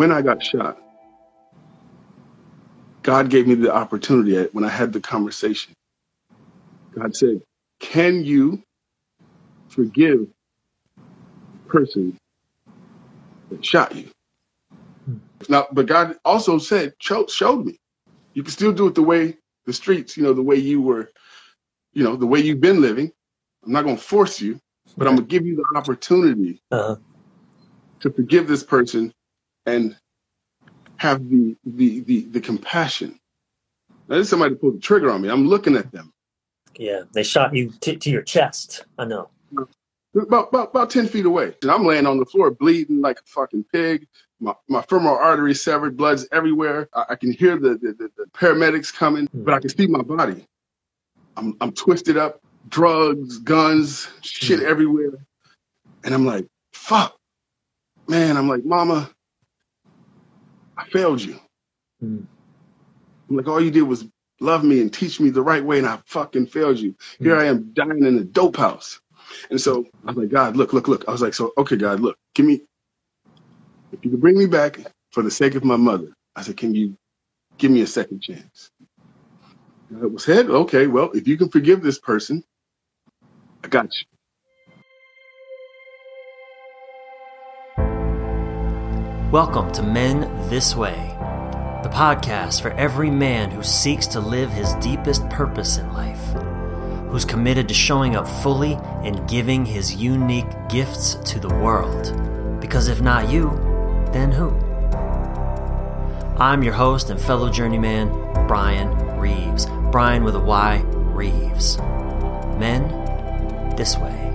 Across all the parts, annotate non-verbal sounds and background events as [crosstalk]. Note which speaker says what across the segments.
Speaker 1: when I got shot, God gave me the opportunity when I had the conversation. God said, Can you forgive the person that shot you? Now, but God also said, showed, showed me, you can still do it the way the streets, you know, the way you were, you know, the way you've been living. I'm not going to force you, but I'm going to give you the opportunity uh-huh. to forgive this person and have the the the, the compassion. Now, there's somebody pulled the trigger on me. I'm looking at them.
Speaker 2: Yeah, they shot you t- to your chest. I know.
Speaker 1: About, about about ten feet away, and I'm laying on the floor bleeding like a fucking pig. My, my femoral artery severed, blood's everywhere. I, I can hear the, the, the, the paramedics coming, mm. but I can see my body. I'm I'm twisted up, drugs, guns, shit mm. everywhere, and I'm like, fuck, man. I'm like, mama, I failed you. Mm. I'm like, all you did was love me and teach me the right way, and I fucking failed you. Here I am dying in a dope house. And so I was like, God, look, look, look. I was like, so okay, God, look, give me if you can bring me back for the sake of my mother. I said, can you give me a second chance? God was said, okay, well, if you can forgive this person, I got you.
Speaker 2: Welcome to Men This Way, the podcast for every man who seeks to live his deepest purpose in life, who's committed to showing up fully and giving his unique gifts to the world. Because if not you, then who? I'm your host and fellow journeyman, Brian Reeves. Brian with a Y, Reeves. Men, this way.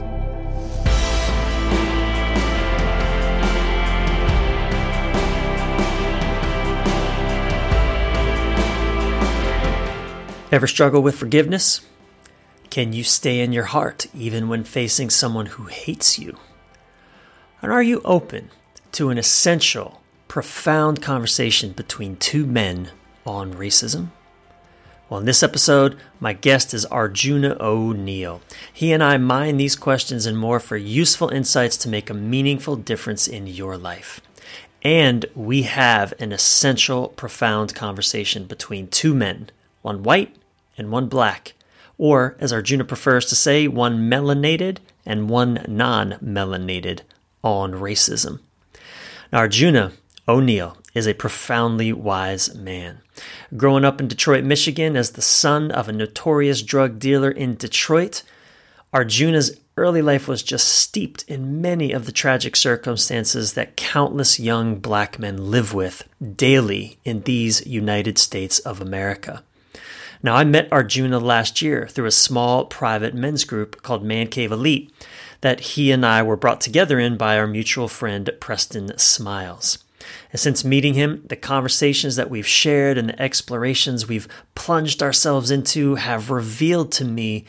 Speaker 2: Ever struggle with forgiveness? Can you stay in your heart even when facing someone who hates you? And are you open to an essential, profound conversation between two men on racism? Well, in this episode, my guest is Arjuna O'Neill. He and I mine these questions and more for useful insights to make a meaningful difference in your life. And we have an essential, profound conversation between two men, one white and one black, or as Arjuna prefers to say, one melanated and one non melanated on racism. Now, Arjuna O'Neill is a profoundly wise man. Growing up in Detroit, Michigan, as the son of a notorious drug dealer in Detroit, Arjuna's early life was just steeped in many of the tragic circumstances that countless young black men live with daily in these United States of America. Now, I met Arjuna last year through a small private men's group called Man Cave Elite that he and I were brought together in by our mutual friend Preston Smiles. And since meeting him, the conversations that we've shared and the explorations we've plunged ourselves into have revealed to me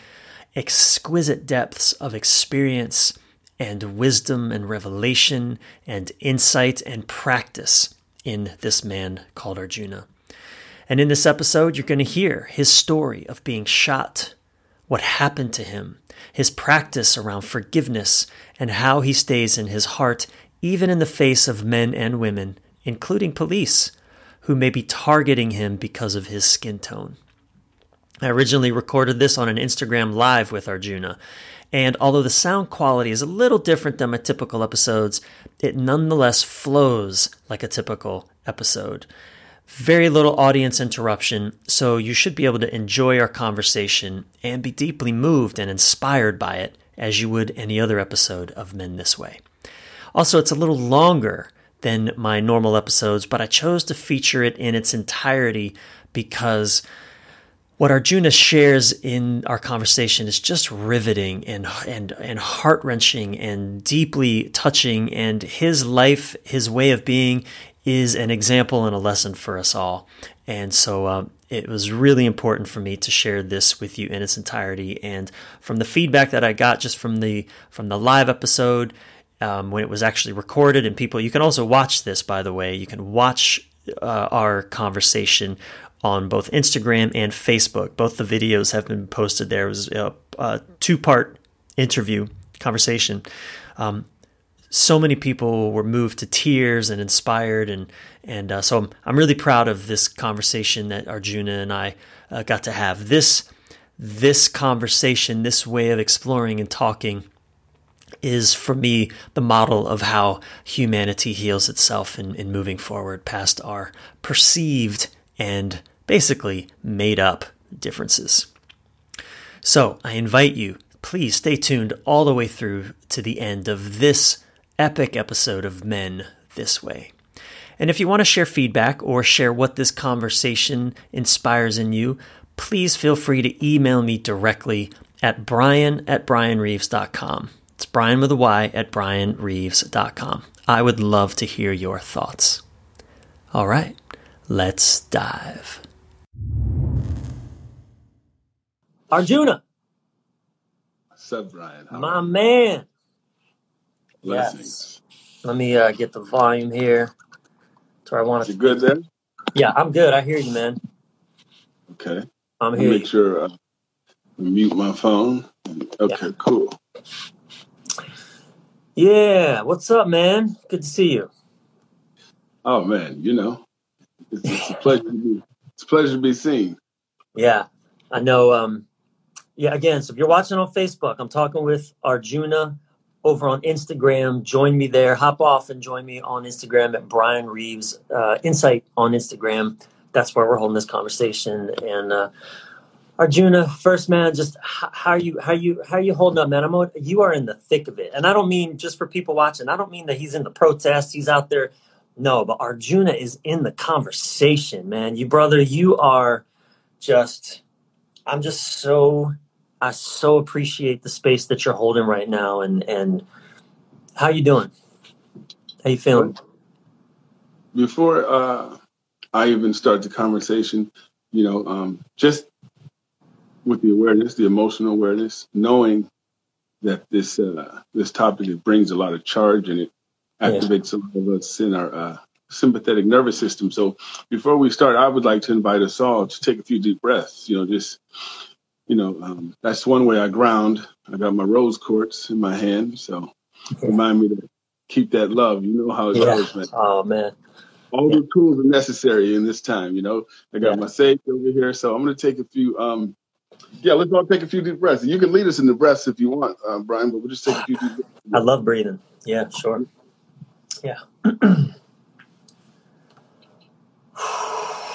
Speaker 2: exquisite depths of experience and wisdom and revelation and insight and practice in this man called Arjuna. And in this episode, you're going to hear his story of being shot, what happened to him, his practice around forgiveness, and how he stays in his heart even in the face of men and women, including police, who may be targeting him because of his skin tone. I originally recorded this on an Instagram live with Arjuna, and although the sound quality is a little different than my typical episodes, it nonetheless flows like a typical episode. Very little audience interruption, so you should be able to enjoy our conversation and be deeply moved and inspired by it as you would any other episode of Men This Way. Also, it's a little longer than my normal episodes, but I chose to feature it in its entirety because what Arjuna shares in our conversation is just riveting and and and heart wrenching and deeply touching. And his life, his way of being, is an example and a lesson for us all. And so um, it was really important for me to share this with you in its entirety. And from the feedback that I got just from the from the live episode um, when it was actually recorded, and people, you can also watch this. By the way, you can watch uh, our conversation on both Instagram and Facebook. Both the videos have been posted there. It was a, a two part interview conversation. Um, so many people were moved to tears and inspired, and and uh, so I'm I'm really proud of this conversation that Arjuna and I uh, got to have. This this conversation, this way of exploring and talking is for me the model of how humanity heals itself in, in moving forward past our perceived and basically made up differences. So I invite you, please stay tuned all the way through to the end of this epic episode of Men This Way. And if you want to share feedback or share what this conversation inspires in you, please feel free to email me directly at brian at brianreeves.com. It's Brian with a Y at brianreeves.com. I would love to hear your thoughts. All right, let's dive. Arjuna.
Speaker 1: What's up, Brian?
Speaker 2: How my man.
Speaker 1: Blessings.
Speaker 2: Yes. Let me uh, get the volume here. To where I want
Speaker 1: to. You good there?
Speaker 2: Yeah, I'm good. I hear you, man.
Speaker 1: Okay.
Speaker 2: I'm here.
Speaker 1: Make sure uh, mute my phone. Okay, yeah. cool.
Speaker 2: Yeah, what's up, man? Good to see you.
Speaker 1: Oh man, you know, it's, it's a pleasure to be. It's a pleasure to be seen.
Speaker 2: Yeah, I know. Um, yeah, again, so if you're watching on Facebook, I'm talking with Arjuna over on Instagram. Join me there. Hop off and join me on Instagram at Brian Reeves uh, Insight on Instagram. That's where we're holding this conversation. And uh, Arjuna, first man, just how are you how you how are you holding up, man? I'm you are in the thick of it, and I don't mean just for people watching. I don't mean that he's in the protest. He's out there. No, but Arjuna is in the conversation, man. You brother, you are just. I'm just so. I so appreciate the space that you're holding right now, and and how you doing? How you feeling?
Speaker 1: Before uh, I even start the conversation, you know, um, just with the awareness, the emotional awareness, knowing that this uh, this topic it brings a lot of charge and it activates yeah. a lot of us in our uh, sympathetic nervous system. So before we start, I would like to invite us all to take a few deep breaths. You know, just you know, um, that's one way I ground. I got my rose quartz in my hand, so remind me to keep that love. You know how it
Speaker 2: yeah.
Speaker 1: goes, man.
Speaker 2: Oh man.
Speaker 1: All yeah. the tools are necessary in this time, you know. I got my sage over here, so I'm going to take a few um, yeah, let's all take a few deep breaths. You can lead us in the breaths if you want, uh, Brian, but we'll just take a few deep breaths.
Speaker 2: I love breathing. Yeah, sure. Yeah. [clears throat]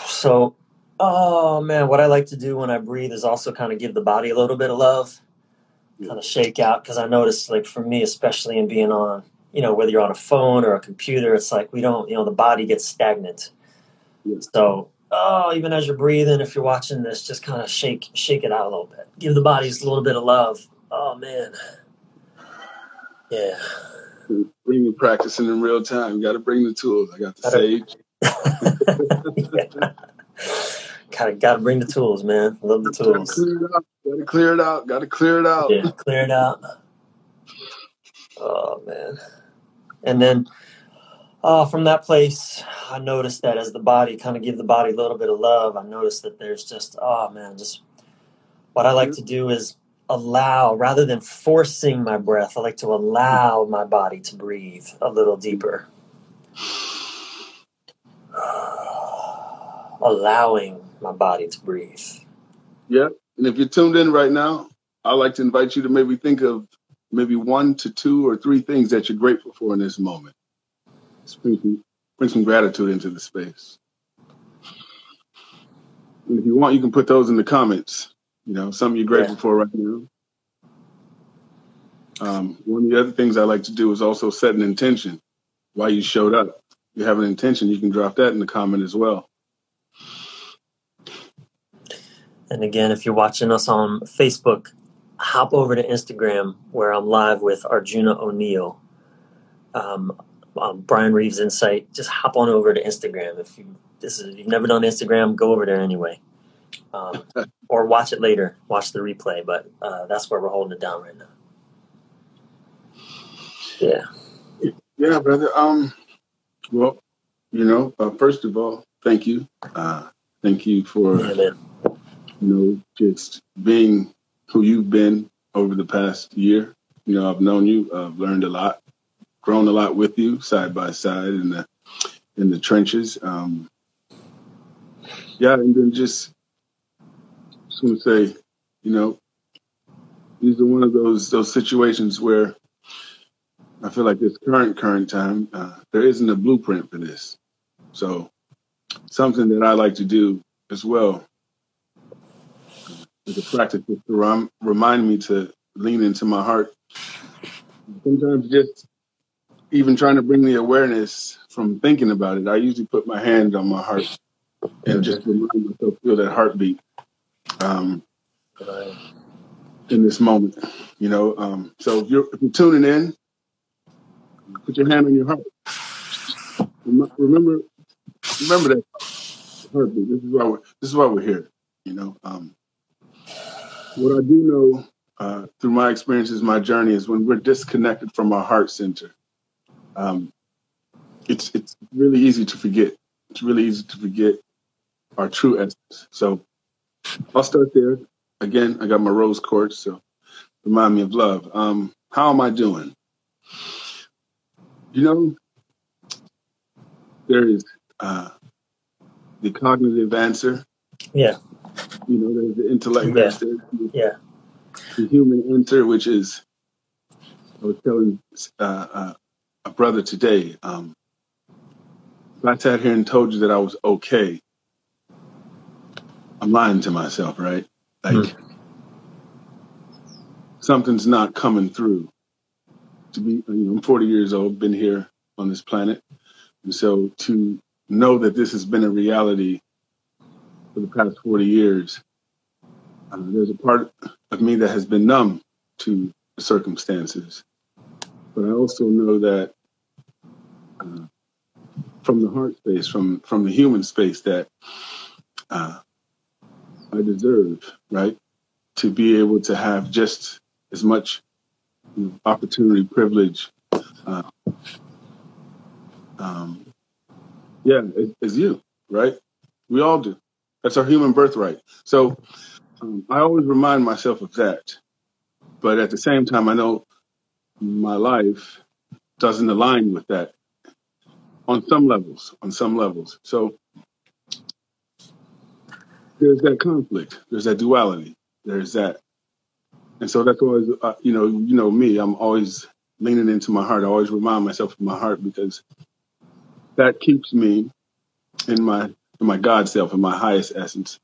Speaker 2: so, oh man, what I like to do when I breathe is also kind of give the body a little bit of love, kind of shake out. Because I notice, like for me, especially in being on, you know, whether you're on a phone or a computer, it's like we don't, you know, the body gets stagnant. Yeah. So oh, even as you're breathing, if you're watching this, just kind of shake shake it out a little bit. Give the bodies a little bit of love. Oh man, yeah.
Speaker 1: Bring the practicing in real time. You got to bring the tools. I got the sage. [laughs]
Speaker 2: Gotta gotta bring the tools, man. Love the tools.
Speaker 1: Gotta clear it out. Gotta clear it out.
Speaker 2: Yeah, clear it out. Oh man. And then uh, from that place, I noticed that as the body kind of give the body a little bit of love, I noticed that there's just, oh man, just what I like to do is allow, rather than forcing my breath, I like to allow my body to breathe a little deeper. [sighs] Allowing my body to breathe.
Speaker 1: Yeah. And if you're tuned in right now, I'd like to invite you to maybe think of maybe one to two or three things that you're grateful for in this moment bring some, bring some gratitude into the space. And if you want, you can put those in the comments. You know, something you're grateful yeah. for right now. Um, one of the other things I like to do is also set an intention why you showed up. If you have an intention, you can drop that in the comment as well.
Speaker 2: And again, if you're watching us on Facebook, hop over to Instagram where I'm live with Arjuna O'Neill. Um, um, Brian Reeves Insight, just hop on over to Instagram. If you this is if you've never done Instagram, go over there anyway, um, [laughs] or watch it later. Watch the replay, but uh, that's where we're holding it down right now. Yeah.
Speaker 1: Yeah, brother. Um. Well, you know, uh, first of all, thank you. Uh, thank you for yeah, you know just being who you've been over the past year. You know, I've known you. I've learned a lot grown a lot with you side by side in the in the trenches. Um, yeah, and then just just want to say, you know, these are one of those those situations where I feel like this current current time uh, there isn't a blueprint for this. So something that I like to do as well as a practice to rem- remind me to lean into my heart. Sometimes just even trying to bring the awareness from thinking about it. I usually put my hand on my heart and just remind myself feel that heartbeat um, in this moment. You know, um, so if you're, if you're tuning in, put your hand on your heart. Remember, remember that heartbeat. This is why we're this is why we're here. You know, um, what I do know uh, through my experiences, my journey is when we're disconnected from our heart center. Um, it's it's really easy to forget. It's really easy to forget our true essence. So I'll start there. Again, I got my rose quartz, so remind me of love. Um, how am I doing? You know, there is uh, the cognitive answer.
Speaker 2: Yeah.
Speaker 1: You know, there's the intellect
Speaker 2: Yeah.
Speaker 1: answer.
Speaker 2: Yeah.
Speaker 1: The human answer, which is, I was telling uh, uh, a brother today, um, if I sat here and told you that I was okay, I'm lying to myself, right? Like something's not coming through. To be, you know, I'm 40 years old, been here on this planet, and so to know that this has been a reality for the past 40 years, uh, there's a part of me that has been numb to circumstances, but I also know that uh, from the heart space, from from the human space, that uh, I deserve, right, to be able to have just as much opportunity, privilege, uh, um, yeah, as, as you, right? We all do. That's our human birthright. So um, I always remind myself of that. But at the same time, I know my life doesn't align with that on some levels. On some levels. So there's that conflict. There's that duality. There's that, and so that's always, uh, you know, you know me. I'm always leaning into my heart. I always remind myself of my heart because that keeps me in my my God self, and my highest essence,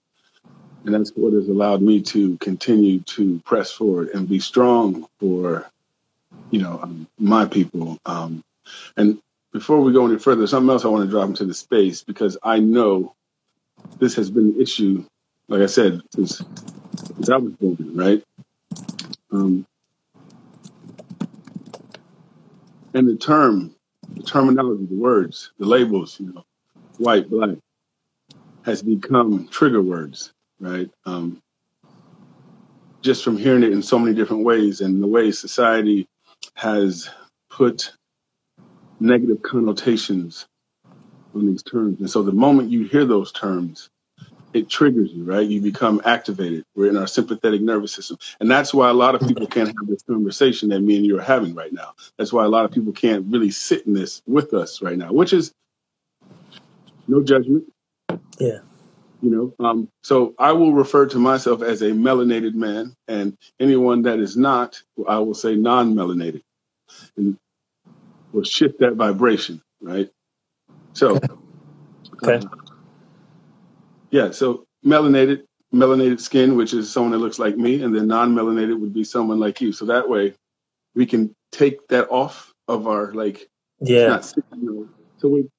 Speaker 1: and that's what has allowed me to continue to press forward and be strong for, you know, um, my people. Um, and before we go any further, something else I want to drop into the space because I know this has been an issue, like I said, since, since I was born, right? Um, and the term, the terminology, the words, the labels, you know, white, black, has become trigger words, right? Um, just from hearing it in so many different ways and the way society has put negative connotations on these terms. And so the moment you hear those terms, it triggers you, right? You become activated. We're in our sympathetic nervous system. And that's why a lot of people can't have this conversation that me and you are having right now. That's why a lot of people can't really sit in this with us right now, which is no judgment.
Speaker 2: Yeah.
Speaker 1: You know, um, so I will refer to myself as a melanated man, and anyone that is not, I will say non-melanated, and will shift that vibration, right? So,
Speaker 2: Okay.
Speaker 1: uh, yeah, so melanated, melanated skin, which is someone that looks like me, and then non-melanated would be someone like you. So that way, we can take that off of our like
Speaker 2: Yeah.
Speaker 1: not you know. So we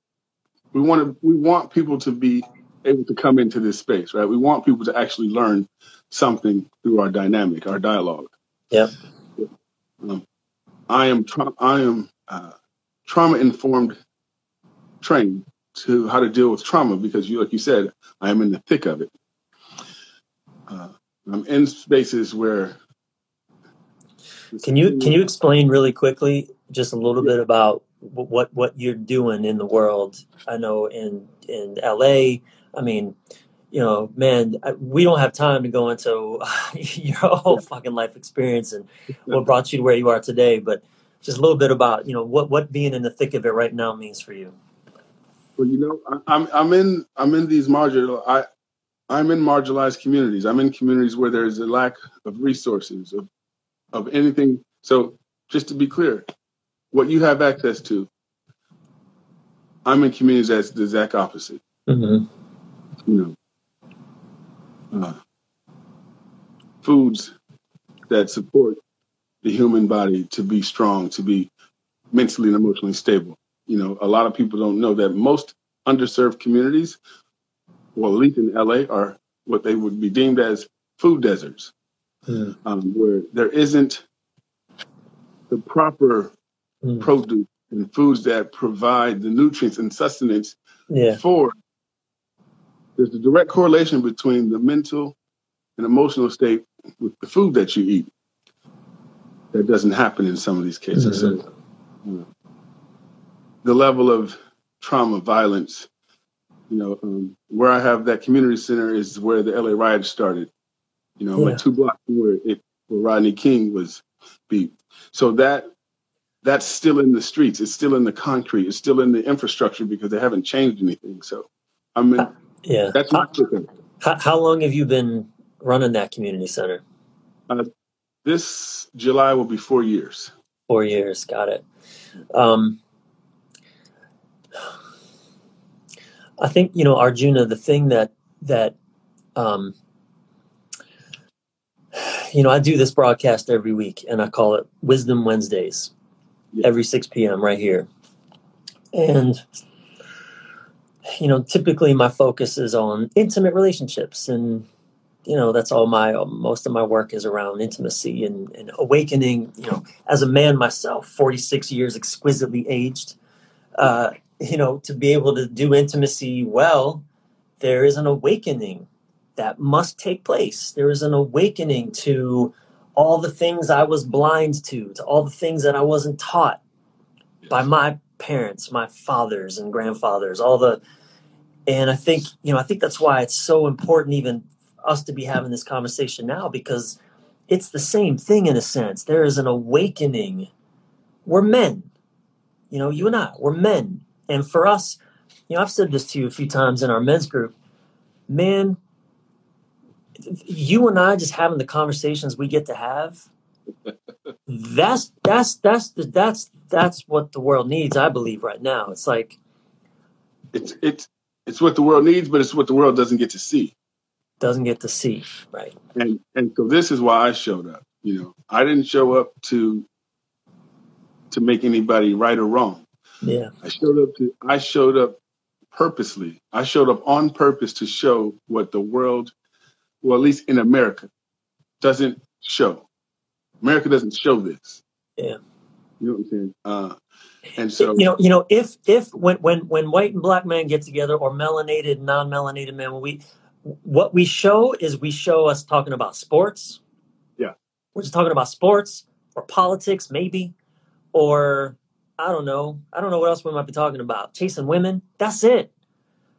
Speaker 1: we want to we want people to be able to come into this space, right? We want people to actually learn something through our dynamic, our dialogue.
Speaker 2: Yeah.
Speaker 1: Um, I am tra- I am uh, trauma informed trained to how to deal with trauma because you like you said I am in the thick of it. Uh, I'm in spaces where
Speaker 2: Can you can you explain really quickly just a little bit about what what you're doing in the world? I know in in LA, I mean, you know, man, we don't have time to go into [laughs] your whole fucking life experience and what brought you to where you are today, but just a little bit about you know what what being in the thick of it right now means for you.
Speaker 1: Well, you know, I, I'm I'm in I'm in these marginal I I'm in marginalized communities. I'm in communities where there is a lack of resources of of anything. So just to be clear, what you have access to, I'm in communities that's the exact opposite.
Speaker 2: Mm-hmm.
Speaker 1: You know, uh, foods that support the human body to be strong, to be mentally and emotionally stable. You know, a lot of people don't know that most underserved communities, well, at least in LA, are what they would be deemed as food deserts, mm. um, where there isn't the proper mm. produce and foods that provide the nutrients and sustenance
Speaker 2: yeah.
Speaker 1: for. There's a direct correlation between the mental and emotional state with the food that you eat that doesn't happen in some of these cases. Mm-hmm. So, you know, the level of trauma, violence, you know, um, where I have that community center is where the LA riots started. You know, yeah. like two blocks from where it where Rodney King was beat. So that that's still in the streets. It's still in the concrete. It's still in the infrastructure because they haven't changed anything. So, I mean, uh,
Speaker 2: yeah,
Speaker 1: that's my
Speaker 2: how, how, long have you been running that community center?
Speaker 1: Uh, this July will be four years.
Speaker 2: Four years, got it. Um, I think you know Arjuna. The thing that that um, you know, I do this broadcast every week, and I call it Wisdom Wednesdays. Every six p.m. right here. And you know, typically my focus is on intimate relationships and you know that's all my most of my work is around intimacy and, and awakening you know as a man myself 46 years exquisitely aged uh, you know to be able to do intimacy well there is an awakening that must take place there is an awakening to all the things i was blind to to all the things that i wasn't taught by my parents my fathers and grandfathers all the and i think you know i think that's why it's so important even us to be having this conversation now because it's the same thing in a sense. There is an awakening. We're men, you know, you and I, we're men. And for us, you know, I've said this to you a few times in our men's group, man, you and I just having the conversations we get to have. that's that's that's the, that's that's what the world needs. I believe right now. It's like
Speaker 1: it's it's it's what the world needs, but it's what the world doesn't get to see
Speaker 2: doesn't get to see, right?
Speaker 1: And and so this is why I showed up. You know, I didn't show up to to make anybody right or wrong.
Speaker 2: Yeah.
Speaker 1: I showed up to I showed up purposely. I showed up on purpose to show what the world, well, at least in America, doesn't show. America doesn't show this.
Speaker 2: Yeah.
Speaker 1: You know what I'm saying? Uh, and so
Speaker 2: you know, you know, if if when when when white and black men get together, or melanated, non-melanated men, when we what we show is we show us talking about sports.
Speaker 1: Yeah.
Speaker 2: We're just talking about sports or politics, maybe, or I don't know. I don't know what else we might be talking about. Chasing women. That's it.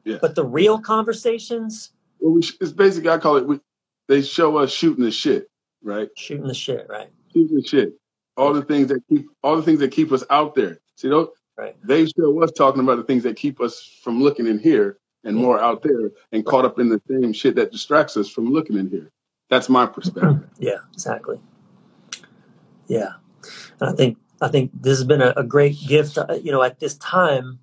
Speaker 1: Yeah.
Speaker 2: But the real conversations.
Speaker 1: It's basically I call it. We, they show us shooting the shit, right?
Speaker 2: Shooting the shit, right?
Speaker 1: Shooting the shit. All the things that keep all the things that keep us out there. See, those,
Speaker 2: right.
Speaker 1: they show us talking about the things that keep us from looking in here and more out there and caught up in the same shit that distracts us from looking in here. That's my perspective.
Speaker 2: Yeah, exactly. Yeah, and I think I think this has been a, a great gift. Uh, you know, at this time,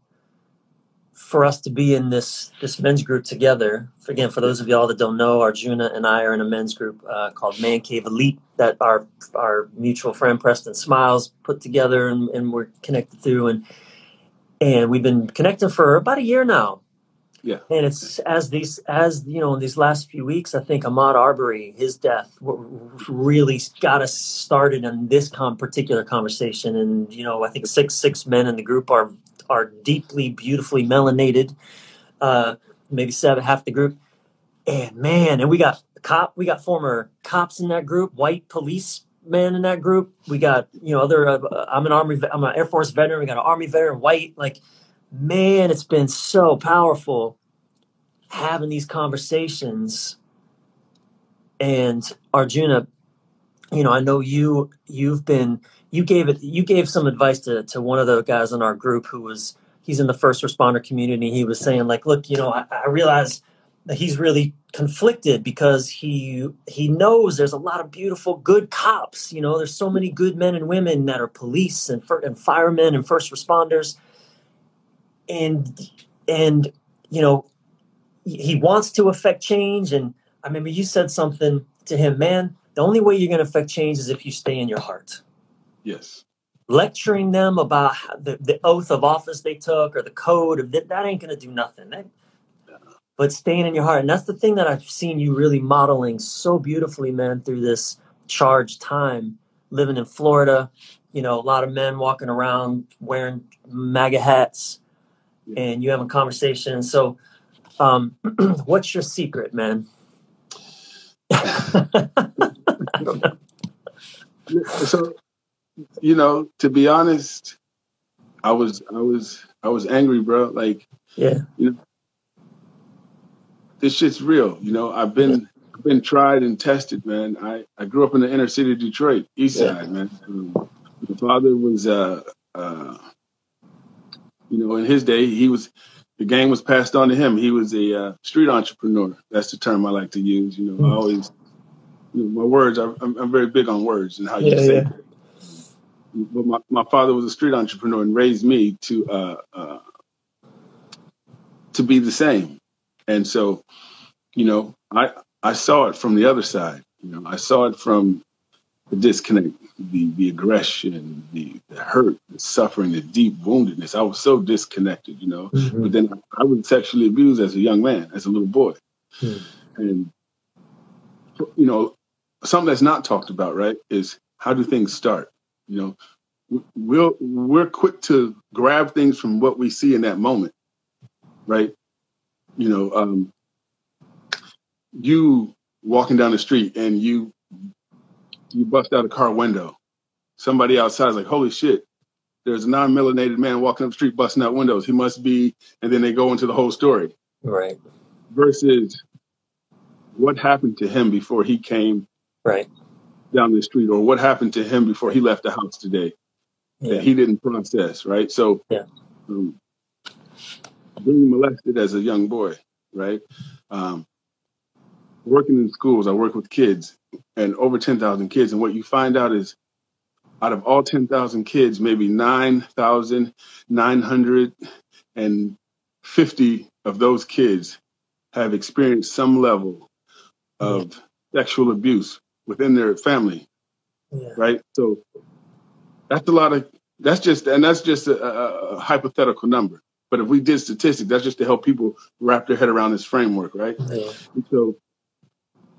Speaker 2: for us to be in this this men's group together. Again, for those of y'all that don't know, Arjuna and I are in a men's group uh, called Man Cave Elite that our our mutual friend Preston Smiles put together, and, and we're connected through and and we've been connecting for about a year now
Speaker 1: yeah.
Speaker 2: And it's as these, as you know, in these last few weeks, I think Ahmaud Arbery, his death, really got us started in this com- particular conversation. And you know, I think six six men in the group are are deeply, beautifully melanated. Uh, maybe seven, half the group. And man, and we got cop, we got former cops in that group, white policemen in that group. We got you know other. Uh, I'm an army, I'm an Air Force veteran. We got an Army veteran, white, like man, it's been so powerful having these conversations. And Arjuna, you know, I know you you've been you gave it you gave some advice to to one of the guys in our group who was he's in the first responder community. He was saying like, look, you know, I, I realize that he's really conflicted because he he knows there's a lot of beautiful good cops. You know there's so many good men and women that are police and, and firemen and first responders. And and you know he wants to affect change. And i remember you said something to him man the only way you're going to affect change is if you stay in your heart
Speaker 1: yes
Speaker 2: lecturing them about the, the oath of office they took or the code of that, that ain't going to do nothing that, but staying in your heart. And that's the thing that I've seen you really modeling so beautifully, man, through this charged time living in Florida. You know, a lot of men walking around wearing MAGA hats and you have having conversations. So, um, [clears throat] what's your secret, man? [laughs] [laughs]
Speaker 1: so, you know, to be honest, I was, I was, I was angry, bro. Like,
Speaker 2: yeah,
Speaker 1: you know, this shit's real. You know, I've been I've been tried and tested, man. I, I grew up in the inner city of Detroit, East Side, yeah. man. Um, my father was, uh, uh, you know, in his day, he was the game was passed on to him. He was a uh, street entrepreneur. That's the term I like to use. You know. I always, you know, my words. I, am I'm very big on words and how you yeah, say. Yeah. It. But my, my father was a street entrepreneur and raised me to uh, uh, to be the same. And so, you know, I I saw it from the other side. You know, I saw it from the disconnect, the the aggression, the, the hurt, the suffering, the deep woundedness. I was so disconnected, you know. Mm-hmm. But then I was sexually abused as a young man, as a little boy, mm-hmm. and you know, something that's not talked about, right, is how do things start? You know, we're we're quick to grab things from what we see in that moment, right? you know, um, you walking down the street and you you bust out a car window. Somebody outside is like, "Holy shit!" There's a non-melanated man walking up the street busting out windows. He must be, and then they go into the whole story.
Speaker 2: Right.
Speaker 1: Versus what happened to him before he came
Speaker 2: right
Speaker 1: down the street, or what happened to him before he left the house today yeah. that he didn't process. Right. So,
Speaker 2: yeah. Um,
Speaker 1: being molested as a young boy, right? Um, working in schools, I work with kids and over 10,000 kids. And what you find out is out of all 10,000 kids, maybe 9,950 of those kids have experienced some level of sexual abuse within their family, yeah. right? So that's a lot of, that's just, and that's just a, a, hypothetical number. But if we did statistics, that's just to help people wrap their head around this framework, right? Yeah. so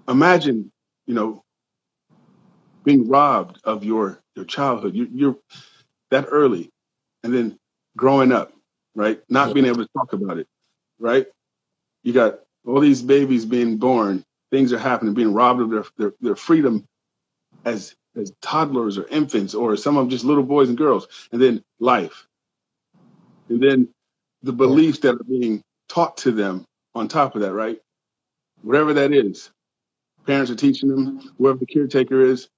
Speaker 1: imagine, you know, being robbed of your your childhood. You, you're that early, and then growing up, right? Not yeah. being able to talk about it, right? You got all these babies being born. Things are happening, being robbed of their their, their freedom as as toddlers or infants, or some of them just little boys and girls, and then life, and then the beliefs that are being taught to them on top of that, right? Whatever that is, parents are teaching them, whoever the caretaker is,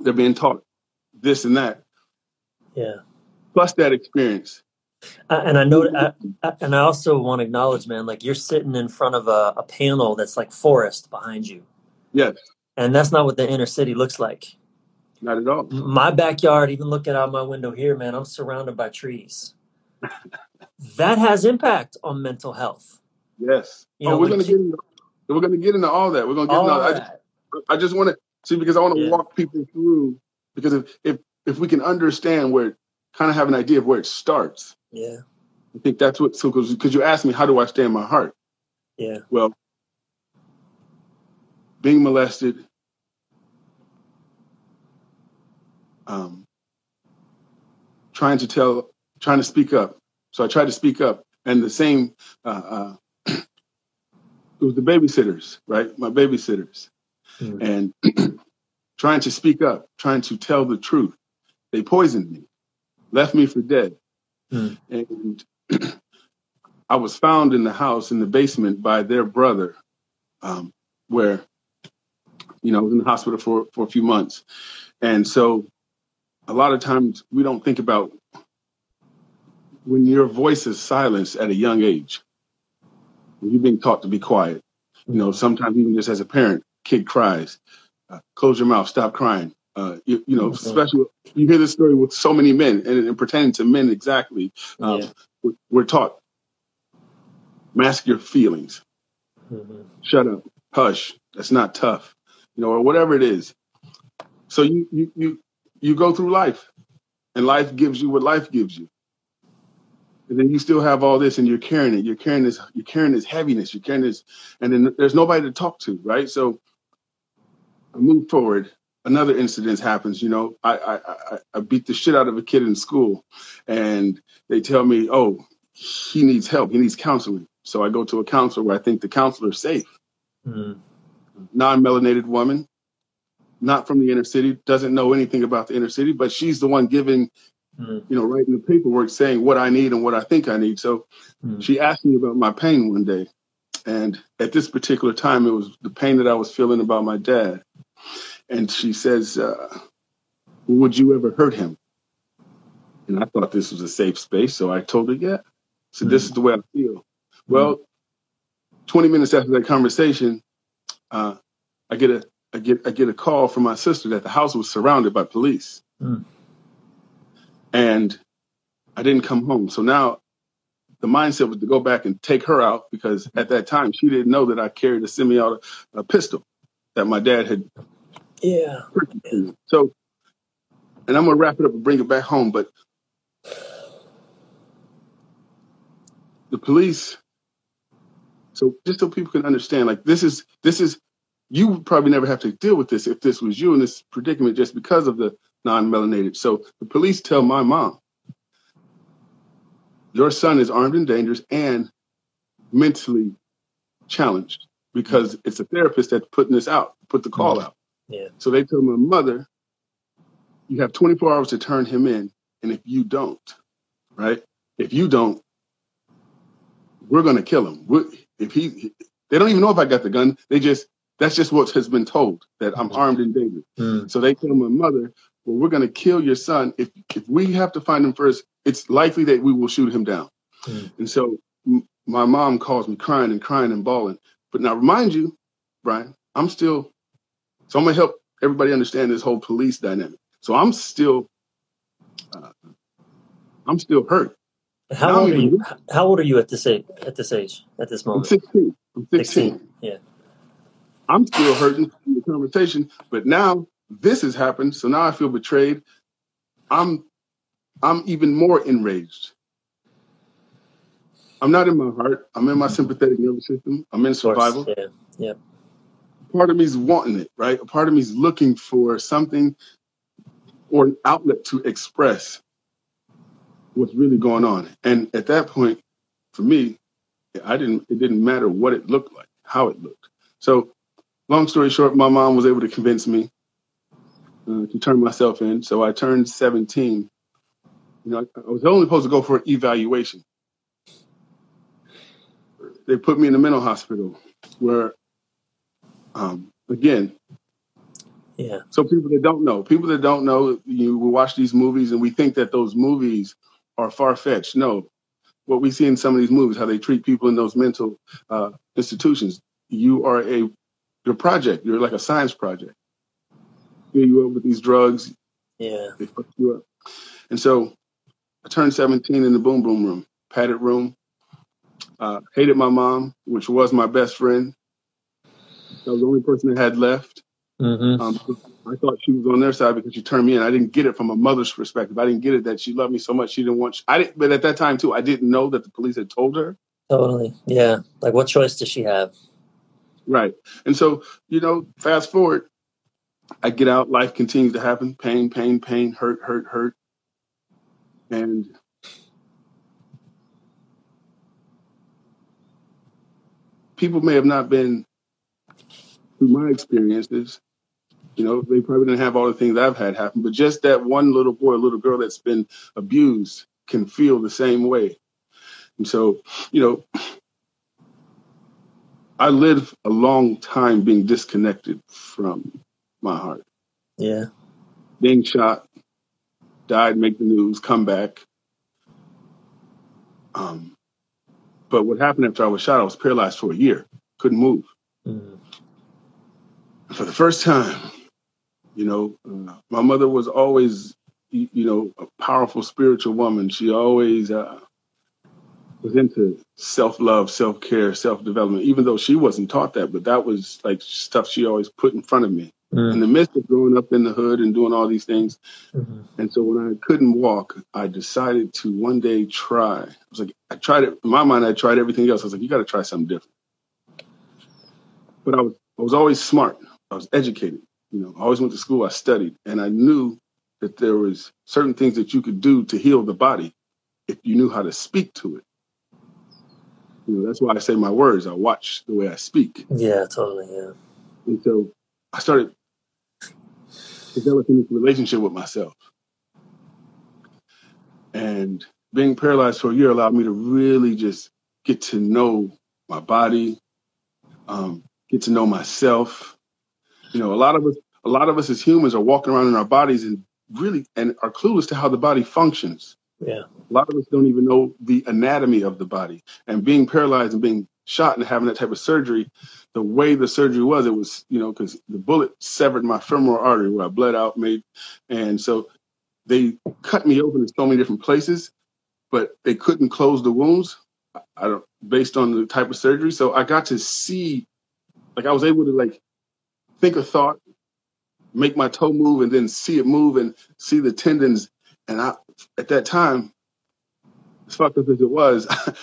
Speaker 1: they're being taught this and that.
Speaker 2: Yeah.
Speaker 1: Plus that experience.
Speaker 2: Uh, and I know, I, and I also want to acknowledge, man, like you're sitting in front of a, a panel that's like forest behind you.
Speaker 1: Yes.
Speaker 2: And that's not what the inner city looks like.
Speaker 1: Not at all.
Speaker 2: My backyard, even looking out my window here, man, I'm surrounded by trees [laughs] that has impact on mental health.
Speaker 1: Yes. You oh, know, we're going to get into, we're going to get into all that. We're going to get into I just, I just want to see because I want to yeah. walk people through because if, if if we can understand where kind of have an idea of where it starts.
Speaker 2: Yeah.
Speaker 1: I think that's what so because you asked me how do I stay in my heart?
Speaker 2: Yeah.
Speaker 1: Well, being molested, um, trying to tell, trying to speak up, so I tried to speak up, and the same. Uh, uh, [clears throat] it was the babysitters, right? My babysitters, mm. and [clears throat] trying to speak up, trying to tell the truth. They poisoned me, left me for dead, mm. and [clears throat] I was found in the house in the basement by their brother, um, where you know I was in the hospital for for a few months, and so a lot of times we don't think about when your voice is silenced at a young age, when you're being taught to be quiet. You know, sometimes even just as a parent, kid cries, uh, close your mouth, stop crying. Uh, you, you, know, mm-hmm. especially you hear this story with so many men, and, and pertaining to men exactly. Um, yeah. we're, we're, taught mask your feelings, mm-hmm. shut up, hush. That's not tough, you know, or whatever it is. So you you you you go through life, and life gives you what life gives you. And then you still have all this, and you're carrying it. You're carrying this. You're carrying this heaviness. You're carrying this, and then there's nobody to talk to, right? So I move forward. Another incident happens. You know, I, I I I beat the shit out of a kid in school, and they tell me, "Oh, he needs help. He needs counseling." So I go to a counselor where I think the counselor is safe. Mm. Non-melanated woman, not from the inner city, doesn't know anything about the inner city, but she's the one giving mm. you know, writing the paperwork saying what I need and what I think I need. So mm. she asked me about my pain one day. And at this particular time, it was the pain that I was feeling about my dad. And she says, uh, Would you ever hurt him? And I thought this was a safe space. So I told her, Yeah. So mm. this is the way I feel. Well, 20 minutes after that conversation, uh, I get a I get I get a call from my sister that the house was surrounded by police. Mm and I didn't come home. So now the mindset was to go back and take her out because at that time she didn't know that I carried a semi-auto a pistol that my dad had.
Speaker 2: Yeah.
Speaker 1: So, and I'm gonna wrap it up and bring it back home. But the police. So just so people can understand, like this is this is you would probably never have to deal with this if this was you in this predicament just because of the non-melanated. So the police tell my mom, your son is armed and dangerous and mentally challenged because it's a therapist that's putting this out, put the call mm. out.
Speaker 2: Yeah.
Speaker 1: So they tell my mother, you have 24 hours to turn him in. And if you don't, right? If you don't, we're going to kill him. If he, they don't even know if I got the gun. They just, that's just what has been told that I'm armed and dangerous. Mm. So they tell my mother, well, we're going to kill your son. If if we have to find him first, it's likely that we will shoot him down. Mm. And so m- my mom calls me crying and crying and bawling. But now, remind you, Brian, I'm still. So I'm gonna help everybody understand this whole police dynamic. So I'm still, uh, I'm still hurt.
Speaker 2: How old are you? How old are you at this age? At this age? At this moment?
Speaker 1: I'm 16. I'm 16.
Speaker 2: 16. Yeah.
Speaker 1: I'm still hurting in the conversation, but now this has happened, so now I feel betrayed. I'm I'm even more enraged. I'm not in my heart. I'm in my sympathetic nervous system. I'm in survival.
Speaker 2: Yeah. Yeah.
Speaker 1: Part of me is wanting it, right? A part of me is looking for something or an outlet to express what's really going on. And at that point, for me, I didn't it didn't matter what it looked like, how it looked. So long story short, my mom was able to convince me uh, to turn myself in. So I turned 17. You know, I was only supposed to go for an evaluation. They put me in a mental hospital where, um, again,
Speaker 2: yeah.
Speaker 1: So people that don't know, people that don't know, you we watch these movies and we think that those movies are far fetched. No, what we see in some of these movies, how they treat people in those mental uh, institutions. You are a your project. You're like a science project fill you up with these drugs.
Speaker 2: Yeah.
Speaker 1: They fuck you up. And so I turned 17 in the boom boom room, padded room. Uh, hated my mom, which was my best friend. That was the only person that had left. Mm-hmm. Um, I thought she was on their side because she turned me in. I didn't get it from a mother's perspective. I didn't get it that she loved me so much she didn't want. I didn't, but at that time too, I didn't know that the police had told her.
Speaker 2: Totally, yeah. Like, what choice does she have?
Speaker 1: Right, and so you know, fast forward, I get out, life continues to happen, pain, pain, pain, hurt, hurt, hurt. And people may have not been through my experiences. You know, they probably didn't have all the things I've had happen, but just that one little boy, little girl that's been abused can feel the same way. And so, you know, I lived a long time being disconnected from my heart.
Speaker 2: Yeah.
Speaker 1: Being shot, died, make the news, come back. Um, but what happened after I was shot, I was paralyzed for a year, couldn't move. Mm. For the first time, you know, uh, my mother was always, you, you, know, a powerful spiritual woman. She always uh, was into self love, self care, self development, even though she wasn't taught that, but that was like stuff she always put in front of me. Mm. In the midst of growing up in the hood and doing all these things. Mm-hmm. And so when I couldn't walk, I decided to one day try. I was like, I tried it in my mind, I tried everything else. I was like, you got to try something different. But I was, I was always smart. I was educated. You know, I always went to school, I studied, and I knew that there was certain things that you could do to heal the body if you knew how to speak to it. You know, that's why I say my words. I watch the way I speak.
Speaker 2: Yeah, totally. Yeah.
Speaker 1: And so I started developing this relationship with myself. And being paralyzed for a year allowed me to really just get to know my body, um, get to know myself. You know, a lot of us, a lot of us as humans are walking around in our bodies and really and are clueless to how the body functions.
Speaker 2: Yeah.
Speaker 1: A lot of us don't even know the anatomy of the body. And being paralyzed and being shot and having that type of surgery, the way the surgery was, it was, you know, because the bullet severed my femoral artery where I bled out, made, and so they cut me open in so many different places, but they couldn't close the wounds. I don't, based on the type of surgery. So I got to see, like, I was able to like think a thought, make my toe move, and then see it move and see the tendons. And I, at that time, as fucked up as it was, [laughs]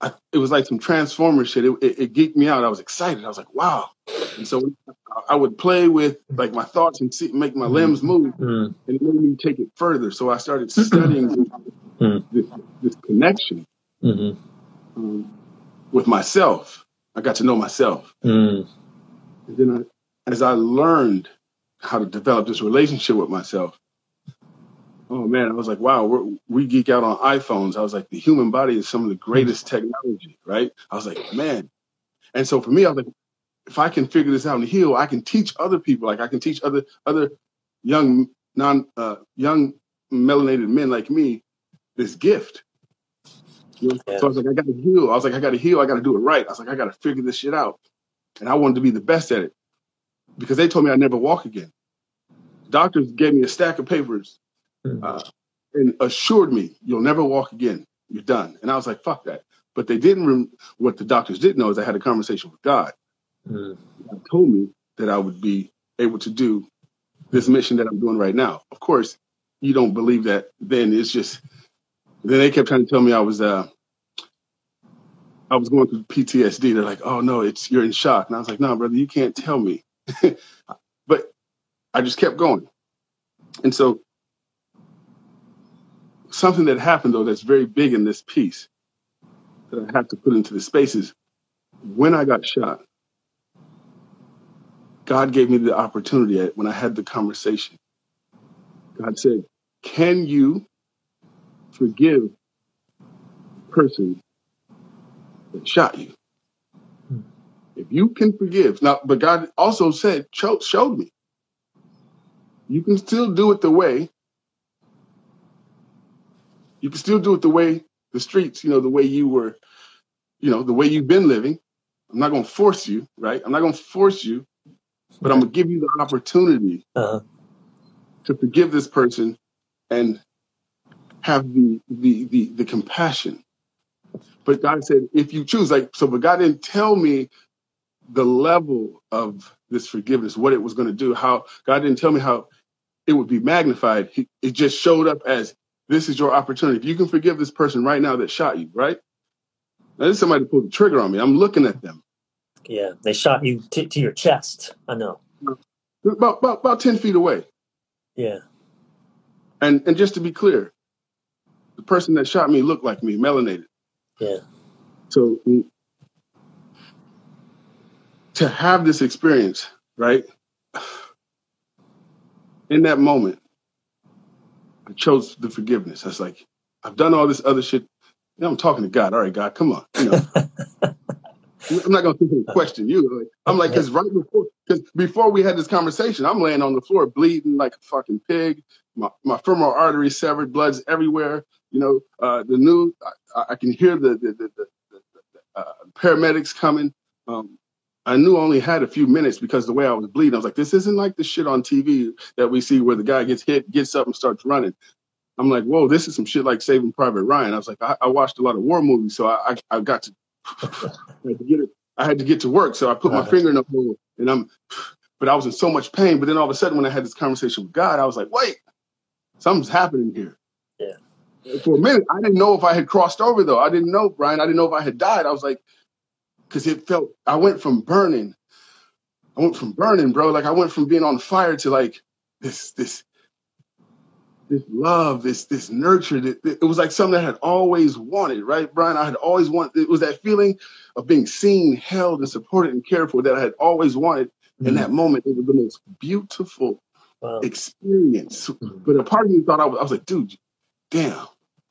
Speaker 1: I, it was like some Transformer shit. It, it, it, geeked me out. I was excited. I was like, wow. And so I would play with like my thoughts and see, make my limbs move, mm-hmm. and it made me take it further. So I started studying [clears throat] mm-hmm. this, this, connection mm-hmm. um, with myself. I got to know myself. Mm. And then I, as I learned how to develop this relationship with myself, Oh man, I was like, wow, we geek out on iPhones. I was like, the human body is some of the greatest technology, right? I was like, man. And so for me, I was like, if I can figure this out and heal, I can teach other people. Like I can teach other other young non uh, young melanated men like me this gift. You know? yeah. So I was like, I got to heal. I was like, I got to heal. I got to do it right. I was like, I got to figure this shit out. And I wanted to be the best at it because they told me I'd never walk again. Doctors gave me a stack of papers Mm-hmm. uh, and assured me you'll never walk again. You're done. And I was like, fuck that. But they didn't. Rem- what the doctors didn't know is I had a conversation with God. Mm. God told me that I would be able to do this mission that I'm doing right now. Of course, you don't believe that. Then it's just. Then they kept trying to tell me I was. Uh, I was going through PTSD. They're like, "Oh no, it's you're in shock," and I was like, "No, brother, you can't tell me." [laughs] but I just kept going, and so something that happened though that's very big in this piece that I have to put into the spaces. When I got shot, God gave me the opportunity at- when I had the conversation. God said, Can you forgive the person that shot you? If you can forgive. Now, but God also said, showed me. You can still do it the way you can still do it the way the streets, you know, the way you were, you know, the way you've been living. I'm not going to force you, right? I'm not going to force you, but I'm going to give you the opportunity uh-huh. to forgive this person and have the, the the the compassion. But God said, if you choose, like so, but God didn't tell me the level of this forgiveness, what it was going to do, how God didn't tell me how it would be magnified. He, it just showed up as this is your opportunity. If you can forgive this person right now that shot you, right? Now, this is somebody pulled the trigger on me. I'm looking at them.
Speaker 2: Yeah, they shot you t- to your chest. I know.
Speaker 1: About, about about ten feet away.
Speaker 2: Yeah.
Speaker 1: And and just to be clear, the person that shot me looked like me, melanated.
Speaker 2: Yeah.
Speaker 1: So to have this experience, right? In that moment, I chose the forgiveness. I was like, I've done all this other shit. Know, I'm talking to God. All right, God, come on. You know. [laughs] I'm not gonna question you. I'm like, cause right before, cause before we had this conversation, I'm laying on the floor bleeding like a fucking pig. My, my femoral artery severed, blood's everywhere. You know, uh, the new, I, I, can hear the, the, the, the, the uh, paramedics coming. Um, I knew I only had a few minutes because the way I was bleeding, I was like, this isn't like the shit on TV that we see where the guy gets hit, gets up and starts running. I'm like, whoa, this is some shit like Saving Private Ryan. I was like, I, I watched a lot of war movies, so I, I, I got to, [laughs] I had to get it. I had to get to work, so I put my finger in the hole, and I'm, but I was in so much pain. But then all of a sudden, when I had this conversation with God, I was like, wait, something's happening here.
Speaker 2: Yeah.
Speaker 1: For a minute, I didn't know if I had crossed over though. I didn't know, Brian. I didn't know if I had died. I was like, because it felt. I went from burning. I went from burning, bro. Like I went from being on fire to like this, this this love, this this nurture. That, it was like something I had always wanted, right, Brian? I had always wanted. It was that feeling of being seen, held, and supported and cared for that I had always wanted. Mm-hmm. In that moment, it was the most beautiful wow. experience. Mm-hmm. But a part of me thought I was, I was like, dude, damn.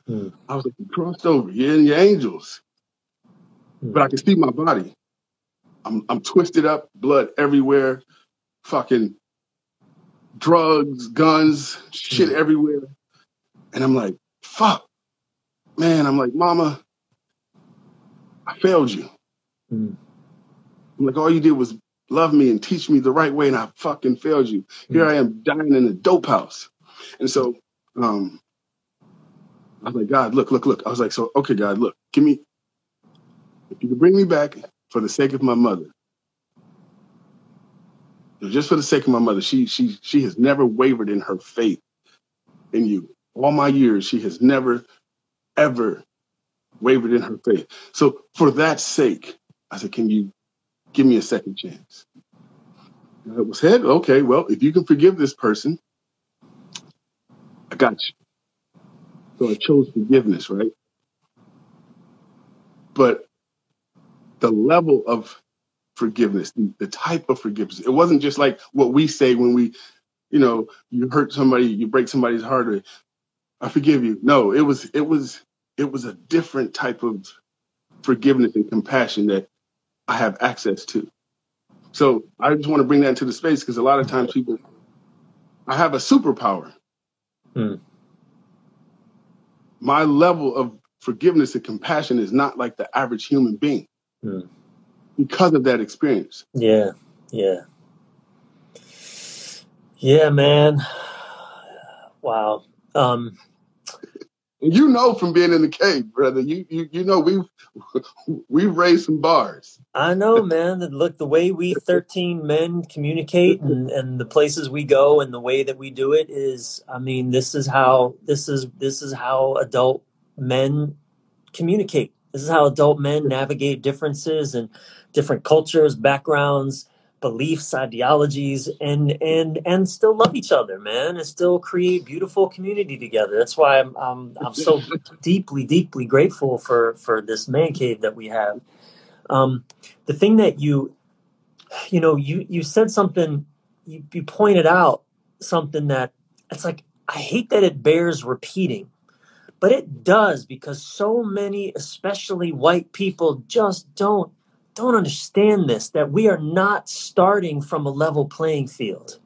Speaker 1: Mm-hmm. I was like, you crossed over. You're in your angels, but I can see my body. I'm I'm twisted up, blood everywhere, fucking drugs, guns, shit mm. everywhere. And I'm like, fuck, man. I'm like, mama, I failed you. Mm. I'm like, all you did was love me and teach me the right way, and I fucking failed you. Here mm. I am dying in a dope house. And so um, I was like, God, look, look, look. I was like, so, okay, God, look, give me, if you could bring me back for the sake of my mother, just for the sake of my mother, she she she has never wavered in her faith in you. All my years, she has never ever wavered in her faith. So for that sake, I said, "Can you give me a second chance?" And it was said, "Okay, well, if you can forgive this person, I got you." So I chose forgiveness, right? But the level of forgiveness, the, the type of forgiveness. It wasn't just like what we say when we, you know, you hurt somebody, you break somebody's heart, or I forgive you. No, it was it was it was a different type of forgiveness and compassion that I have access to. So I just want to bring that into the space because a lot of times people, I have a superpower. Hmm. My level of forgiveness and compassion is not like the average human being. Hmm because of that experience.
Speaker 2: Yeah, yeah, yeah, man. Wow. Um,
Speaker 1: you know from being in the cave, brother. You you you know we've [laughs] we've raised some bars.
Speaker 2: I know, man. Look, the way we thirteen men communicate and and the places we go and the way that we do it is, I mean, this is how this is this is how adult men communicate. This is how adult men navigate differences and different cultures, backgrounds, beliefs, ideologies, and and and still love each other, man, and still create beautiful community together. That's why I'm I'm, I'm so [laughs] deeply, deeply grateful for for this man cave that we have. Um, the thing that you, you know, you you said something, you, you pointed out something that it's like I hate that it bears repeating but it does because so many especially white people just don't don't understand this that we are not starting from a level playing field.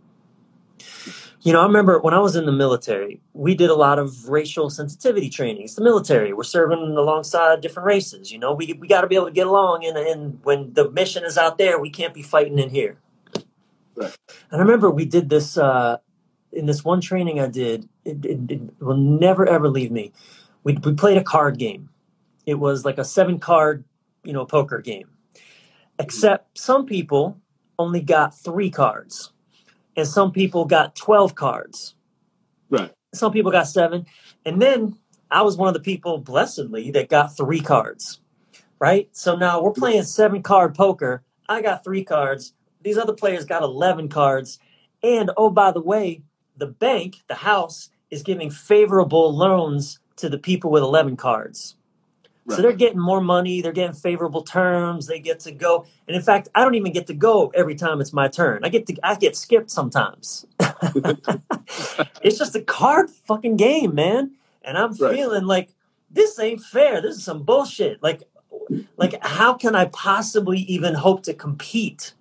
Speaker 2: You know, I remember when I was in the military, we did a lot of racial sensitivity training. It's the military. We're serving alongside different races. You know, we, we got to be able to get along. And, and when the mission is out there, we can't be fighting in here. Right. And I remember we did this uh, in this one training I did. It, it, it will never, ever leave me. We, we played a card game. It was like a seven card, you know, poker game Except some people only got three cards, and some people got 12 cards.
Speaker 1: Right.
Speaker 2: Some people got seven. And then I was one of the people, blessedly, that got three cards. Right. So now we're playing seven card poker. I got three cards. These other players got 11 cards. And oh, by the way, the bank, the house, is giving favorable loans to the people with 11 cards. Right. So they're getting more money, they're getting favorable terms, they get to go. And in fact, I don't even get to go every time it's my turn. I get to I get skipped sometimes. [laughs] it's just a card fucking game, man. And I'm right. feeling like this ain't fair. This is some bullshit. Like like how can I possibly even hope to compete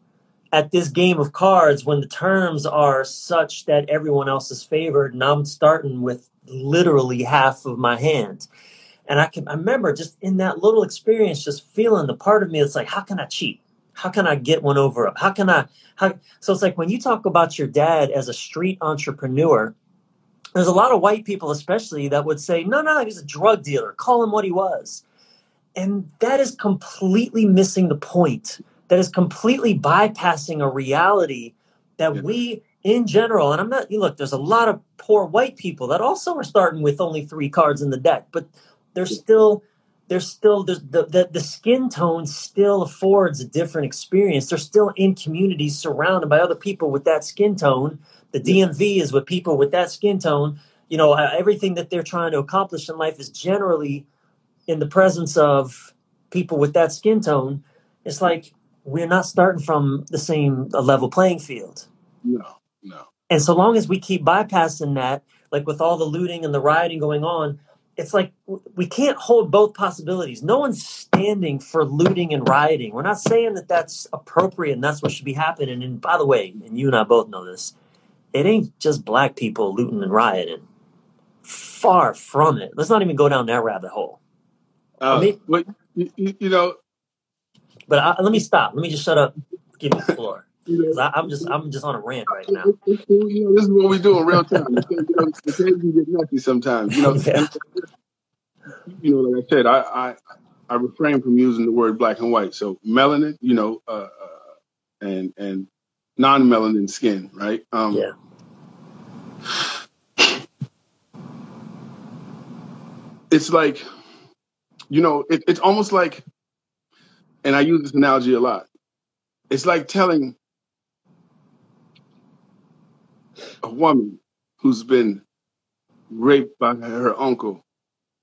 Speaker 2: at this game of cards when the terms are such that everyone else is favored and I'm starting with literally half of my hand. And I can I remember just in that little experience, just feeling the part of me that's like, how can I cheat? How can I get one over up? How can I how so it's like when you talk about your dad as a street entrepreneur, there's a lot of white people especially that would say, no, no, he's a drug dealer. Call him what he was. And that is completely missing the point. That is completely bypassing a reality that
Speaker 1: Yeah.
Speaker 2: we in general, and I'm not, you look, there's a lot of poor white people that also are starting with only three cards in the deck, but there's still, there's still, there's the, the, the skin tone still affords a different experience. They're still in communities surrounded by other people with that skin tone. The DMV is with people with that skin tone. You know, uh, everything that they're trying to accomplish in life is generally in the presence of people with that skin tone. It's like we're not starting from the same level playing field.
Speaker 1: No, no.
Speaker 2: And so long as we keep bypassing that, like with all the looting and the rioting going on, it's like we can't hold both possibilities. No one's standing for looting and rioting. We're not saying that that's appropriate and that's what should be happening. And by the way, and you and I both know this, it ain't just black people looting and rioting. Far from it. Let's not even go down that rabbit hole.
Speaker 1: Uh,
Speaker 2: mean-
Speaker 1: but you, you, you know,
Speaker 2: But I, let me stop. Let me just shut up. Give me the floor.
Speaker 1: you
Speaker 2: I, I'm just I'm just on a rant right now. [laughs]
Speaker 1: You know, this is what we do in real time. You can't get, you can't get sometimes. You know, [laughs]
Speaker 2: Yeah.
Speaker 1: you know, like I said, I, I I refrain from using the word black and white. So melanin, you know, uh, uh, and and non-melanin skin, right? Um,
Speaker 2: Yeah.
Speaker 1: It's like, you know, it, it's almost like, and I use this analogy a lot. It's like telling a woman who's been raped by her uncle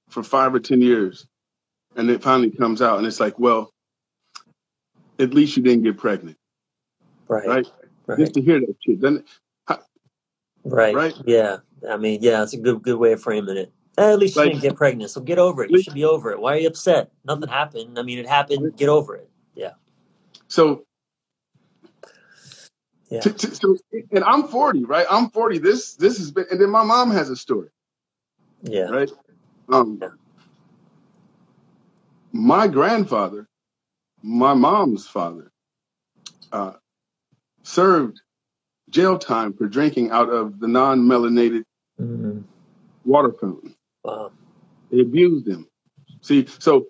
Speaker 1: for five or ten years, and it finally comes out, and it's like, well, at least you didn't get pregnant,
Speaker 2: Right.
Speaker 1: right?
Speaker 2: Right.
Speaker 1: Just to hear that shit, doesn't it?
Speaker 2: Right.
Speaker 1: Right?
Speaker 2: Yeah. I mean, yeah, it's a good good way of framing it. At least you
Speaker 1: Like-
Speaker 2: didn't get pregnant, so get over it. You should be over it. Why are you upset? Nothing happened. I mean, it happened. Get over it. Yeah.
Speaker 1: So,
Speaker 2: Yeah.
Speaker 1: to, to, so, and I'm 40, right? I'm 40. This this has been, and then my mom has a story,
Speaker 2: Yeah.
Speaker 1: right? Um,
Speaker 2: Yeah.
Speaker 1: my grandfather, my mom's father, uh, served jail time for drinking out of the non-melanated
Speaker 2: Mhm.
Speaker 1: water fountain.
Speaker 2: Wow.
Speaker 1: They abused them. See, so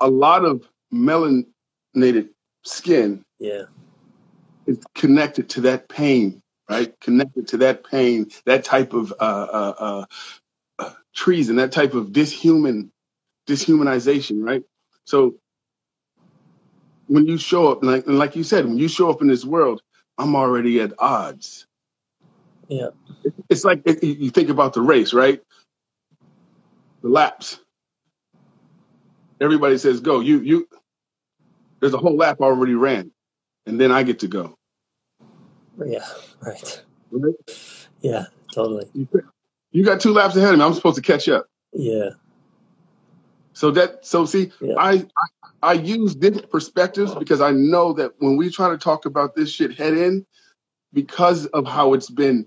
Speaker 1: a lot of melanated skin
Speaker 2: Yeah.
Speaker 1: is connected to that pain, right? Connected to that pain, that type of uh, uh, uh, uh, treason, that type of dishuman, dishumanization, right? So when you show up, like and like you said, when you show up in this world, I'm already at odds.
Speaker 2: Yeah.
Speaker 1: It's like it, you think about the race, right? The laps. Everybody says go. You you. There's a whole lap already ran, and then I get to go.
Speaker 2: Yeah. Right.
Speaker 1: Right?
Speaker 2: Yeah. Totally.
Speaker 1: You, got two laps ahead of me. I'm supposed to catch up.
Speaker 2: Yeah.
Speaker 1: So that so see,
Speaker 2: Yeah.
Speaker 1: I, I I use different perspectives because I know that when we try to talk about this shit head in, because of how it's been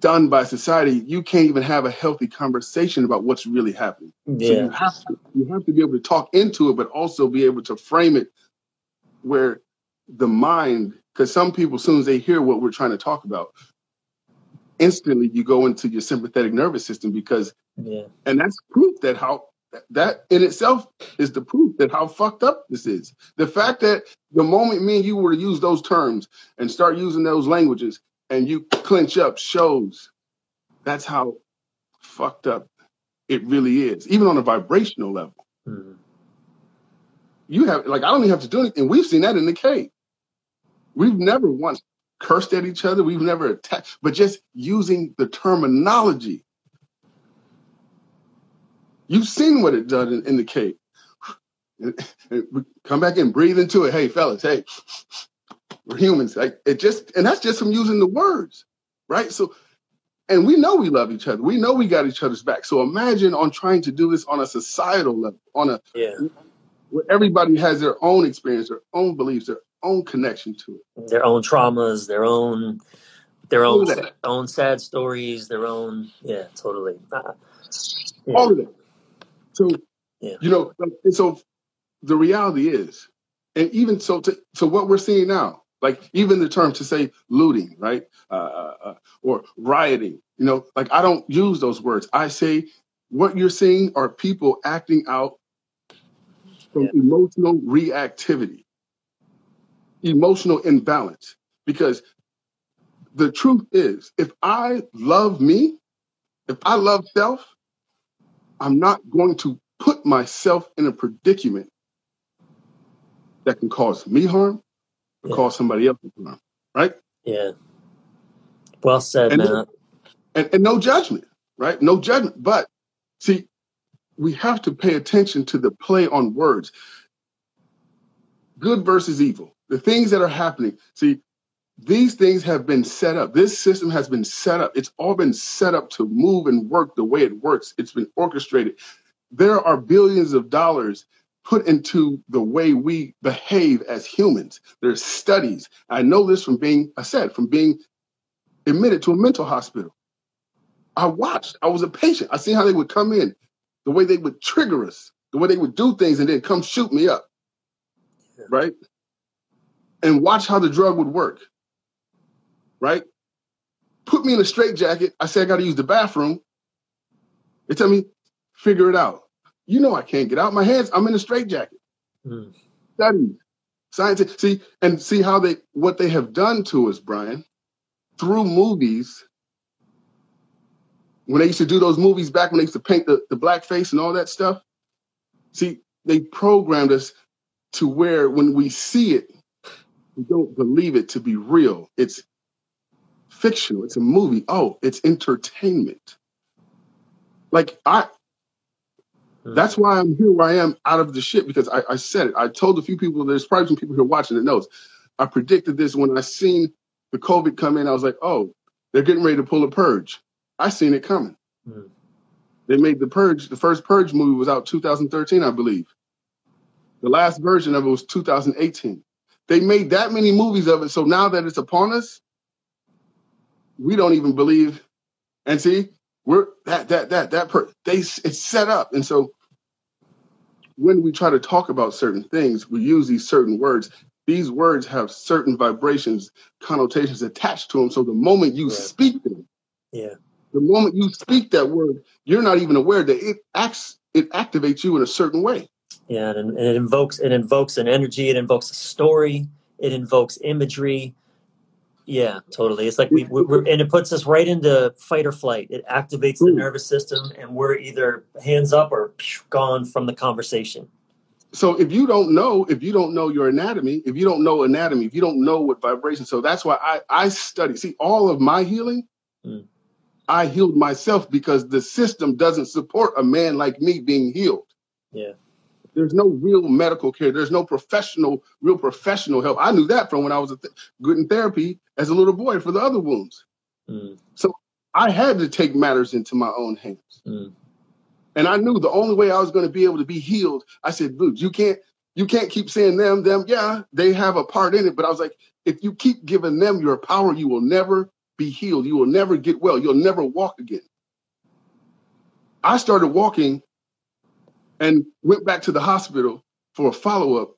Speaker 1: done by society, you can't even have a healthy conversation about what's really happening. So you have to you have to be able to talk into it, but also be able to frame it where the mind, because some people, as soon as they hear what we're trying to talk about, instantly you go into your sympathetic nervous system because
Speaker 2: Yeah.
Speaker 1: and that's proof that how that in itself is the proof that how fucked up this is. The fact that the moment me and you were to use those terms and start using those languages and you clinch up shows that's how fucked up it really is, even on a vibrational level.
Speaker 2: Mhm.
Speaker 1: You have like I don't even have to do anything. We've seen that in the cave. We've never once cursed at each other. We've never attacked, but just using the terminology. You've seen what it does in, in the cave. And- and we Come back and breathe into it. Hey, fellas, hey, we're humans. Like it just, and that's just from using the words, right? So And we know we love each other. We know we got each other's back. So imagine on trying to do this on a societal level, on a
Speaker 2: Yeah.
Speaker 1: where everybody has their own experience, their own beliefs, their own connection to it.
Speaker 2: Their own traumas, their own their own own sad stories, their own yeah, totally. Uh, yeah.
Speaker 1: All of that. So
Speaker 2: Yeah.
Speaker 1: you know, and so the reality is, and even so, to, so what we're seeing now, like even the term to say looting, right, uh, uh, uh, or rioting, you know, like I don't use those words. I say what you're seeing are people acting out from
Speaker 2: Yeah.
Speaker 1: emotional reactivity, emotional imbalance. Because the truth is, if I love me, if I love self, I'm not going to put myself in a predicament that can cause me harm
Speaker 2: Yeah.
Speaker 1: cause somebody else right?
Speaker 2: Yeah. Well said,
Speaker 1: And
Speaker 2: man.
Speaker 1: and, and no judgment, right? No judgment. But see, we have to pay attention to the play on words. Good versus evil. The things that are happening. See, these things have been set up. This system has been set up. It's all been set up to move and work the way it works. It's been orchestrated. There are billions of dollars put into the way we behave as humans. There's studies. I know this from being, I said, from being admitted to a mental hospital. I watched. I was a patient. I seen how they would come in, the way they would trigger us, the way they would do things, and then come shoot me up,
Speaker 2: Yeah.
Speaker 1: right? And watch how the drug would work, right? Put me in a straitjacket. I say I got to use the bathroom. They tell me, figure it out. You know I can't get out. My hands. I'm in a straitjacket.
Speaker 2: Mm.
Speaker 1: Studies, science. See and see how they what they have done to us, Brian, through movies when they used to do those movies back when they used to paint the, the black face and all that stuff, see, they programmed us to where when we see it, we don't believe it to be real. It's fictional. It's a movie. Oh, it's entertainment. Like I. that's why I'm here where I am out of the shit because I, I said it. I told a few people, there's probably some people here watching that knows. I predicted this when I seen the COVID come in. I was like, oh, they're getting ready to pull a purge. I seen it coming.
Speaker 2: Mm.
Speaker 1: They made the purge. The first purge movie was out 2013, I believe. The last version of it was 2018. They made that many movies of it. So now that it's upon us, we don't even believe. And see, we're that that that that per, they it's set up. And so when we try to talk about certain things, we use these certain words. These words have certain vibrations, connotations attached to them. So the moment you speak them,
Speaker 2: Yeah.
Speaker 1: the moment you speak that word, you're not even aware that it acts, it activates you in a certain way.
Speaker 2: Yeah, and, and it invokes it invokes an energy, it invokes a story, it invokes imagery. Yeah, totally. It's like we we- we're, and it puts us right into fight or flight. It activates the nervous system, and we're either hands up or gone from the conversation.
Speaker 1: So if you don't know, if you don't know your anatomy, if you don't know anatomy, if you don't know what vibration, so that's why I I study. See, all of my healing,
Speaker 2: Mm.
Speaker 1: I healed myself because the system doesn't support a man like me being healed.
Speaker 2: Yeah,
Speaker 1: There's no real medical care. There's no professional, real professional help. I knew that from when I was a th- good in therapy as a little boy for the other wounds.
Speaker 2: Mm,
Speaker 1: I had to take matters into my own hands.
Speaker 2: mm,
Speaker 1: And I knew the only way I was going to be able to be healed, I said, dude, you can't, you can't keep saying them, them. Yeah, they have a part in it. But I was like, if you keep giving them your power, you will never be healed. You will never get well. You'll never walk again. I started walking and went back to the hospital for a follow up.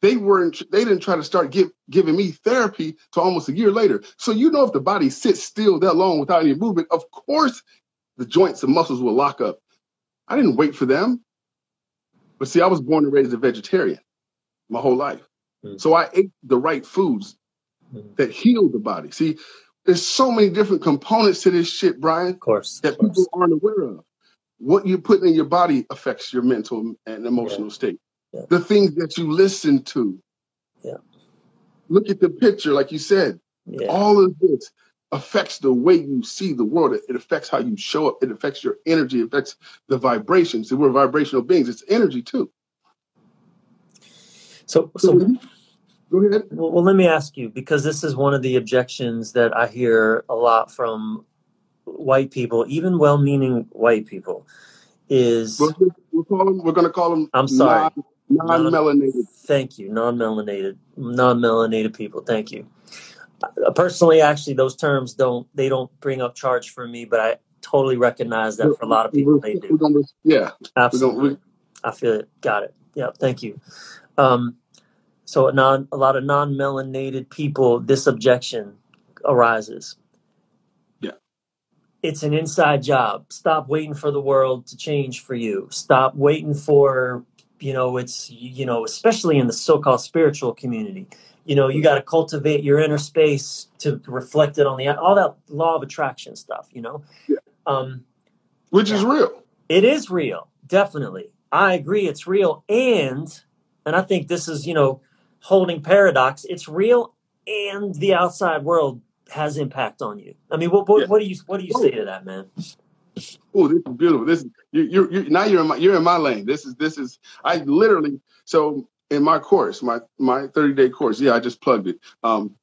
Speaker 1: They weren't, they didn't try to start give, giving me therapy till almost a year later. So, you know, if the body sits still that long without any movement, of course the joints and muscles will lock up. I didn't wait for them. But see, I was born and raised a vegetarian my whole life.
Speaker 2: Mm.
Speaker 1: So I ate the right foods
Speaker 2: mm.
Speaker 1: that heal the body. See, there's so many different components to this shit, Brian,
Speaker 2: Of course,
Speaker 1: that
Speaker 2: of course.
Speaker 1: people aren't aware of. What you put in your body affects your mental and emotional state.
Speaker 2: Yeah.
Speaker 1: The things that you listen to.
Speaker 2: Yeah.
Speaker 1: Look at the picture, like you said.
Speaker 2: Yeah,
Speaker 1: All of this affects the way you see the world. It, affects how you show up. It affects your energy. It affects the vibrations. We're vibrational beings. It's energy too.
Speaker 2: so
Speaker 1: So
Speaker 2: so
Speaker 1: go ahead.
Speaker 2: Well, well, let me ask you because this is one of the objections that I hear a lot from white people, even well-meaning white people, is
Speaker 1: call them. We're going to call them.
Speaker 2: I'm sorry.
Speaker 1: Non, non-melanated.
Speaker 2: Thank you, non-melanated, non-melanated people. Thank you. Uh, personally, actually, those terms don't they don't bring up charge for me, but I totally recognize that for a lot of people they do.
Speaker 1: Gonna, yeah,
Speaker 2: absolutely. Gonna, I feel it. Got it. Yeah, thank you. Um, so, non a lot of non-melanated people, this objection arises.
Speaker 1: Yeah,
Speaker 2: it's an inside job. Stop waiting for the world to change for you. Stop waiting for you know it's you know especially in the so-called spiritual community you know you got to cultivate your inner space to reflect it on the all that law of attraction stuff you know
Speaker 1: yeah.
Speaker 2: um
Speaker 1: which is real
Speaker 2: it is real definitely i agree it's real and and i think this is you know holding paradox it's real and the outside world has impact on you i mean what what, yeah. what do you what do you say to that man
Speaker 1: oh, this is beautiful. This is you, you, you now you're in my you're in my lane. This is this is I literally so in my course, my my 30 day course. Yeah, I just plugged it. Um,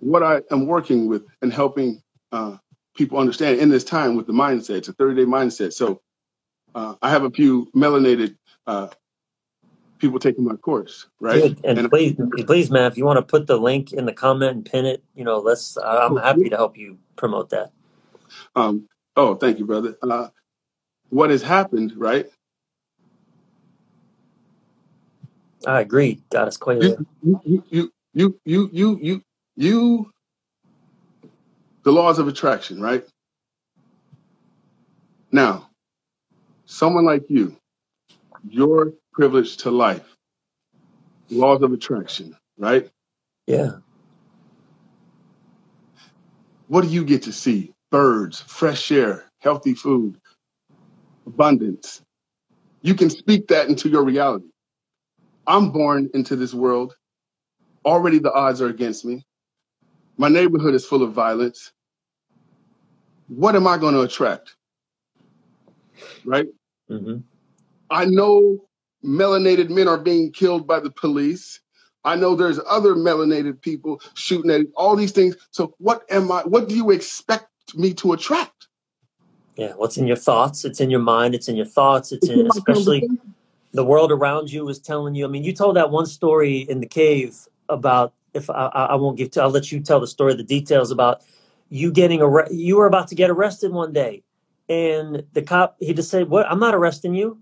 Speaker 1: what I am working with and helping uh, people understand in this time with the mindset. It's a 30 day mindset. So uh, I have a few melanated uh, people taking my course, right?
Speaker 2: And, and please, please, man, if you want to put the link in the comment and pin it, you know, let's. I'm happy to help you promote that.
Speaker 1: Um, Oh, thank you, brother. Uh, what has happened, right?
Speaker 2: I agree. God is.
Speaker 1: You, you, you, you, you, you, you, you, the laws of attraction, right? Now, someone like you, your privilege to life, laws of attraction, right?
Speaker 2: Yeah.
Speaker 1: What do you get to see? birds, fresh air, healthy food, abundance. You can speak that into your reality. I'm born into this world. Already the odds are against me. My neighborhood is full of violence. What am I going to attract? Right?
Speaker 2: Mm-hmm.
Speaker 1: I know melanated men are being killed by the police. I know there's other melanated people shooting at all these things. So what am I? What do you expect me to attract.
Speaker 2: Yeah, what's in your thoughts? It's in your mind. It's in your thoughts. It's, in, especially the world around you is telling you. I mean, you told that one story in the cave about if I, I won't give. To, I'll let you tell the story, the details about you getting arre- You were about to get arrested one day, and the cop he just said, "What? I'm not arresting you."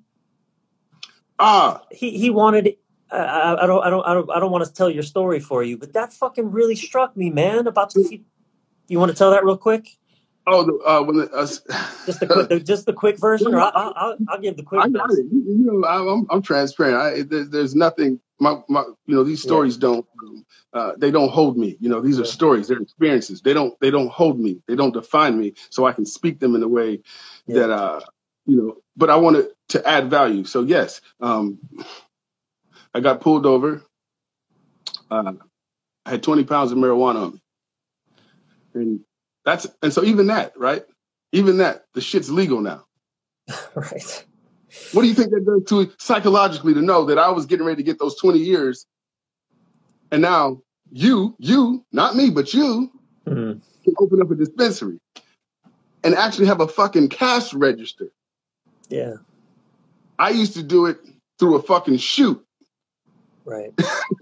Speaker 1: Ah,
Speaker 2: he he wanted. I, I don't I don't I don't I don't want to tell your story for you, but that fucking really struck me, man. About the, you want to tell that real quick?
Speaker 1: Oh, the, uh, when the, uh, [laughs]
Speaker 2: just the quick, the, just the quick version, or I'll, I'll, I'll give the quick. I got
Speaker 1: version. it. You, know, I'm, I'm transparent. I, there's, there's nothing. My, my, you know, these stories yeah. don't, uh, they don't hold me. You know, these are stories. They're experiences. They don't, they don't hold me. They don't define me. So I can speak them in a way yeah. that, uh, you know. But I wanted to add value. So yes, um, I got pulled over. Uh, I had 20 pounds of marijuana on me, and that's and so even that, right? Even that, the shit's legal now. [laughs]
Speaker 2: right.
Speaker 1: What do you think that does to psychologically to know that I was getting ready to get those 20 years and now you, you, not me, but you mm-hmm. can open up a dispensary and actually have a fucking cash register.
Speaker 2: Yeah.
Speaker 1: I used to do it through a fucking shoot.
Speaker 2: Right.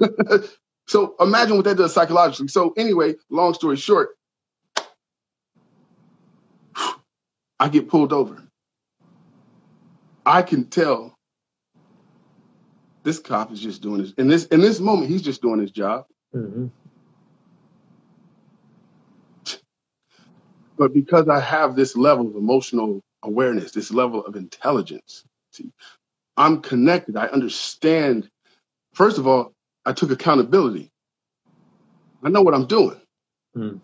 Speaker 2: [laughs]
Speaker 1: so imagine what that does psychologically. So anyway, long story short, I get pulled over. I can tell this cop is just doing his in this in this moment he's just doing his job.
Speaker 2: Mm-hmm.
Speaker 1: But because I have this level of emotional awareness, this level of intelligence, see, I'm connected. I understand. First of all, I took accountability. I know what I'm doing.
Speaker 2: Mm.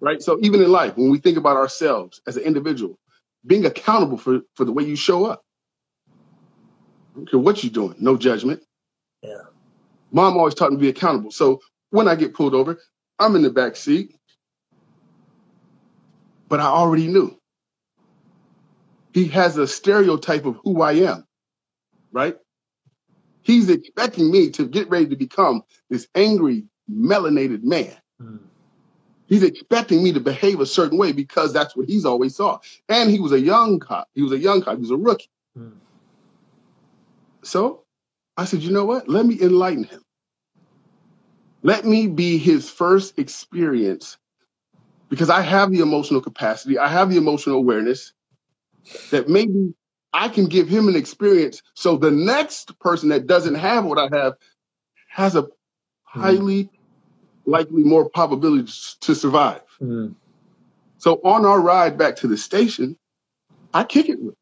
Speaker 1: Right. So even in life, when we think about ourselves as an individual, being accountable for, for the way you show up. I don't care what you're doing, no judgment.
Speaker 2: Yeah.
Speaker 1: Mom always taught me to be accountable. So when I get pulled over, I'm in the back seat. But I already knew. He has a stereotype of who I am, right? He's expecting me to get ready to become this angry, melanated man.
Speaker 2: Mm.
Speaker 1: He's expecting me to behave a certain way because that's what he's always saw. And he was a young cop. He was a young cop. He was a rookie. Hmm. So I said, you know what? Let me enlighten him. Let me be his first experience because I have the emotional capacity. I have the emotional awareness that maybe I can give him an experience so the next person that doesn't have what I have has a hmm. highly likely more probability to survive. Mm. So on our ride back to the station, I kick it with.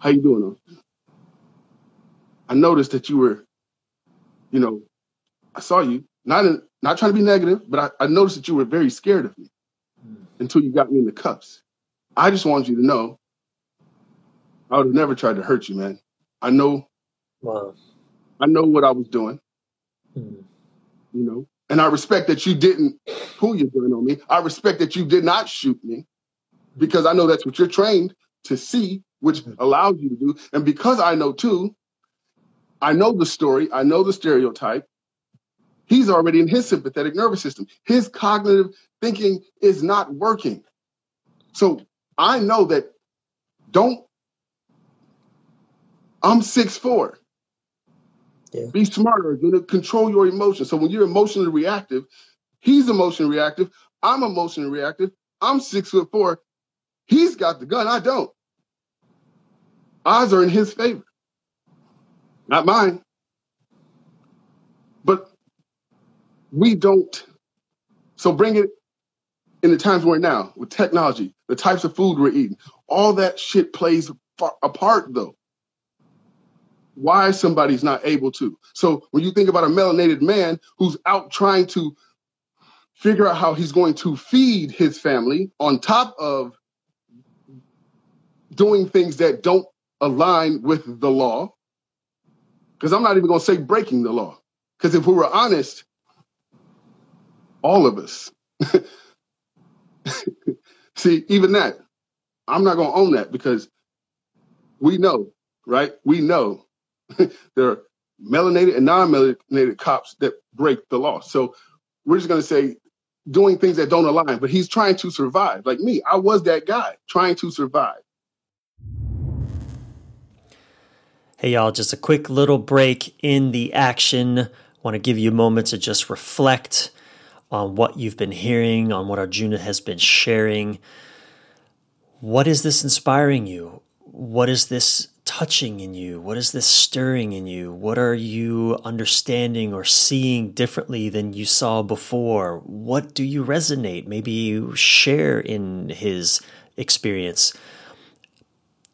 Speaker 1: How you doing? Austin? I noticed that you were, you know, I saw you. Not in, not trying to be negative, but I, I noticed that you were very scared of me mm. until you got me in the cuffs. I just wanted you to know I would have never tried to hurt you, man. I know wow. I know what I was doing. Mm. You know, and I respect that you didn't pull your gun on me. I respect that you did not shoot me because I know that's what you're trained to see, which mm-hmm. allows you to do. And because I know too, I know the story, I know the stereotype. He's already in his sympathetic nervous system. His cognitive thinking is not working. So I know that don't, I'm six four. Yeah. Be smarter. Going to control your emotions. So when you're emotionally reactive, he's emotionally reactive. I'm emotionally reactive. I'm six foot four. He's got the gun. I don't. Odds are in his favor, not mine. But we don't. So bring it in the times we're in now with technology, the types of food we're eating. All that shit plays a part though why somebody's not able to. So when you think about a melanated man who's out trying to figure out how he's going to feed his family on top of doing things that don't align with the law, because I'm not even going to say breaking the law. Because if we were honest, all of us, [laughs] see, even that, I'm not going to own that because we know, right? We know [laughs] there are melanated and non-melanated cops that break the law. So we're just going to say doing things that don't align, but he's trying to survive. Like me, I was that guy trying to survive.
Speaker 2: Hey, y'all, just a quick little break in the action. Want to give you a moment to just reflect on what you've been hearing, on what Arjuna has been sharing. What is this inspiring you? What is this touching in you? What is this stirring in you? What are you understanding or seeing differently than you saw before? What do you resonate? Maybe you share in his experience.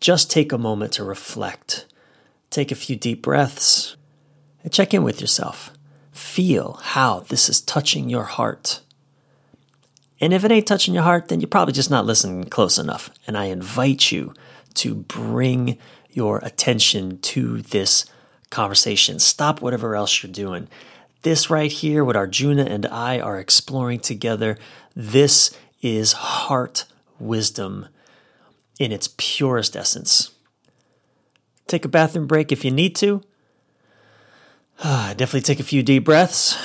Speaker 2: Just take a moment to reflect. Take a few deep breaths and check in with yourself. Feel how this is touching your heart. And if it ain't touching your heart, then you're probably just not listening close enough. And I invite you to bring your attention to this conversation. Stop whatever else you're doing. This right here, what Arjuna and I are exploring together, this is heart wisdom in its purest essence. Take a bathroom break if you need to. [sighs] Definitely take a few deep breaths.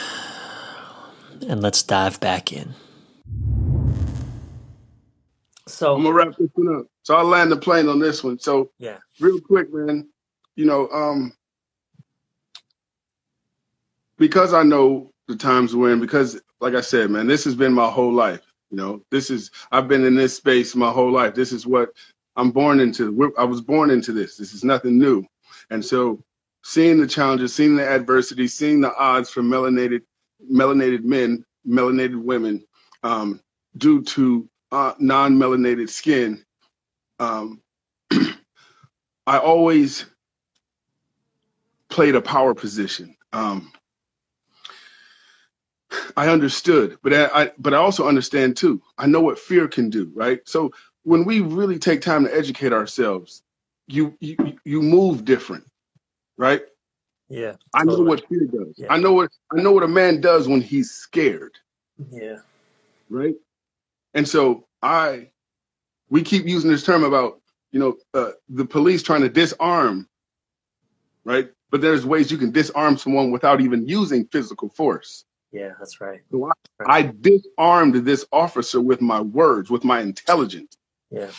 Speaker 2: And let's dive back in.
Speaker 1: So I'm gonna wrap this one up. So I'll land the plane on this one. So
Speaker 2: yeah,
Speaker 1: real quick, man. You know, um, because I know the times we're in, because like I said, man, this has been my whole life. You know, this is I've been in this space my whole life. This is what I'm born into. I was born into this. This is nothing new. And so seeing the challenges, seeing the adversity, seeing the odds for melanated melanated men, melanated women, um, due to uh, non-melanated skin, um, [clears throat] I always played a power position. Um, I understood, but I, I, but I also understand too. I know what fear can do, right? So when we really take time to educate ourselves, you you you move different, right?
Speaker 2: Yeah.
Speaker 1: I know what fear does. Yeah. I know what I know what a man does when he's scared.
Speaker 2: Yeah.
Speaker 1: Right? And so I, we keep using this term about, you know, uh, the police trying to disarm, right? But there's ways you can disarm someone without even using physical force.
Speaker 2: Yeah, that's right.
Speaker 1: So I, I disarmed this officer with my words, with my intelligence.
Speaker 2: Yeah.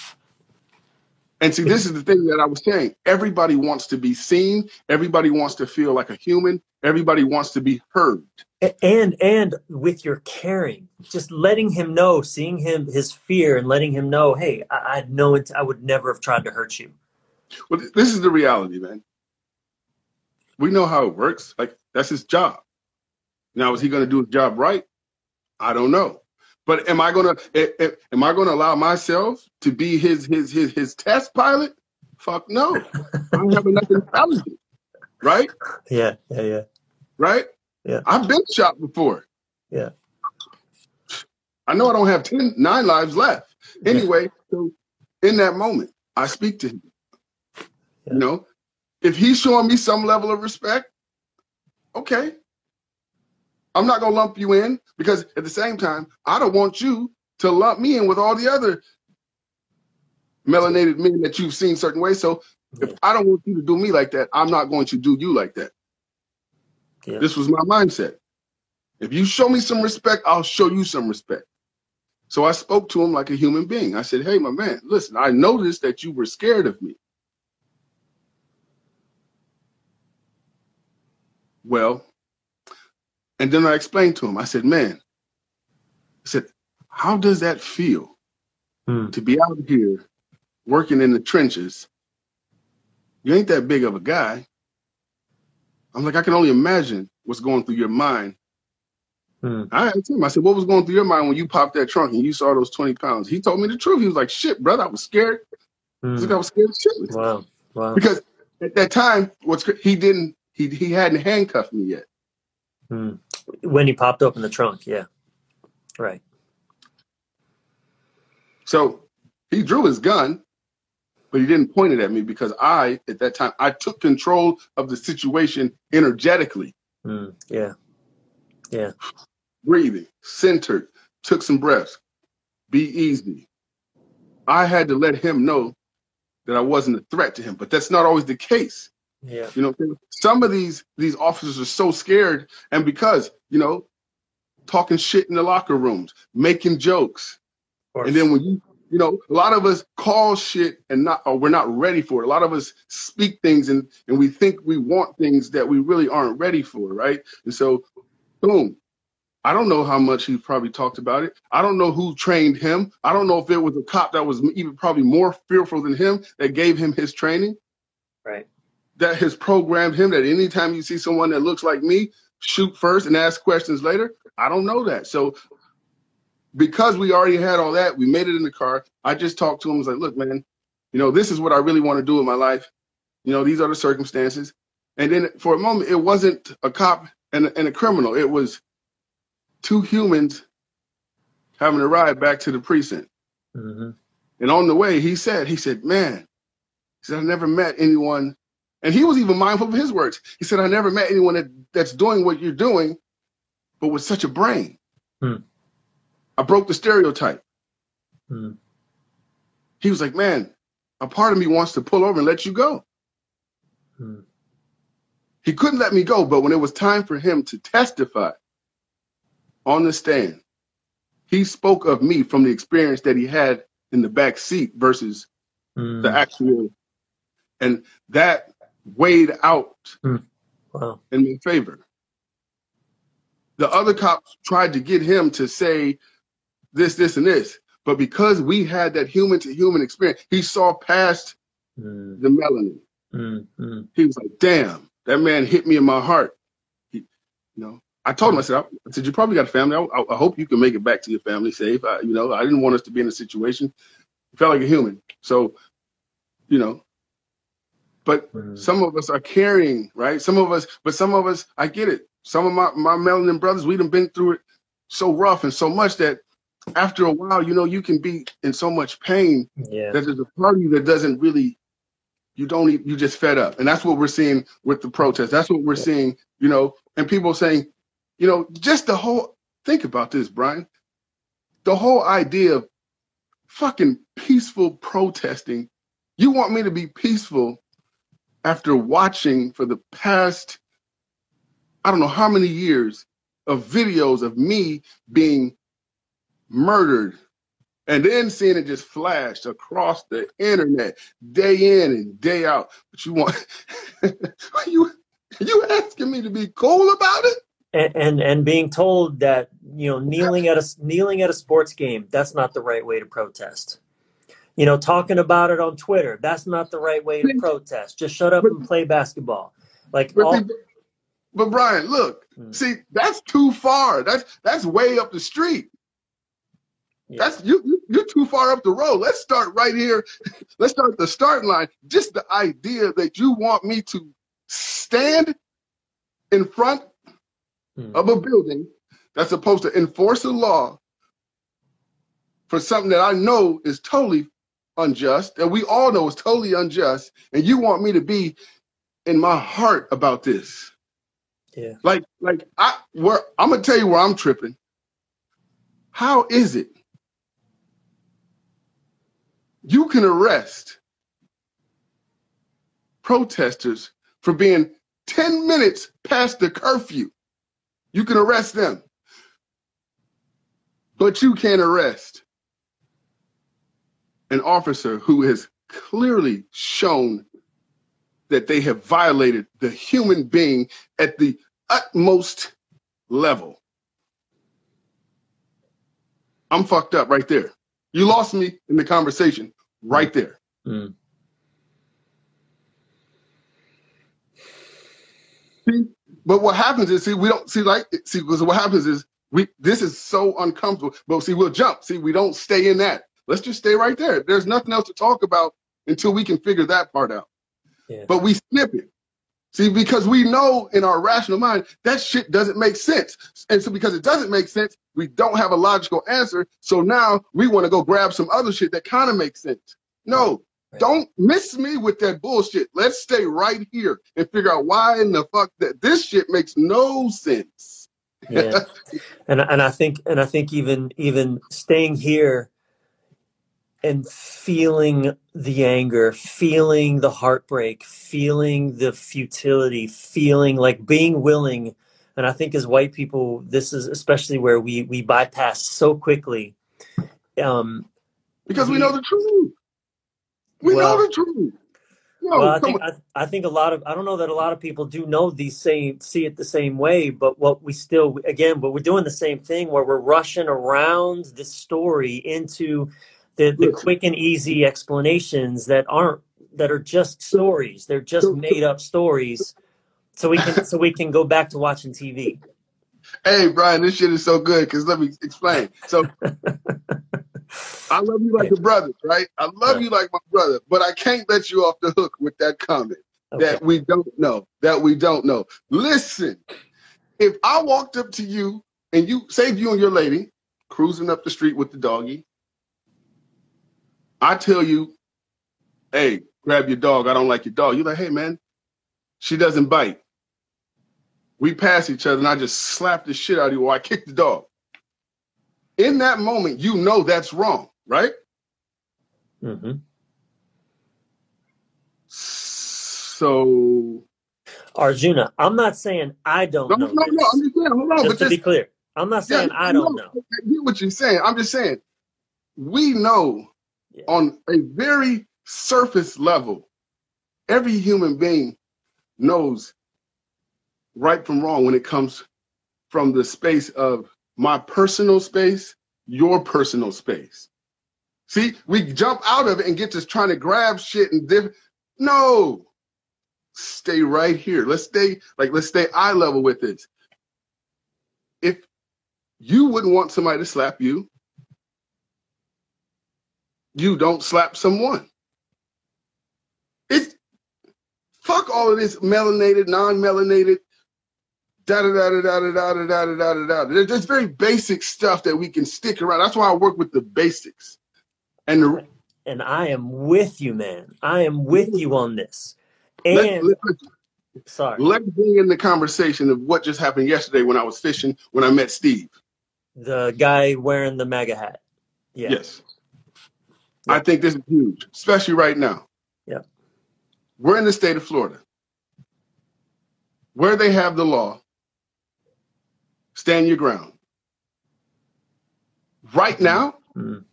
Speaker 1: And see, this is the thing that I was saying. Everybody wants to be seen. Everybody wants to feel like a human. Everybody wants to be heard.
Speaker 2: And and with your caring, just letting him know, seeing him his fear, and letting him know, hey, I, I know it. I would never have tried to hurt you.
Speaker 1: Well, this is the reality, man. We know how it works. Like that's his job. Now, is he going to do his job right? I don't know. But am I going to am I going to allow myself to be his his his his test pilot? Fuck no. I don't have enough intelligence. Right? [laughs]
Speaker 2: Yeah, yeah, yeah,
Speaker 1: Right?
Speaker 2: Yeah.
Speaker 1: I've been shot before.
Speaker 2: yeah.
Speaker 1: I know I don't have 10, nine lives left.
Speaker 2: Yeah.
Speaker 1: Anyway, so in that moment, I speak to him.
Speaker 2: Yeah.
Speaker 1: You know, if he's showing me some level of respect, okay. I'm not gonna lump you in because at the same time, I don't want you to lump me in with all the other melanated men that you've seen certain ways. So if I don't want you to do me like that, I'm not going to do you like that.
Speaker 2: Yeah.
Speaker 1: This was my mindset. If you show me some respect, I'll show you some respect. So I spoke to him like a human being. I said, Hey, my man, listen, I noticed that you were scared of me. Well, and then I explained to him, I said, Man, I said, how does that feel
Speaker 2: Hmm.
Speaker 1: to be out here working in the trenches? You ain't that big of a guy. I'm like, I can only imagine what's going through your mind
Speaker 2: Hmm.
Speaker 1: I asked him, I said, what was going through your mind when you popped that trunk and you saw those 20 pounds? He told me the truth. He was like, shit, brother, I was scared.
Speaker 2: Hmm.
Speaker 1: like, I was scared shitless.
Speaker 2: Wow. Wow.
Speaker 1: Because at that time, what's he didn't, he, he hadn't handcuffed me yet.
Speaker 2: Hmm. When he popped open the trunk, yeah. Right.
Speaker 1: So he drew his gun, but he didn't point it at me because I, at that time, I took control of the situation energetically,
Speaker 2: Hmm. Yeah. Yeah.
Speaker 1: breathing, centered, took some breaths, be easy. I had to let him know that I wasn't a threat to him, but that's not always the case.
Speaker 2: Yeah.
Speaker 1: You know, some of these these officers are so scared, and because you know, talking shit in the locker rooms, making jokes, and then when you you know, a lot of us call shit and not or we're not ready for it. A lot of us speak things and and we think we want things that we really aren't ready for, right? And so, boom. I don't know how much he probably talked about it. I don't know who trained him. I don't know if it was a cop that was even probably more fearful than him that gave him his training
Speaker 2: right.
Speaker 1: that has programmed him that anytime you see someone that looks like me, shoot first and ask questions later. I don't know that. So because we already had all that, we made it in the car. I just talked to him. I was like, look, man, you know, this is what I really want to do in my life. You know, these are the circumstances. And then for a moment, it wasn't a cop and, and a criminal. It was two humans having a ride back to the precinct.
Speaker 2: hmm
Speaker 1: And on the way, he said, he said, man, he said, I never met anyone. And he was even mindful of his words. He said, I never met anyone that, that's doing what you're doing, but with such a brain.
Speaker 2: Hmm.
Speaker 1: I broke the stereotype.
Speaker 2: Hmm.
Speaker 1: He was like, man, a part of me wants to pull over and let you go.
Speaker 2: Hmm.
Speaker 1: He couldn't let me go, but when it was time for him to testify on the stand, he spoke of me from the experience that he had in the back seat versus
Speaker 2: Hmm.
Speaker 1: the actual, and that weighed out
Speaker 2: Wow.
Speaker 1: in my favor. The other cops tried to get him to say this, this, and this, but because we had that human to human experience, he saw past
Speaker 2: Hmm.
Speaker 1: the melanin.
Speaker 2: Hmm. Hmm.
Speaker 1: He was like, "Damn, that man hit me in my heart." He, you know, I told him, I said, I, I said, you probably got a family. I, I, hope you can make it back to your family safe. I, you know, I didn't want us to be in a situation. He felt like a human, so you know. But
Speaker 2: Hmm.
Speaker 1: some of us are carrying, right? Some of us, but some of us, I get it. Some of my my melanin brothers, we done been through it so rough and so much that after a while, you know, you can be in so much pain
Speaker 2: Yeah.
Speaker 1: that there's a part of you that doesn't really you don't you just fed up and that's what we're seeing with the protest that's what we're
Speaker 2: Yeah.
Speaker 1: seeing you know and people saying you know just the whole think about this brian the whole idea of fucking peaceful protesting you want me to be peaceful after watching for the past i don't know how many years of videos of me being murdered and then seeing it just flash across the internet day in and day out. But you want [laughs] you you asking me to be cool about it?
Speaker 2: And, and and being told that you know kneeling at a kneeling at a sports game that's not the right way to protest. You know, talking about it on Twitter that's not the right way to protest. Just shut up and play basketball. Like
Speaker 1: But,
Speaker 2: all,
Speaker 1: but Brian, look,
Speaker 2: Mm.
Speaker 1: see, that's too far. That's that's way up the street.
Speaker 2: Yeah,
Speaker 1: That's you, you you're too far up the road. Let's start right here. [laughs] Let's start at the starting line. Just the idea that you want me to stand in front
Speaker 2: Mm.
Speaker 1: of a building that's supposed to enforce a law for something that I know is totally unjust, that we all know is totally unjust, and you want me to be in my heart about this.
Speaker 2: yeah.
Speaker 1: Like, like I where I'm gonna tell you where I'm tripping. How is it you can arrest protesters for being 10 minutes past the curfew? You can arrest them, but you can't arrest an officer who has clearly shown that they have violated the human being at the utmost level. I'm fucked up right there. You lost me in the conversation right there.
Speaker 2: Mm.
Speaker 1: See, but what happens is, see, we don't see like, see, because what happens is, we this is so uncomfortable. But see, we'll jump. See, we don't stay in that. Let's just stay right there. There's nothing else to talk about until we can figure that part out.
Speaker 2: Yeah.
Speaker 1: But we snip it. See, because we know in our rational mind that shit doesn't make sense. And so because it doesn't make sense, we don't have a logical answer. So now we want to go grab some other shit that kind of makes sense. No,
Speaker 2: Right.
Speaker 1: don't miss me with that bullshit. Let's stay right here and figure out why in the fuck that this shit makes no sense.
Speaker 2: yeah [laughs] and and i think and i think even even staying here and feeling the anger feeling the heartbreak feeling the futility feeling like being willing and i think as white people this is especially where we we bypass so quickly um
Speaker 1: Because we
Speaker 2: we
Speaker 1: know the truth. We
Speaker 2: well
Speaker 1: know the truth. No,
Speaker 2: Well, I think. I, I think a lot of I don't know that a lot of people do know these same see it the same way, but what we still again, but we're doing the same thing where we're rushing around this story into the the quick and easy explanations that aren't that are just stories. They're just made up stories, so we can so we can go back to watching TV.
Speaker 1: hey, Brian, this shit is so good because let me explain. So [laughs] I love you like a brother, right? I love
Speaker 2: right,
Speaker 1: you like my brother, but I can't let you off the hook with that comment
Speaker 2: okay,
Speaker 1: that we don't know, that we don't know. Listen, if I walked up to you and you saved you and your lady cruising up the street with the doggy, I tell you, hey, grab your dog. I don't like your dog. You're like, hey, man, she doesn't bite. We pass each other and I just slap the shit out of you or I kick the dog. In that moment, you know that's wrong, right?
Speaker 2: Mm-hmm.
Speaker 1: So,
Speaker 2: Arjuna, I'm not saying I don't
Speaker 1: no,
Speaker 2: know
Speaker 1: no, I'm just saying, hold on,
Speaker 2: Just
Speaker 1: but
Speaker 2: to be clear, I'm not saying
Speaker 1: I
Speaker 2: I don't
Speaker 1: know.
Speaker 2: know.
Speaker 1: I get what you're saying. I'm just saying, we know
Speaker 2: Yeah,
Speaker 1: on a very surface level, every human being knows right from wrong when it comes from the space of my personal space, your personal space. See, we jump out of it and get to trying to grab shit and diff- no, stay right here. Let's stay like let's stay eye level with it. If you wouldn't want somebody to slap you, you don't slap someone. It's fuck all of this melanated, non-melanated, da da da da da da da da da da da da. There's just very basic stuff that we can stick around. That's why I work with the basics. And the,
Speaker 2: and I am with you, man. I am with you on this.
Speaker 1: let,
Speaker 2: And
Speaker 1: let,
Speaker 2: sorry,
Speaker 1: let's bring in the conversation of what just happened yesterday when I was fishing when I met Steve.
Speaker 2: the guy wearing the MAGA hat. Yeah,
Speaker 1: Yes. I think this is huge, especially right now.
Speaker 2: yeah.
Speaker 1: We're in the state of Florida where they have the law stand your ground. Right now,
Speaker 2: Mm.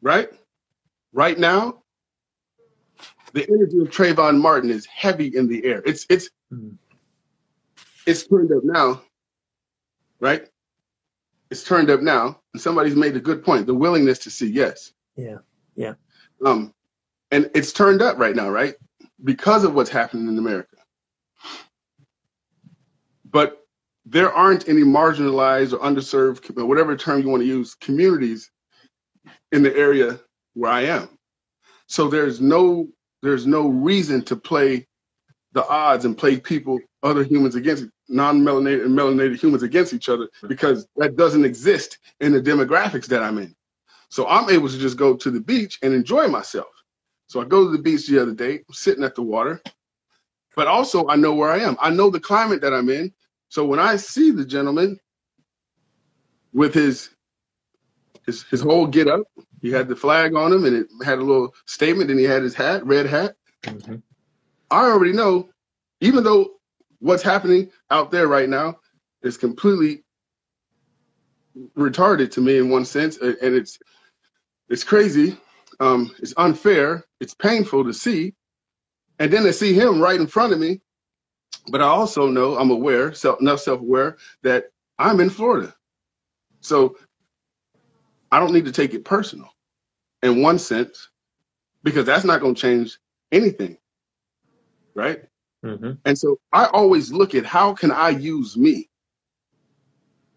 Speaker 1: right? Right now, the energy of Trayvon Martin is heavy in the air. It's it's
Speaker 2: Mm.
Speaker 1: it's turned up now, right? It's turned up now, and somebody's made a good point. The willingness to see yes.
Speaker 2: Yeah. Yeah.
Speaker 1: Um, and it's turned up right now, right? Because of what's happening in America. But there aren't any marginalized or underserved, or whatever term you want to use, communities in the area where I am. So there's no there's no reason to play the odds and play people, other humans against non-melanated and melanated humans against each other because that doesn't exist in the demographics that I'm in. So I'm able to just go to the beach and enjoy myself. So I go to the beach the other day, I'm sitting at the water, but also I know where I am. I know the climate that I'm in. So when I see the gentleman with his his his whole get up, he had the flag on him and it had a little statement, and he had his hat, red hat.
Speaker 2: Mhm.
Speaker 1: I already know, even though what's happening out there right now is completely retarded to me in one sense, and it's it's crazy, um, it's unfair, it's painful to see, and then to see him right in front of me. But I also know I'm aware, self, enough self-aware that I'm in Florida, so I don't need to take it personal, in one sense, because that's not going to change anything, right?
Speaker 2: Mhm.
Speaker 1: And so I always look at how can I use me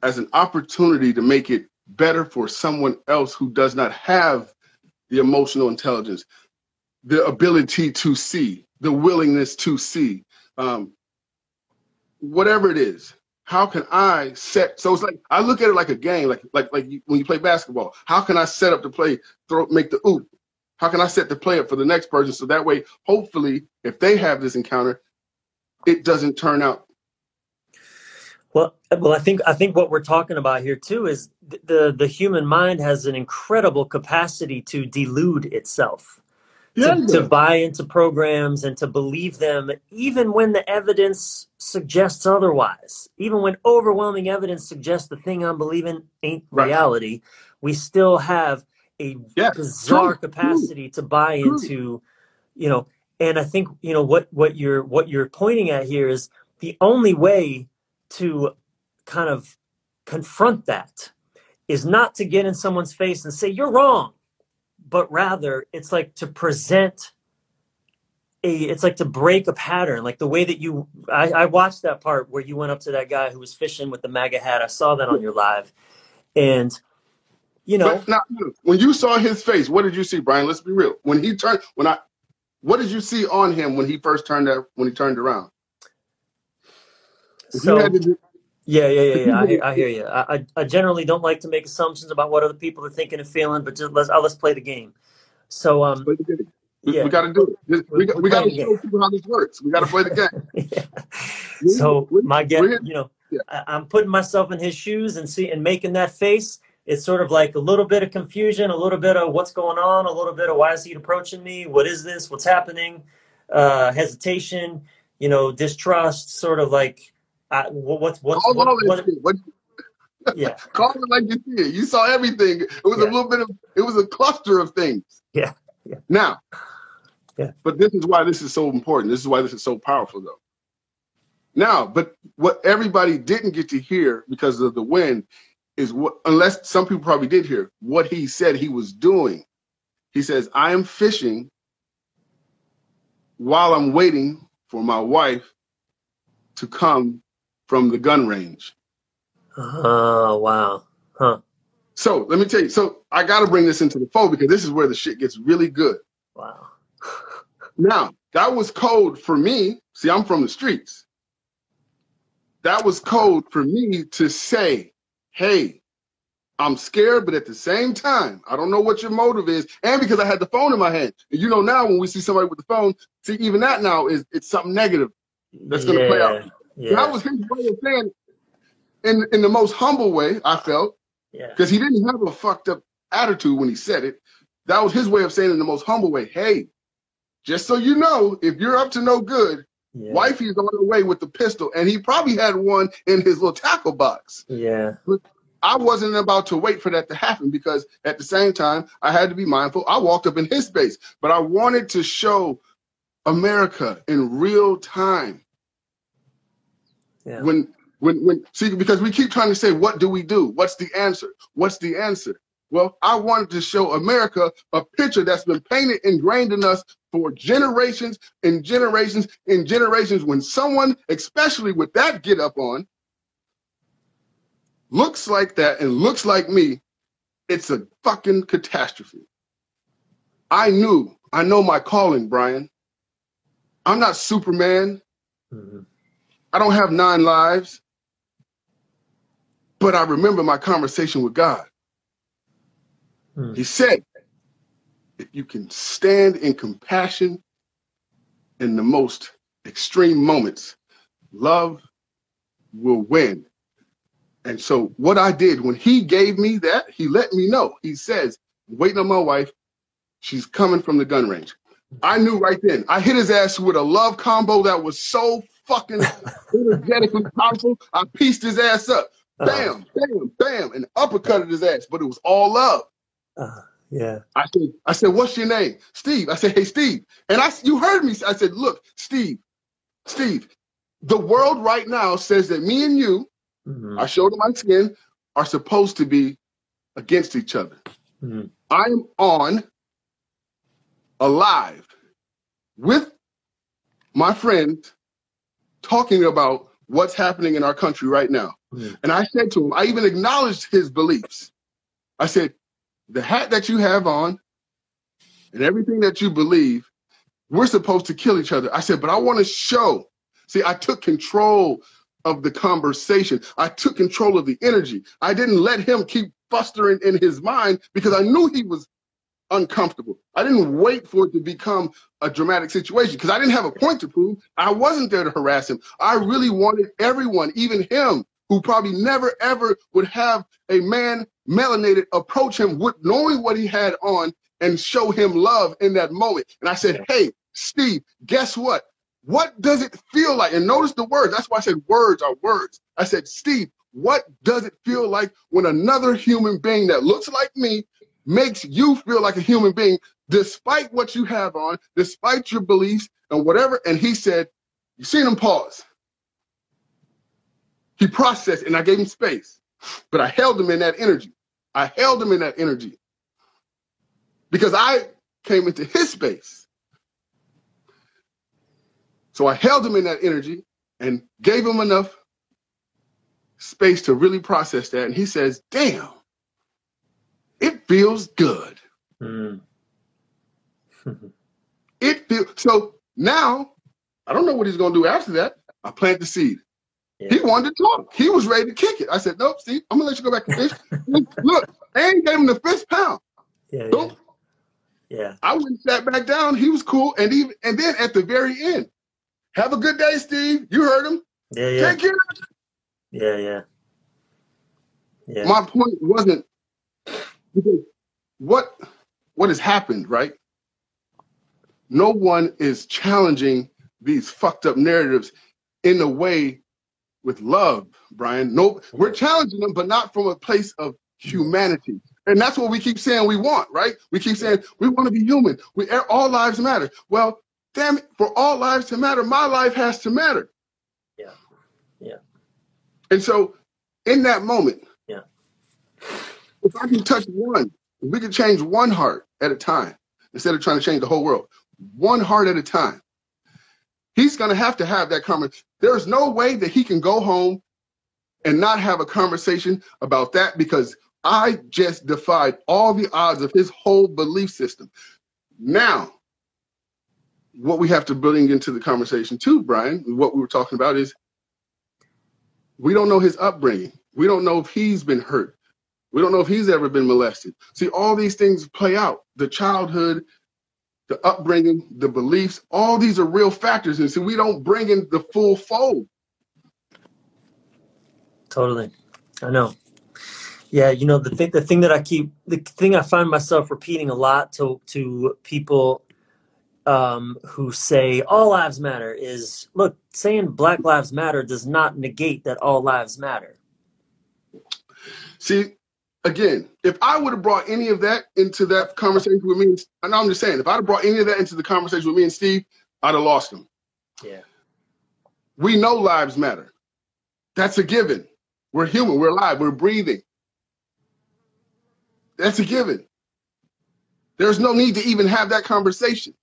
Speaker 1: as an opportunity to make it better for someone else who does not have the emotional intelligence, the ability to see, the willingness to see, um, whatever it is. How can I set? So it's like I look at it like a game, like like like you, when you play basketball. How can I set up the play, throw, make the oop? How can I set the play up for the next person so that way, hopefully, if they have this encounter, it doesn't turn out
Speaker 2: Well, well, I think I think what we're talking about here too is th- the the human mind has an incredible capacity to delude itself, to, to buy into programs and to believe them, even when the evidence suggests otherwise. Even when overwhelming evidence suggests the thing I'm believing ain't
Speaker 1: Right.
Speaker 2: reality, we still have a
Speaker 1: Yeah,
Speaker 2: bizarre
Speaker 1: true, true,
Speaker 2: capacity to buy
Speaker 1: true.
Speaker 2: into, you know. And I think you know what what you're what you're pointing at here is the only way to kind of confront that is not to get in someone's face and say you're wrong but rather it's like to present a it's like to break a pattern like the way that you I, I watched that part where you went up to that guy who was fishing with the maga hat i saw that on your live and you know
Speaker 1: now, when you saw his face, what did you see, Brian? Let's be real. When he turned, when I, what did you see on him when he first turned that when he turned around? If
Speaker 2: so
Speaker 1: you had to do,
Speaker 2: yeah yeah yeah, yeah I, hear- I hear you I, I generally don't like to make assumptions about what other people are thinking and feeling but just let's uh, let's play the game so um
Speaker 1: play the game. We,
Speaker 2: yeah
Speaker 1: we got to do it.
Speaker 2: We,
Speaker 1: We we got to show people how this works. We got to play the game. [laughs]
Speaker 2: Yeah. So my
Speaker 1: guess,
Speaker 2: you know,
Speaker 1: Yeah.
Speaker 2: I, I'm putting myself in his shoes and see and making that face. It's sort of like a little bit of confusion, a little bit of what's going on, a little bit of why is he approaching me? What is this? What's happening? Uh, hesitation, you know, distrust, sort of like, I, what, what's what's
Speaker 1: Call
Speaker 2: what what?
Speaker 1: What, [laughs]
Speaker 2: Yeah, [laughs]
Speaker 1: call it like you see it. You saw everything. It was a little bit of. It was a cluster of things.
Speaker 2: yeah, yeah,
Speaker 1: Now,
Speaker 2: yeah.
Speaker 1: but this is why this is so important. This is why this is so powerful, though. Now, but what everybody didn't get to hear because of the wind is what, unless some people probably did hear, what he said he was doing. He says, I am fishing while I'm waiting for my wife to come from the gun range.
Speaker 2: Oh wow, huh?
Speaker 1: So let me tell you. So I got to bring this into the fold because this is where the shit gets really good.
Speaker 2: Wow. [laughs]
Speaker 1: Now, that was code for me. See, I'm from the streets. That was code for me to say, hey, I'm scared, but at the same time, I don't know what your motive is. And because I had the phone in my hand. And you know, now when we see somebody with the phone, see, even that now is it's something negative that's going to play out.
Speaker 2: Yeah,
Speaker 1: That
Speaker 2: yeah,
Speaker 1: was his way of saying, in, in the most humble way, I felt,
Speaker 2: yeah,
Speaker 1: because he didn't have a fucked up attitude when he said it. That was his way of saying in the most humble way, hey, just so you know, if you're up to no good,
Speaker 2: Yeah.
Speaker 1: Wifey's on the way with the pistol, and he probably had one in his little tackle box.
Speaker 2: Yeah.
Speaker 1: I wasn't about to wait for that to happen because at the same time, I had to be mindful. I walked up in his space, but I wanted to show America in real time
Speaker 2: Yeah.
Speaker 1: when when when see because we keep trying to say what do we do what's the answer what's the answer well i wanted to show america a picture that's been painted ingrained in us for generations and generations and generations when someone especially with that get up on looks like that and looks like me it's a fucking catastrophe i knew i know my calling brian i'm not superman
Speaker 2: Mhm.
Speaker 1: I don't have nine lives, but I remember my conversation with God.
Speaker 2: Hmm.
Speaker 1: He said, if you can stand in compassion in the most extreme moments, love will win. And so, what I did when he gave me that, he let me know. He says, waiting on my wife, she's coming from the gun range. I knew right then. I hit his ass with a love combo that was so fucking [laughs] energetically powerful. I pieced his ass up.
Speaker 2: Uh,
Speaker 1: Bam, bam, bam, and uppercutted his ass. But it was all love.
Speaker 2: Uh, yeah.
Speaker 1: I said, I said, what's your name? Steve. I said, hey, Steve. And I, you heard me. I said, look, Steve, Steve, the world right now says that me and you,
Speaker 2: Mhm.
Speaker 1: I showed him my skin, are supposed to be against each other.
Speaker 2: Mhm.
Speaker 1: I'm on alive with my friend, talking about what's happening in our country right now.
Speaker 2: Mhm.
Speaker 1: And I said to him, I even acknowledged his beliefs. I said, the hat that you have on and everything that you believe, we're supposed to kill each other. I said, but I want to show. See, I took control of the conversation. I took control of the energy. I didn't let him keep fustering in his mind because I knew he was uncomfortable. I didn't wait for it to become a dramatic situation because I didn't have a point to prove. I wasn't there to harass him. I really wanted everyone, even him, who probably never ever would have a man melanated approach him with knowing what he had on and show him love in that moment. And I said, Hey, Steve, guess what? What does it feel like? And notice the words. That's why I said words are words. I said, Steve, what does it feel like when another human being that looks like me makes you feel like a human being, despite what you have on, despite your beliefs and whatever? And he said, You seen him pause. He processed, and I gave him space, but I held him in that energy. I held him in that energy because I came into his space. So I held him in that energy and gave him enough space to really process that. And he says, Damn, it feels good.
Speaker 2: Mm. [laughs]
Speaker 1: It feels so now. I don't know what he's going to do after that. I plant the seed.
Speaker 2: Yeah.
Speaker 1: He wanted to talk. He was ready to kick it. I said, Nope, Steve, I'm to let you go back [laughs] and fish. Look, ain't gave him the fifth pound.
Speaker 2: Yeah. Yeah. Yeah.
Speaker 1: I went and sat back down. He was cool. And even and then at the very end, have a good day, Steve. You heard him.
Speaker 2: Yeah. Yeah.
Speaker 1: Take care.
Speaker 2: Yeah. Yeah. Yeah.
Speaker 1: My point wasn't what what has happened, right? No one is challenging these fucked up narratives in a way with love, Brian. No, we're challenging them, but not from a place of humanity. And that's what we keep saying we want, right? We keep saying we want to be human. We all lives matter. Well, damn it, for all lives to matter, my life has to matter.
Speaker 2: Yeah. Yeah.
Speaker 1: And so in that moment,
Speaker 2: Yeah.
Speaker 1: if I can touch one, we can change one heart at a time instead of trying to change the whole world, one heart at a time. He's going to have to have that conversation. There's no way that he can go home and not have a conversation about that because I just defied all the odds of his whole belief system. Now, what we have to bring into the conversation too, Brian, what we were talking about is we don't know his upbringing. We don't know if he's been hurt. We don't know if he's ever been molested. See, all these things play out. The childhood, the upbringing, the beliefs, all these are real factors. And so we don't bring in the full fold.
Speaker 2: Totally. I know. Yeah, you know the thing the thing that I keep the thing I find myself repeating a lot to to people um, who say all lives matter is look, saying Black Lives Matter does not negate that all lives matter.
Speaker 1: See, again, if I would have brought any of that into that conversation with me, and I'm just saying, if I'd have brought any of that into the conversation with me and Steve, I'd have lost him.
Speaker 2: Yeah.
Speaker 1: We know lives matter. That's a given. We're human. We're alive. We're breathing. That's a given. There's no need to even have that conversation.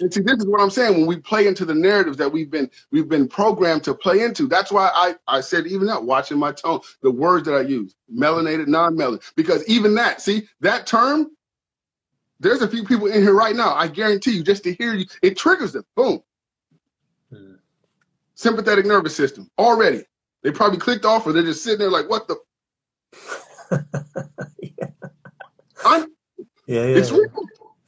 Speaker 1: And see, this is what I'm saying. When we play into the narratives that we've been we've been programmed to play into, that's why I I said even that watching my tone, the words that I use, melanated, non-melanated, because even that, see that term. There's a few people in here right now. I guarantee you, just to hear you, it triggers them. Boom.
Speaker 2: Hmm.
Speaker 1: Sympathetic nervous system already. They probably clicked off, or they're just sitting there like, "What the." [laughs]
Speaker 2: yeah.
Speaker 1: I'm,
Speaker 2: yeah, yeah,
Speaker 1: it's real.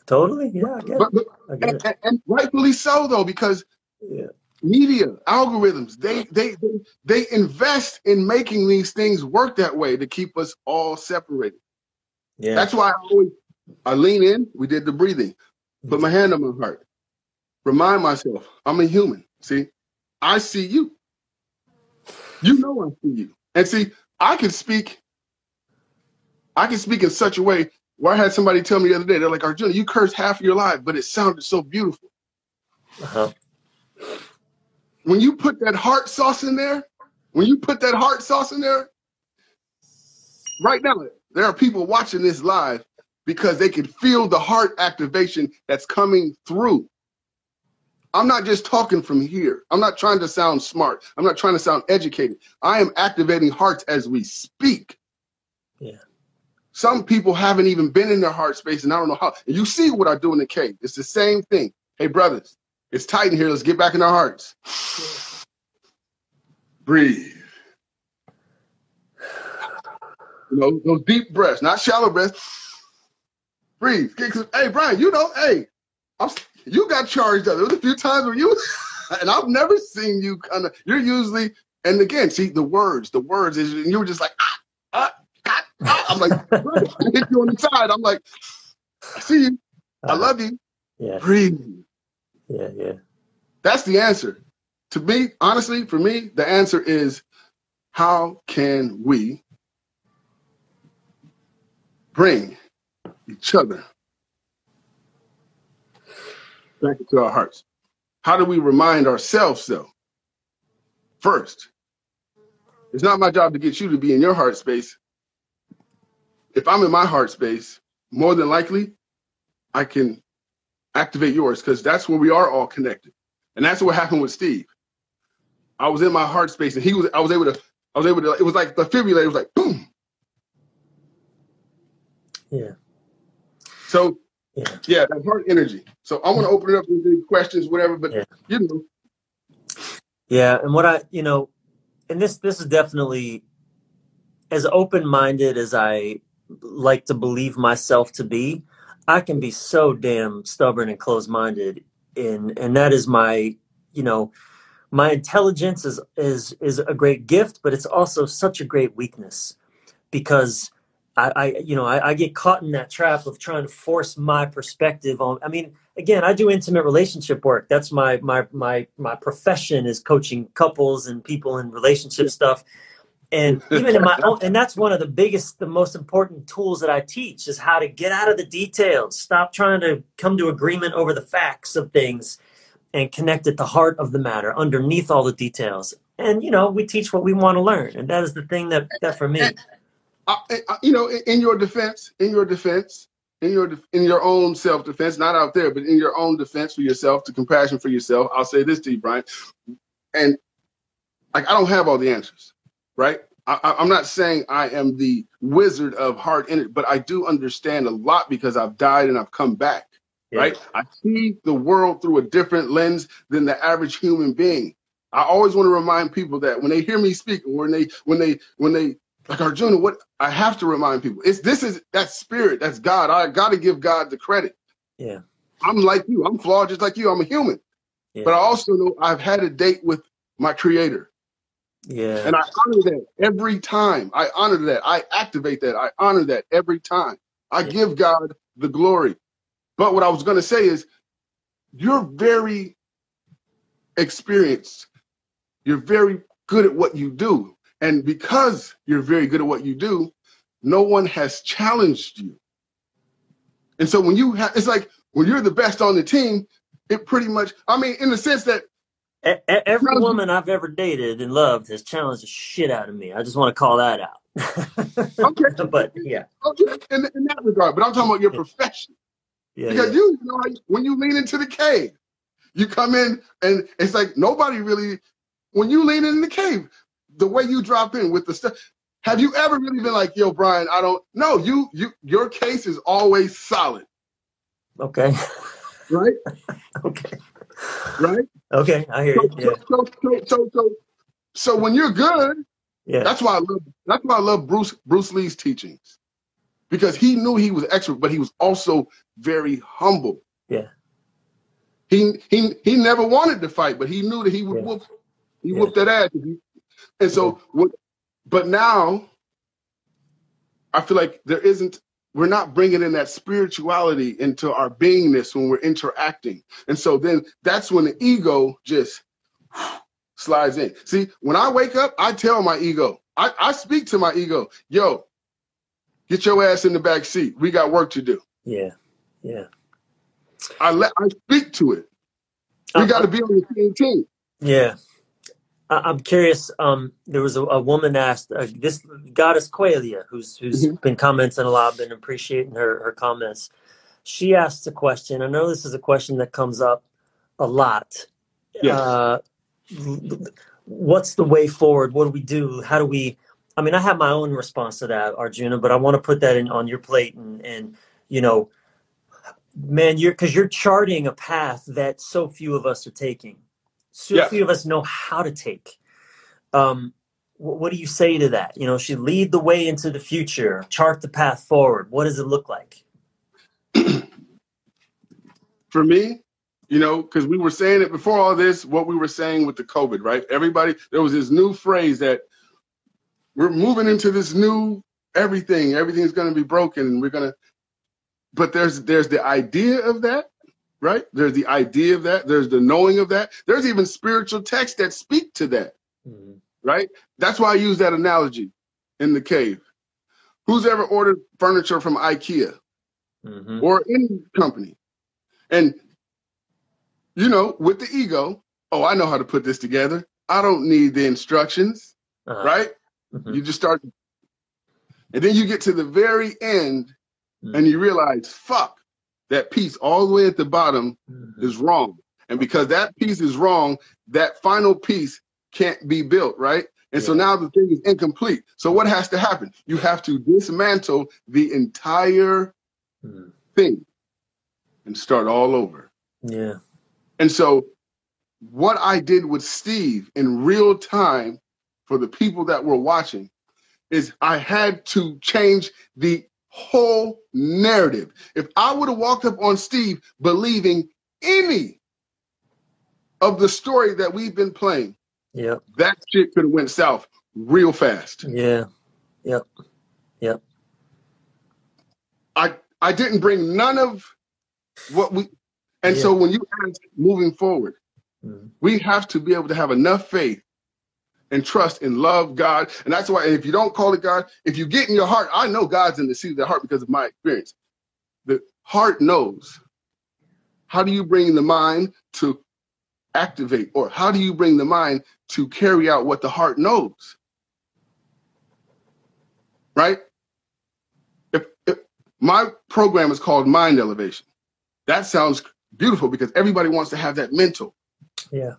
Speaker 2: Totally. Yeah, I get
Speaker 1: But,
Speaker 2: it.
Speaker 1: but
Speaker 2: I get
Speaker 1: and,
Speaker 2: it.
Speaker 1: and, and rightfully so though, because
Speaker 2: Yeah.
Speaker 1: media algorithms they, they they they invest in making these things work that way to keep us all separated.
Speaker 2: Yeah.
Speaker 1: That's why I always I lean in. We did the breathing. Put my hand on my heart. Remind myself I'm a human. See, I see you. You know I see you. And see, I can speak. I can speak in such a way where I had somebody tell me the other day, they're like, Arjuna, you cursed half of your life, but it sounded so beautiful.
Speaker 2: Uh-huh.
Speaker 1: When you put that heart sauce in there, when you put that heart sauce in there, right now, there are people watching this live because they can feel the heart activation that's coming through. I'm not just talking from here. I'm not trying to sound smart. I'm not trying to sound educated. I am activating hearts as we speak.
Speaker 2: Yeah.
Speaker 1: Some people haven't even been in their heart space, and I don't know how. And you see what I do in the cave. It's the same thing. Hey, brothers, it's tight in here. Let's get back in our hearts. Breathe. You know, those deep breaths, not shallow breaths. Breathe. Hey, Brian, you know, hey, I'm, you got charged up. There was a few times where you, [laughs] and I've never seen you kind of, you're usually, and again, see, the words, the words is, and you were just like, ah, ah. I'm like, brother, I hit you on the side. I'm like, I see you. I
Speaker 2: Uh-huh.
Speaker 1: love you.
Speaker 2: Yeah.
Speaker 1: Breathe.
Speaker 2: Yeah. Yeah.
Speaker 1: That's the answer. To me, honestly, for me, the answer is how can we bring each other back into our hearts? How do we remind ourselves, though? First, it's not my job to get you to be in your heart space. If I'm in my heart space, more than likely, I can activate yours because that's where we are all connected. And that's what happened with Steve. I was in my heart space and he was I was able to I was able to it was like the defibrillator was like boom.
Speaker 2: Yeah.
Speaker 1: So
Speaker 2: Yeah.
Speaker 1: yeah, that heart energy. So I want to open it up to any questions, whatever, but
Speaker 2: Yeah.
Speaker 1: you know,
Speaker 2: Yeah, and what I, you know, and this this is definitely as open-minded as I like to believe myself to be, I can be so damn stubborn and closed-minded And, and that is my, you know, my intelligence is is is a great gift, but it's also such a great weakness because I, I you know, I, I get caught in that trap of trying to force my perspective on. I mean, again, I do intimate relationship work. That's my my my my profession is coaching couples and people in relationship stuff. And even in my own, and that's one of the biggest, the most important tools that I teach is how to get out of the details. Stop trying to come to agreement over the facts of things and connect at the heart of the matter underneath all the details. And you know, we teach what we want to learn, and that is the thing that that for me.
Speaker 1: I, I, uh, uh, uh, you know, in, in your defense, in your defense, in your in your own self defense, not out there, but in your own defense for yourself, to compassion for yourself, I'll say this to you, Brian. And like, I don't have all the answers, right? I, I'm not saying I am the wizard of heart energy, but I do understand a lot because I've died and I've come back,
Speaker 2: Yeah.
Speaker 1: right? I see the world through a different lens than the average human being. I always want to remind people that when they hear me speak, or when they when they when they like Arjuna, what I have to remind people is this is that spirit, that's God. I got to give God the credit.
Speaker 2: Yeah.
Speaker 1: I'm like you. I'm flawed just like you. I'm a human.
Speaker 2: Yeah.
Speaker 1: But I also know I've had a date with my creator.
Speaker 2: Yeah.
Speaker 1: And I honor that every time. I honor that. I activate that. I honor that every time. I
Speaker 2: Yeah.
Speaker 1: give God the glory. But what I was going to say is, you're very experienced. You're very good at what you do. And because you're very good at what you do, no one has challenged you. And so when you have, it's like when you're the best on the team, it pretty much, I mean, in the sense that
Speaker 2: e- Every woman I've ever dated and loved has challenged the shit out of me. I just want to call that out.
Speaker 1: Okay. [laughs]
Speaker 2: but yeah,
Speaker 1: okay, in, in that regard, but I'm talking about your profession.
Speaker 2: yeah,
Speaker 1: Because
Speaker 2: yeah.
Speaker 1: you, you know, like, when you lean into the cave, you come in and it's like nobody really, when you lean in the cave, the way you drop in with the stuff, have you ever really been like, yo, Brian, I don't, know. you, you, your case is always solid,
Speaker 2: Okay,
Speaker 1: right? [laughs]
Speaker 2: okay,
Speaker 1: Right?
Speaker 2: okay. I hear
Speaker 1: So,
Speaker 2: you. Yeah,
Speaker 1: so, so, so, so, so when you're good,
Speaker 2: yeah,
Speaker 1: That's why I love. That's why I love Bruce Bruce Lee's teachings, because he knew he was expert, but he was also very humble.
Speaker 2: Yeah.
Speaker 1: He he he never wanted to fight, but he knew that he would
Speaker 2: Yeah.
Speaker 1: whoop. He
Speaker 2: Yeah.
Speaker 1: whooped that ass. And so, what, but now, I feel like there isn't. We're not bringing in that spirituality into our beingness when we're interacting, and so then that's when the ego just [gasps] slides in. See, when I wake up, I tell my ego, I, I speak to my ego, yo, get your ass in the back seat. We got work to do.
Speaker 2: yeah, yeah.
Speaker 1: I let I speak to it. We
Speaker 2: Uh,
Speaker 1: got to be on the same team.
Speaker 2: Yeah. I- I'm curious. Um, there was a, a woman asked uh, this goddess Qualia, who's who's
Speaker 1: Mhm.
Speaker 2: been commenting a lot, been appreciating her her comments. She asked a question. I know this is a question that comes up a lot.
Speaker 1: Yes.
Speaker 2: Uh, what's the way forward? What do we do? How do we? I mean, I have my own response to that, Arjuna, but I want to put that in on your plate and and you know, man, you're because you're charting a path that so few of us are taking. So
Speaker 1: Yeah.
Speaker 2: few of us know how to take. Um, wh- what do you say to that? You know, she lead the way into the future, chart the path forward. What does it look like? [clears throat]
Speaker 1: For me, you know, because we were saying it before all this, what we were saying with the COVID, right? Everybody, there was this new phrase that we're moving into this new everything. Everything's going to be broken, and we're going to. But there's there's the idea of that, right? There's the idea of that. There's the knowing of that. There's even spiritual texts that speak to that.
Speaker 2: Mhm.
Speaker 1: right? That's why I use that analogy in the cave. Who's ever ordered furniture from IKEA
Speaker 2: Mhm.
Speaker 1: or any company? And, you know, with the ego, oh, I know how to put this together. I don't need the instructions,
Speaker 2: Uh-huh.
Speaker 1: right?
Speaker 2: Mhm.
Speaker 1: You just start. And then you get to the very end and you realize, fuck, that piece all the way at the bottom
Speaker 2: Mhm.
Speaker 1: is wrong. And because that piece is wrong, that final piece can't be built, right? And so now the thing is incomplete. So what has to happen? You have to dismantle the entire
Speaker 2: Mhm.
Speaker 1: thing and start all over.
Speaker 2: Yeah.
Speaker 1: And so what I did with Steve in real time for the people that were watching is I had to change the whole narrative. If I would have walked up on Steve believing any of the story that we've been playing,
Speaker 2: Yep.
Speaker 1: that shit could have went south real fast.
Speaker 2: Yeah. Yep. Yep.
Speaker 1: I I didn't bring none of what we and so when you ask moving forward,
Speaker 2: Mhm.
Speaker 1: we have to be able to have enough faith and trust and love God. And that's why if you don't call it God, if you get in your heart, I know God's in the seat of the heart because of my experience. The heart knows. How do you bring the mind to activate or how do you bring the mind to carry out what the heart knows? Right? If, if my program is called Mind Elevation, that sounds beautiful because everybody wants to have that mental.
Speaker 2: Yeah.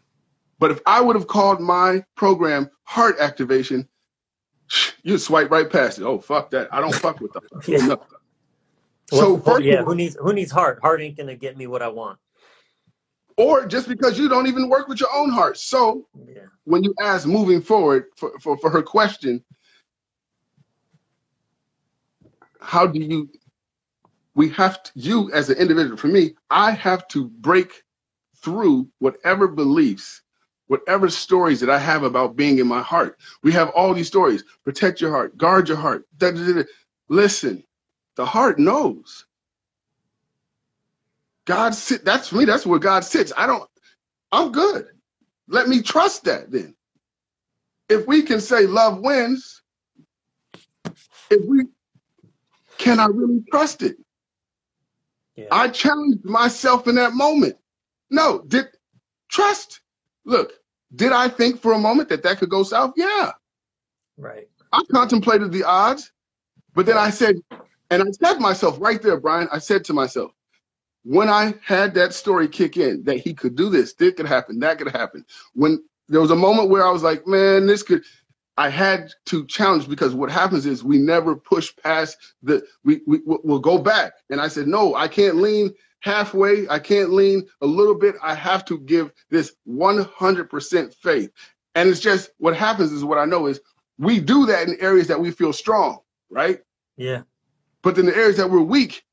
Speaker 1: But if I would have called my program Heart Activation, [laughs] you'd swipe right past it. Oh, fuck that. I don't fuck with them. [laughs]
Speaker 2: Yeah.
Speaker 1: No. So first
Speaker 2: yeah. Who needs Who needs heart? Heart ain't gonna get me what I want.
Speaker 1: Or just because you don't even work with your own heart. So
Speaker 2: Yeah.
Speaker 1: when you ask moving forward for, for, for her question, how do you, we have to, you as an individual, for me, I have to break through whatever beliefs, whatever stories that I have about being in my heart. We have all these stories. Protect your heart, guard your heart. da, da, da. Listen, the heart knows. God sit. That's for me. That's where God sits. I don't. I'm good. Let me trust that then. If we can say love wins, if we can, I really trust it.
Speaker 2: Yeah.
Speaker 1: I challenged myself in that moment. No, did trust. Look, did I think for a moment that that could go south? Yeah,
Speaker 2: right.
Speaker 1: I contemplated the odds, but then I said, and I said myself right there, Brian, I said to myself, when I had that story kick in, that he could do this, this could happen, that could happen. When there was a moment where I was like, man, this could, I had to challenge because what happens is we never push past the, we, we, we'll go back. And I said, no, I can't lean halfway. I can't lean a little bit. I have to give this 100% faith. And it's just what happens is what I know is we do that in areas that we feel strong, right?
Speaker 2: Yeah.
Speaker 1: But in the areas that we're weak,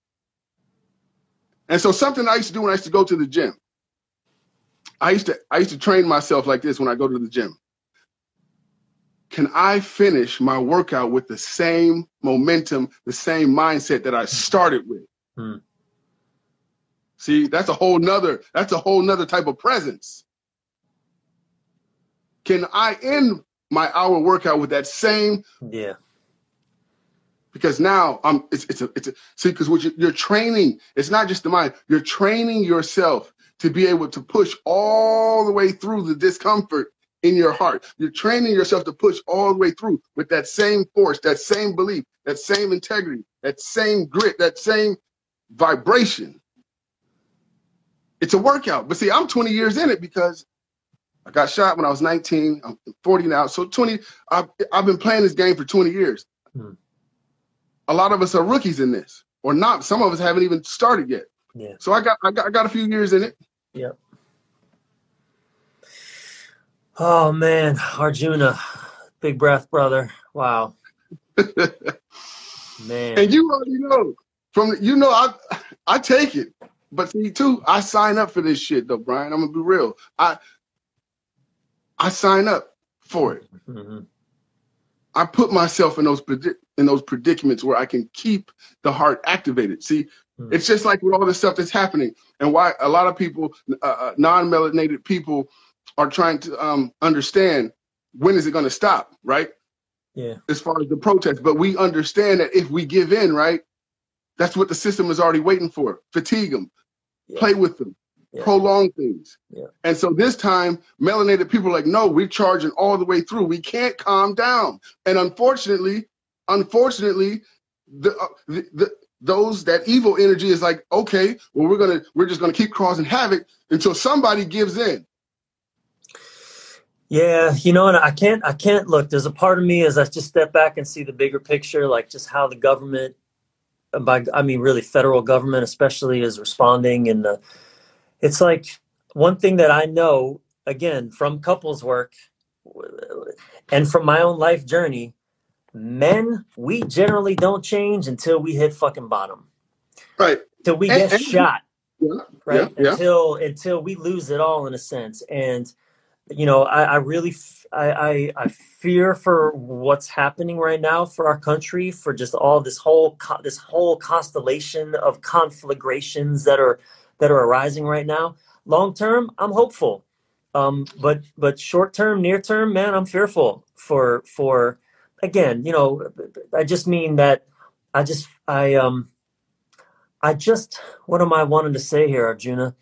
Speaker 1: and so something I used to do when I used to go to the gym, I used to I used to train myself like this when I go to the gym. Can I finish my workout with the same momentum, the same mindset that I started with?
Speaker 2: Hmm.
Speaker 1: See, that's a whole nother, that's a whole nother type of presence. Can I end my hour workout with that same
Speaker 2: Yeah.
Speaker 1: because now I'm it's it's a it's a see because what you, you're training it's not just the mind you're training yourself to be able to push all the way through the discomfort in your heart you're training yourself to push all the way through with that same force that same belief that same integrity that same grit that same vibration it's a workout but see I'm 20 years in it because I got shot when I was 19 I'm 40 now so 20 I've, I've been playing this game for 20 years
Speaker 2: Hmm.
Speaker 1: a lot of us are rookies in this, or not. Some of us haven't even started yet.
Speaker 2: Yeah.
Speaker 1: So I got I got I got a few years in it.
Speaker 2: Yep. Oh man, Arjuna, big breath, brother. Wow, [laughs] man.
Speaker 1: And you already know from you know I I take it. But see too, I sign up for this shit though, Brian. I'm gonna be real. I I sign up for it.
Speaker 2: Mhm.
Speaker 1: I put myself in those in those predicaments where I can keep the heart activated. See,
Speaker 2: Hmm.
Speaker 1: it's just like with all the stuff that's happening, and why a lot of people, uh, uh, non-melanated people, are trying to um, understand when is it going to stop, right?
Speaker 2: Yeah.
Speaker 1: As far as the protest, but we understand that if we give in, right, that's what the system is already waiting for. Fatigue them,
Speaker 2: Yeah.
Speaker 1: play with them,
Speaker 2: Yeah.
Speaker 1: prolong things.
Speaker 2: Yeah.
Speaker 1: And so this time, melanated people are like, no, we're charging all the way through. We can't calm down. And unfortunately, unfortunately, the, uh, the, the those that evil energy is like, okay, well, we're gonna we're just gonna keep causing havoc until somebody gives in.
Speaker 2: Yeah, you know, and I can't, I can't look. There's a part of me as I just step back and see the bigger picture, like just how the government, by I mean, really federal government, especially, is responding. And the, it's like one thing that I know, again, from couples work, and from my own life journey, men, we generally don't change until we hit fucking bottom,
Speaker 1: Right.
Speaker 2: till we
Speaker 1: And-
Speaker 2: get
Speaker 1: and-
Speaker 2: shot
Speaker 1: Yeah.
Speaker 2: right
Speaker 1: Yeah. yeah.
Speaker 2: until until we lose it all in a sense and you know i, I really f- I, I I fear for what's happening right now for our country for just all this whole co- this whole constellation of conflagrations that are that are arising right now long term i'm hopeful um but but short term near term man i'm fearful for for again you know i just mean that i just i um I just, what am I wanting to say here, Arjuna?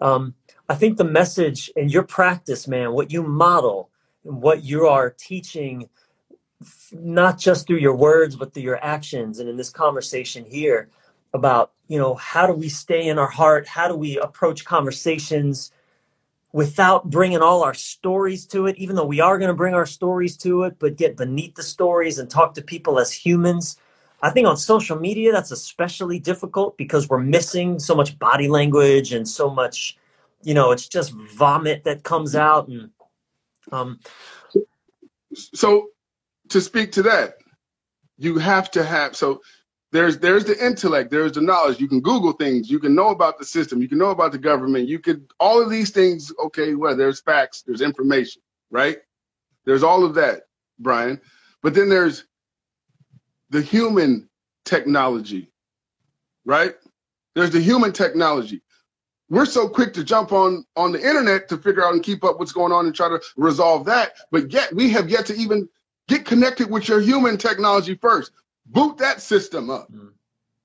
Speaker 2: Um, I think the message and your practice, man, what you model, and what you are teaching, not just through your words, but through your actions, and in this conversation here about, you know, how do we stay in our heart? How do we approach conversations without bringing all our stories to it, even though we are going to bring our stories to it, but get beneath the stories and talk to people as humans? I think on social media that's especially difficult because we're missing so much body language and so much, you know, it's just vomit that comes out and um
Speaker 1: So to speak to that, you have to have so there's there's the intellect, there's the knowledge. You can Google things, you can know about the system, you can know about the government, you could all of these things, okay, well, there's facts, there's information, right? There's all of that, Brian. But then there's the human technology, right? There's the human technology. We're so quick to jump on on the internet to figure out and keep up what's going on and try to resolve that. But yet we have yet to even get connected with your human technology first. Boot that system up. Mm.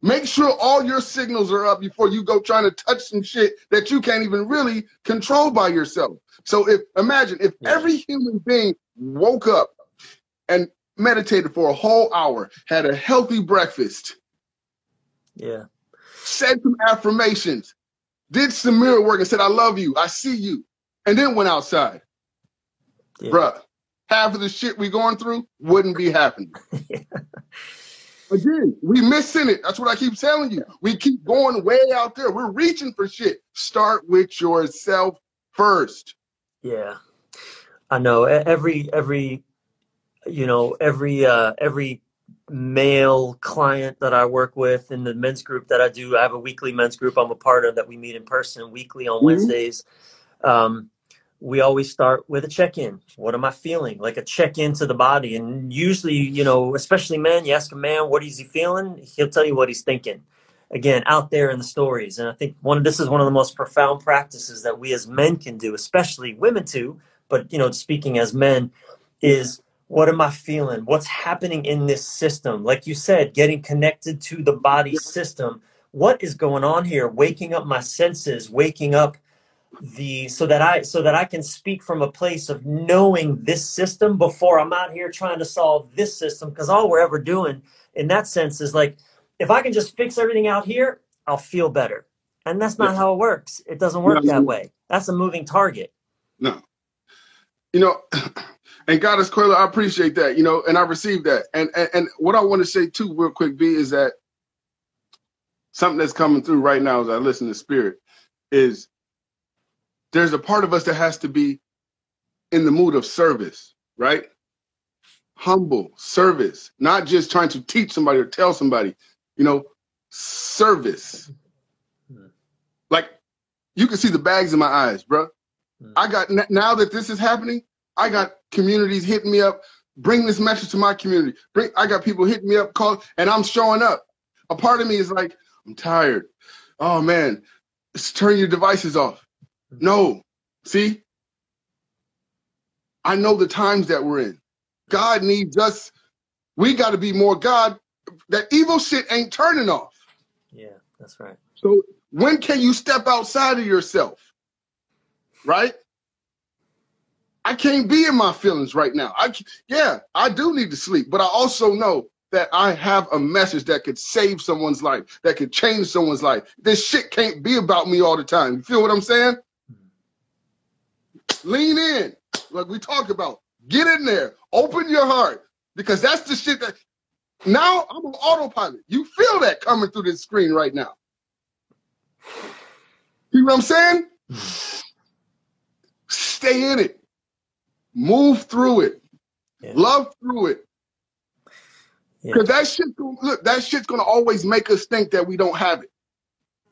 Speaker 1: Make sure all your signals are up before you go trying to touch some shit that you can't even really control by yourself. So if imagine if yeah. every human being woke up and meditated for a whole hour, had a healthy breakfast,
Speaker 2: yeah,
Speaker 1: said some affirmations, did some mirror work and said, I love you, I see you, and then went outside. Yeah. Bruh, half of the shit we going through wouldn't be happening. [laughs] Again, we missing it. That's what I keep telling you. We keep going way out there. We're reaching for shit. Start with yourself first.
Speaker 2: Yeah. I know every every you know every uh every male client that I work with in the men's group that I do. I have a weekly men's group I'm a part of that we meet in person weekly on mm-hmm. Wednesdays. Um, we always start with a check-in. What am I feeling? Like a check-in to the body. And usually, you know, especially men, you ask a man what is he feeling, he'll tell you what he's thinking. Again, out there in the stories. And I think one of this is one of the most profound practices that we as men can do, especially women too, but you know, speaking as men, is what am I feeling? What's happening in this system? Like you said, getting connected to the body system. What is going on here? Waking up my senses, waking up the so that I so that I can speak from a place of knowing this system before I'm out here trying to solve this system because all we're ever doing in that sense is like if I can just fix everything out here, I'll feel better. And that's not how it works. It doesn't work no, that way. That's a moving target.
Speaker 1: No. You know, And Goddess Coiler, I appreciate that, you know, and I received that. And, and and what I want to say too, real quick, B, is that something that's coming through right now as I listen to Spirit is there's a part of us that has to be in the mood of service, right? Humble service, not just trying to teach somebody or tell somebody, you know, service. Hmm. Like you can see the bags in my eyes, bro. Hmm. I got now that this is happening, I got communities hitting me up, bring this message to my community. Bring I got people hitting me up, call, and I'm showing up. A part of me is like, I'm tired. Oh man, Let's turn your devices off. No. See? I know the times that we're in. God needs us. We got to be more God. That evil shit ain't turning off.
Speaker 2: Yeah, that's right.
Speaker 1: So when can you step outside of yourself? Right? I can't be in my feelings right now. I yeah, I do need to sleep, but I also know that I have a message that could save someone's life, that could change someone's life. This shit can't be about me all the time. You feel what I'm saying? Lean in, like we talked about. Get in there. Open your heart, because that's the shit that. Now I'm on autopilot. You feel that coming through this screen right now. You know what I'm saying? Stay in it. Move through it. Yeah. Love through it. Because yeah. that shit, look, that shit's gonna always make us think that we don't have it.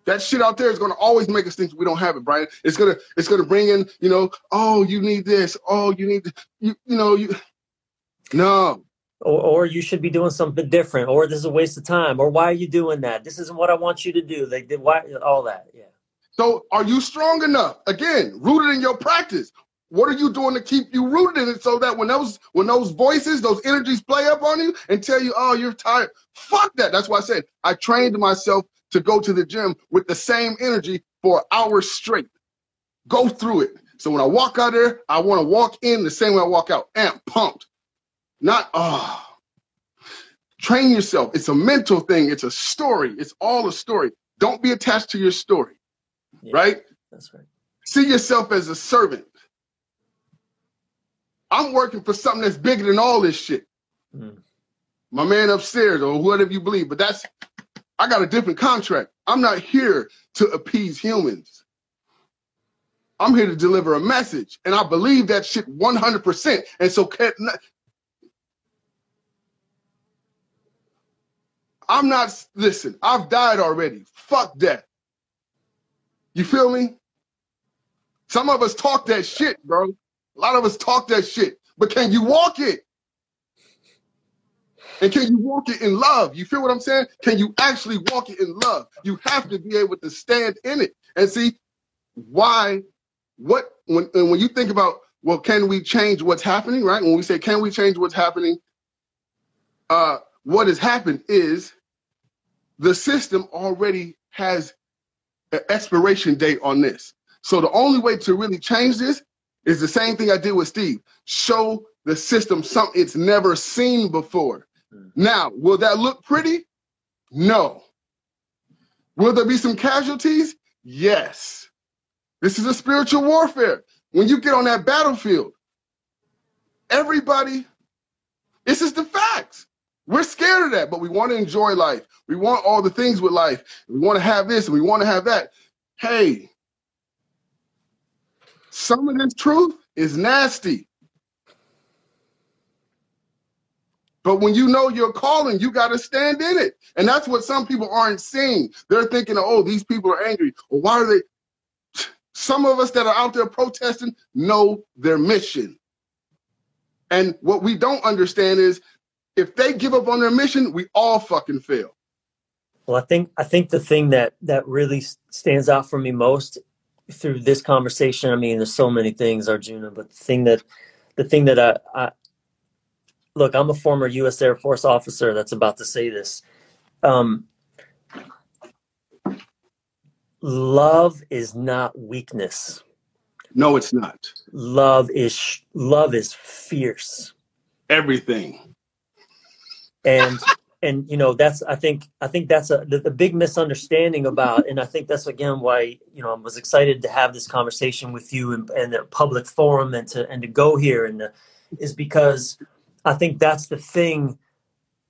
Speaker 1: That shit out there is gonna always make us think we don't have it, Brian. It's gonna, it's gonna bring in, you know, oh, you need this, oh, you need, you, you know, you. No.
Speaker 2: Or, or you should be doing something different, or this is a waste of time, or why are you doing that? This isn't what I want you to do. Like, why all that, yeah.
Speaker 1: So are you strong enough? Again, rooted in your practice. What are you doing to keep you rooted in it so that when those when those voices, those energies play up on you and tell you, oh, you're tired? Fuck that. That's why I said I trained myself to go to the gym with the same energy for hours straight. Go through it. So when I walk out there, I want to walk in the same way I walk out, amp, pumped. Not oh. Train yourself. It's a mental thing. It's a story. It's all a story. Don't be attached to your story. Yeah, right?
Speaker 2: That's right.
Speaker 1: See yourself as a servant. I'm working for something that's bigger than all this shit. Mm. My man upstairs, or whatever you believe, but that's I got a different contract. I'm not here to appease humans. I'm here to deliver a message, and I believe that shit 100%. And so, I'm not. Listen, I've died already. Fuck that. You feel me? Some of us talk that shit, bro. A lot of us talk that shit, but can you walk it? And can you walk it in love? You feel what I'm saying? Can you actually walk it in love? You have to be able to stand in it. And see, why, what, when, and when you think about, well, can we change what's happening, right? When we say, can we change what's happening? Uh, what has happened is the system already has an expiration date on this. So the only way to really change this is the same thing I did with Steve. Show the system something it's never seen before. Mm. Now, will that look pretty? No. Will there be some casualties? Yes. This is a spiritual warfare. When you get on that battlefield, everybody, this is the facts. We're scared of that, but we want to enjoy life. We want all the things with life. We want to have this and we want to have that. Hey, some of this truth is nasty. But when you know your calling, you got to stand in it. And that's what some people aren't seeing. They're thinking, oh, these people are angry. Well, why are they? Some of us that are out there protesting know their mission. And what we don't understand is if they give up on their mission, we all fucking fail.
Speaker 2: Well, I think I think the thing that that really stands out for me most through this conversation, I mean, there's so many things, Arjuna, but the thing that the thing that I, I look, I'm a former U.S. Air Force officer that's about to say this. Um, love is not weakness.
Speaker 1: No, it's not.
Speaker 2: Love is love is fierce.
Speaker 1: Everything.
Speaker 2: And and you know that's I think I think that's a the, the big misunderstanding about, and I think that's again why you know I was excited to have this conversation with you and, and the public forum and to and to go here and the, is because I think that's the thing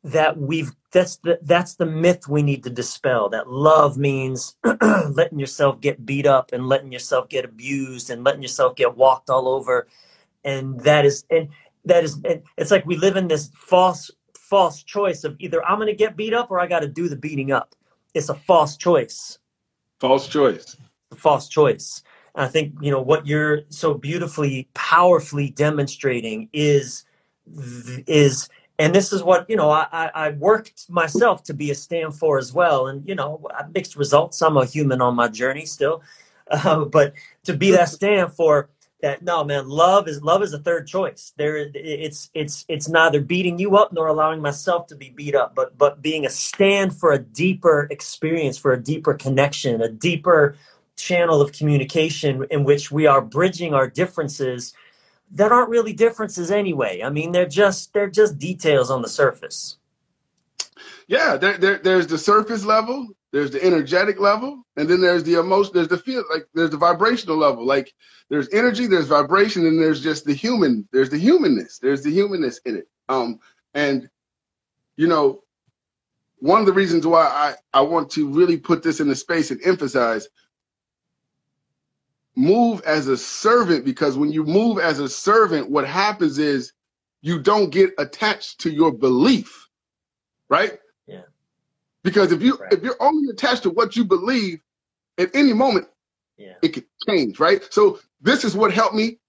Speaker 2: that we've that's the that's the myth we need to dispel that love means [clears throat] letting yourself get beat up and letting yourself get abused and letting yourself get walked all over. And that is and that is it's like we live in this false false choice of either I'm going to get beat up or I got to do the beating up. It's a false choice.
Speaker 1: False choice.
Speaker 2: A false choice. And I think you know what you're so beautifully powerfully demonstrating is is and this is what you know I, I worked myself to be a stand for as well. And you know mixed results. I'm a human on my journey still. [laughs] Uh, but to be that stand for that no man love is love is a third choice there it's it's it's neither beating you up nor allowing myself to be beat up but but being a stand for a deeper experience for a deeper connection a deeper channel of communication in which we are bridging our differences that aren't really differences anyway. I mean, they're just they're just details on the surface.
Speaker 1: Yeah, there, there, there's the surface level, there's the energetic level, and then there's the emotion, there's the feel, like there's the vibrational level. Like there's energy, there's vibration, and there's just the human. There's the humanness. There's the humanness in it. Um, and you know, one of the reasons why I I want to really put this in the space and emphasize move as a servant because when you move as a servant, what happens is you don't get attached to your belief, right? Because if you right. if you're only attached to what you believe, at any moment,
Speaker 2: yeah.
Speaker 1: it could change, right? So this is what helped me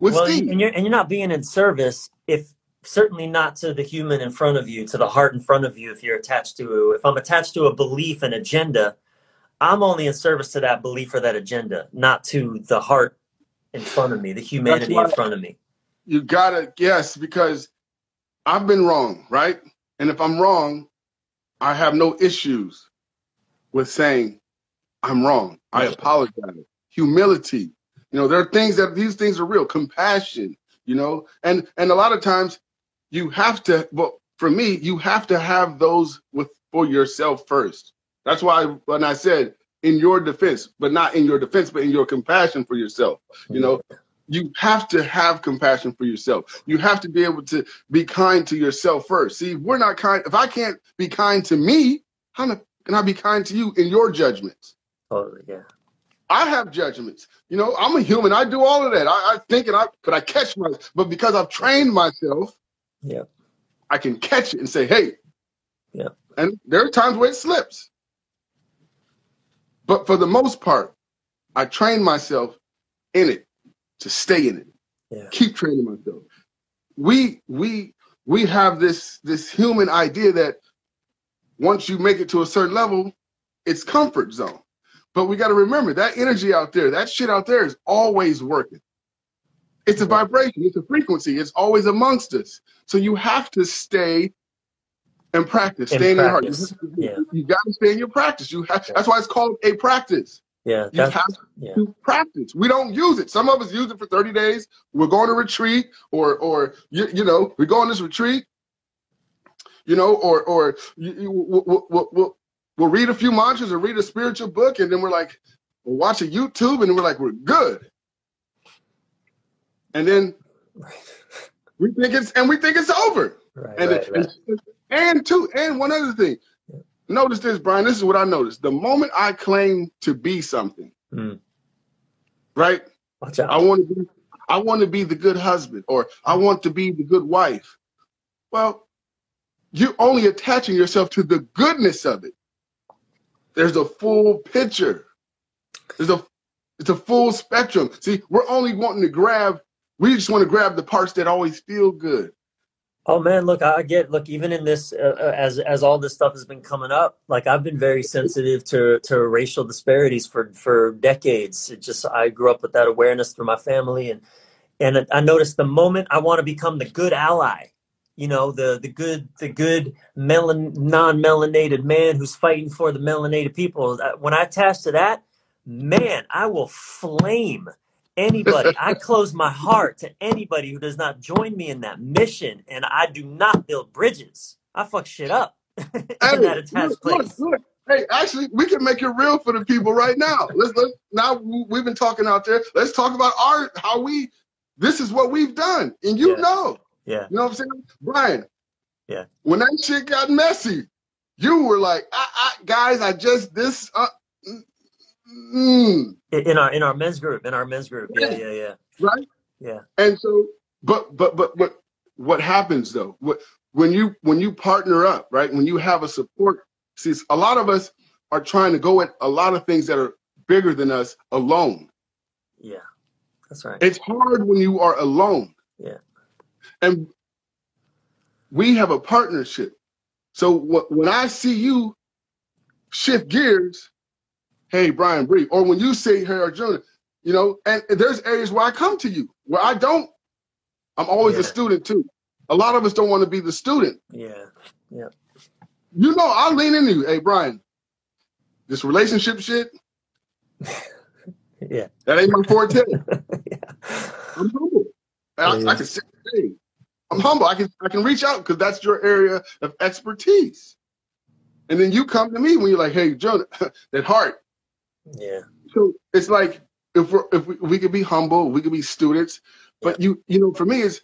Speaker 1: with
Speaker 2: well,
Speaker 1: Steve.
Speaker 2: And you're and you're not being in service if certainly not to the human in front of you, to the heart in front of you. If you're attached to, if I'm attached to a belief and agenda, I'm only in service to that belief or that agenda, not to the heart in front of me, the humanity in front of me.
Speaker 1: You gotta yes, because I've been wrong, right? And if I'm wrong, I have no issues with saying I'm wrong. I apologize. Humility. You know, there are things that these things are real. Compassion, you know, and and a lot of times you have to well for me, you have to have those with for yourself first. That's why when I said in your defense, but not in your defense, but in your compassion for yourself, you know, you have to have compassion for yourself. You have to be able to be kind to yourself first. See, we're not kind, if I can't be kind to me, how can I be kind to you in your judgments?
Speaker 2: Totally, yeah.
Speaker 1: I have judgments. You know, I'm a human. I do all of that. I, I think and I, but I catch my, but because I've trained myself,
Speaker 2: yeah,
Speaker 1: I can catch it and say, hey,
Speaker 2: yeah.
Speaker 1: And there are times where it slips. But for the most part, I train myself in it to stay in it.
Speaker 2: Yeah.
Speaker 1: Keep training myself. We we we have this this human idea that once you make it to a certain level, it's comfort zone. But we got to remember that energy out there, that shit out there is always working. It's a vibration, it's a frequency, it's always amongst us. So you have to stay and practice,
Speaker 2: In
Speaker 1: stay in your heart. You,
Speaker 2: practice. Yeah.
Speaker 1: you got to stay in your practice. You have, that's why it's called a practice.
Speaker 2: Yeah.
Speaker 1: You
Speaker 2: That's,
Speaker 1: have
Speaker 2: yeah.
Speaker 1: to practice. We don't use it. Some of us use it for 30 days. We're going to retreat or, or, you, you know, we go on this retreat, you know, or, or you, you, we'll, we'll, we'll, we'll read a few mantras or read a spiritual book. And then we're like, we'll watch a YouTube and we're like, we're good. And then [laughs] we think it's, and we think it's over.
Speaker 2: Right.
Speaker 1: And,
Speaker 2: right, right.
Speaker 1: and, and two, and one other thing. Notice this, Brian. This is what I noticed. The moment I claim to be something,
Speaker 2: Mm.
Speaker 1: right?
Speaker 2: Watch out.
Speaker 1: I want to be I want to be the good husband or I want to be the good wife. Well, you're only attaching yourself to the goodness of it. There's a full picture. There's a it's a full spectrum. See, we're only wanting to grab we just want to grab the parts that always feel good.
Speaker 2: Oh man, look, I get look even in this uh, uh, as as all this stuff has been coming up. Like I've been very sensitive to to racial disparities for for decades. It just I grew up with that awareness through my family, and and I noticed the moment I want to become the good ally, you know, the the good the good melan non melanated man who's fighting for the melanated people. When I attach to that, man, I will flame anybody. I close my heart to anybody who does not join me in that mission, and I do not build bridges. I fuck shit up [laughs] in
Speaker 1: Hey,
Speaker 2: that attached
Speaker 1: look, look,
Speaker 2: place.
Speaker 1: look. Hey, actually, we can make it real for the people right now. Let's let's now we've been talking out there. Let's talk about our how we this is what we've done. And you
Speaker 2: Yeah.
Speaker 1: know.
Speaker 2: Yeah,
Speaker 1: You know what I'm saying? Brian.
Speaker 2: Yeah.
Speaker 1: When that shit got messy, you were like, I, I, guys, I just this uh, mm,
Speaker 2: in in our in our men's group, in our men's group. Yeah, yeah, yeah,
Speaker 1: right?
Speaker 2: yeah.
Speaker 1: And so, but but but but what happens though? What when you when you partner up, right? When you have a support, see, a lot of us are trying to go at a lot of things that are bigger than us alone.
Speaker 2: Yeah, that's right.
Speaker 1: It's hard when you are alone.
Speaker 2: Yeah.
Speaker 1: And we have a partnership. So wh- when I see you shift gears, hey, Brian Bree, or when you say, hey, Arjuna, you know, and there's areas where I come to you where I don't, I'm always
Speaker 2: Yeah.
Speaker 1: a student too. A lot of us don't want to be the student.
Speaker 2: Yeah, yeah,
Speaker 1: You know, I'll lean into you. Hey, Brian, this relationship shit, [laughs]
Speaker 2: yeah,
Speaker 1: that ain't my forte. [laughs]
Speaker 2: yeah.
Speaker 1: I'm humble. I, I can say, I'm humble. I can I can reach out because that's your area of expertise. And then you come to me when you're like, hey, Jonah, [laughs] that heart.
Speaker 2: Yeah.
Speaker 1: So it's like if we're if we, we could be humble, we could be students, but you you know, for me is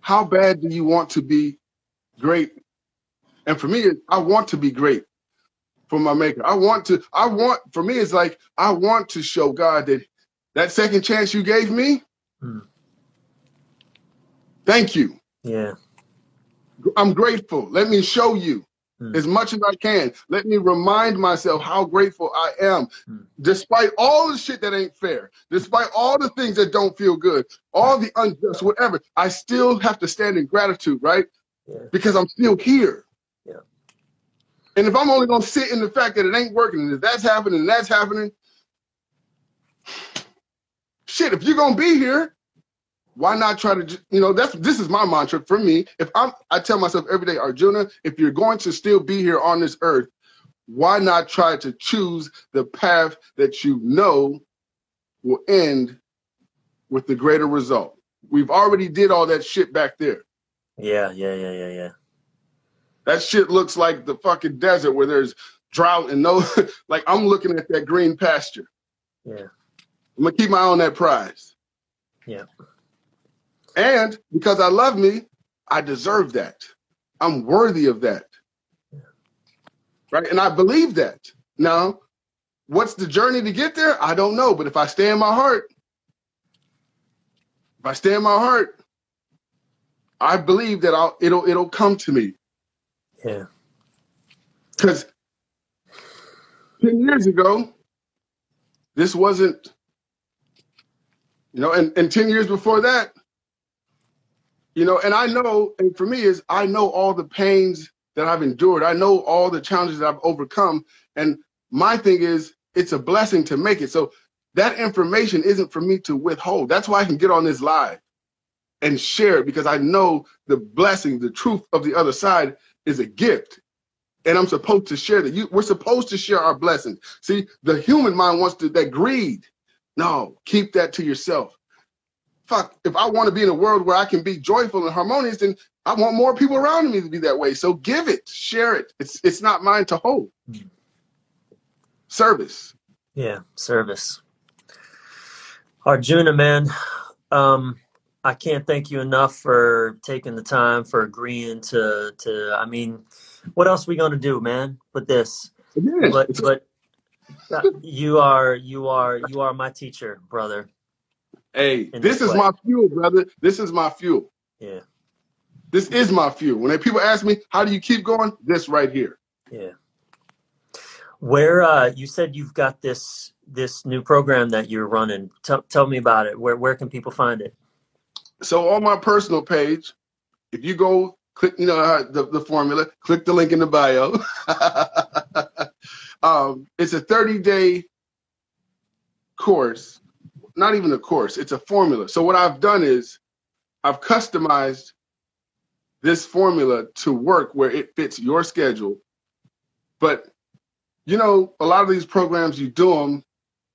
Speaker 1: how bad do you want to be great? And for me, I want to be great for my maker. I want to. I want for me, it's like I want to show God that that second chance you gave me.
Speaker 2: Hmm.
Speaker 1: Thank you.
Speaker 2: Yeah,
Speaker 1: I'm grateful. Let me show you
Speaker 2: Hmm.
Speaker 1: as much as I can. Let me remind myself how grateful I am,
Speaker 2: Hmm.
Speaker 1: despite all the shit that ain't fair, despite all the things that don't feel good, all the unjust, whatever. I still have to stand in gratitude, right?
Speaker 2: Yeah.
Speaker 1: Because I'm still here.
Speaker 2: Yeah.
Speaker 1: And if I'm only gonna sit in the fact that it ain't working, and if that's happening, and that's happening, shit. If you're gonna be here, why not try to you know that's this is my mantra for me if i'm i tell myself every day arjuna if you're going to still be here on this earth why not try to choose the path that you know will end with the greater result we've already did all that shit back there
Speaker 2: yeah, yeah, yeah, yeah, yeah.
Speaker 1: that shit looks like the fucking desert where there's drought and no [laughs] like i'm looking at that green pasture
Speaker 2: Yeah.
Speaker 1: i'm gonna keep my eye on that prize
Speaker 2: Yeah.
Speaker 1: And because I love me, I deserve that. I'm worthy of that. Right? And I believe that. Now, what's the journey to get there? I don't know. But if I stay in my heart, if I stay in my heart, I believe that I'll it'll it'll come to me.
Speaker 2: Yeah.
Speaker 1: Because 10 years ago, this wasn't, you know, and, and 10 years before that, you know, and I know, and for me is I know all the pains that I've endured. I know all the challenges that I've overcome. And my thing is it's a blessing to make it. So that information isn't for me to withhold. That's why I can get on this live and share it because I know the blessing, the truth of the other side is a gift. And I'm supposed to share that. You, we're supposed to share our blessings. See, the human mind wants to that greed. No, keep that to yourself. Fuck, if I want to be in a world where I can be joyful and harmonious, then I want more people around me to be that way. So give it, share it. It's it's not mine to hold. Service.
Speaker 2: Yeah, service. Arjuna, man, um, I can't thank you enough for taking the time for agreeing to to. I mean, what else are we gonna do, man? With this, but but uh, you are you are you are my teacher, brother.
Speaker 1: Hey,
Speaker 2: in
Speaker 1: this
Speaker 2: this
Speaker 1: is
Speaker 2: way.
Speaker 1: my fuel, brother. This is my fuel.
Speaker 2: Yeah,
Speaker 1: This is my fuel. When people ask me, how do you keep going? This right here.
Speaker 2: yeah. Where uh, you said you've got this this new program that you're running. Tell tell me about it. Where where can people find it?
Speaker 1: So on my personal page, if you go click, you know how the, the formula, click the link in the bio. [laughs] um, it's a 30 day course, not even a course, it's a formula. So what I've done is I've customized this formula to work where it fits your schedule. But you know, a lot of these programs you do them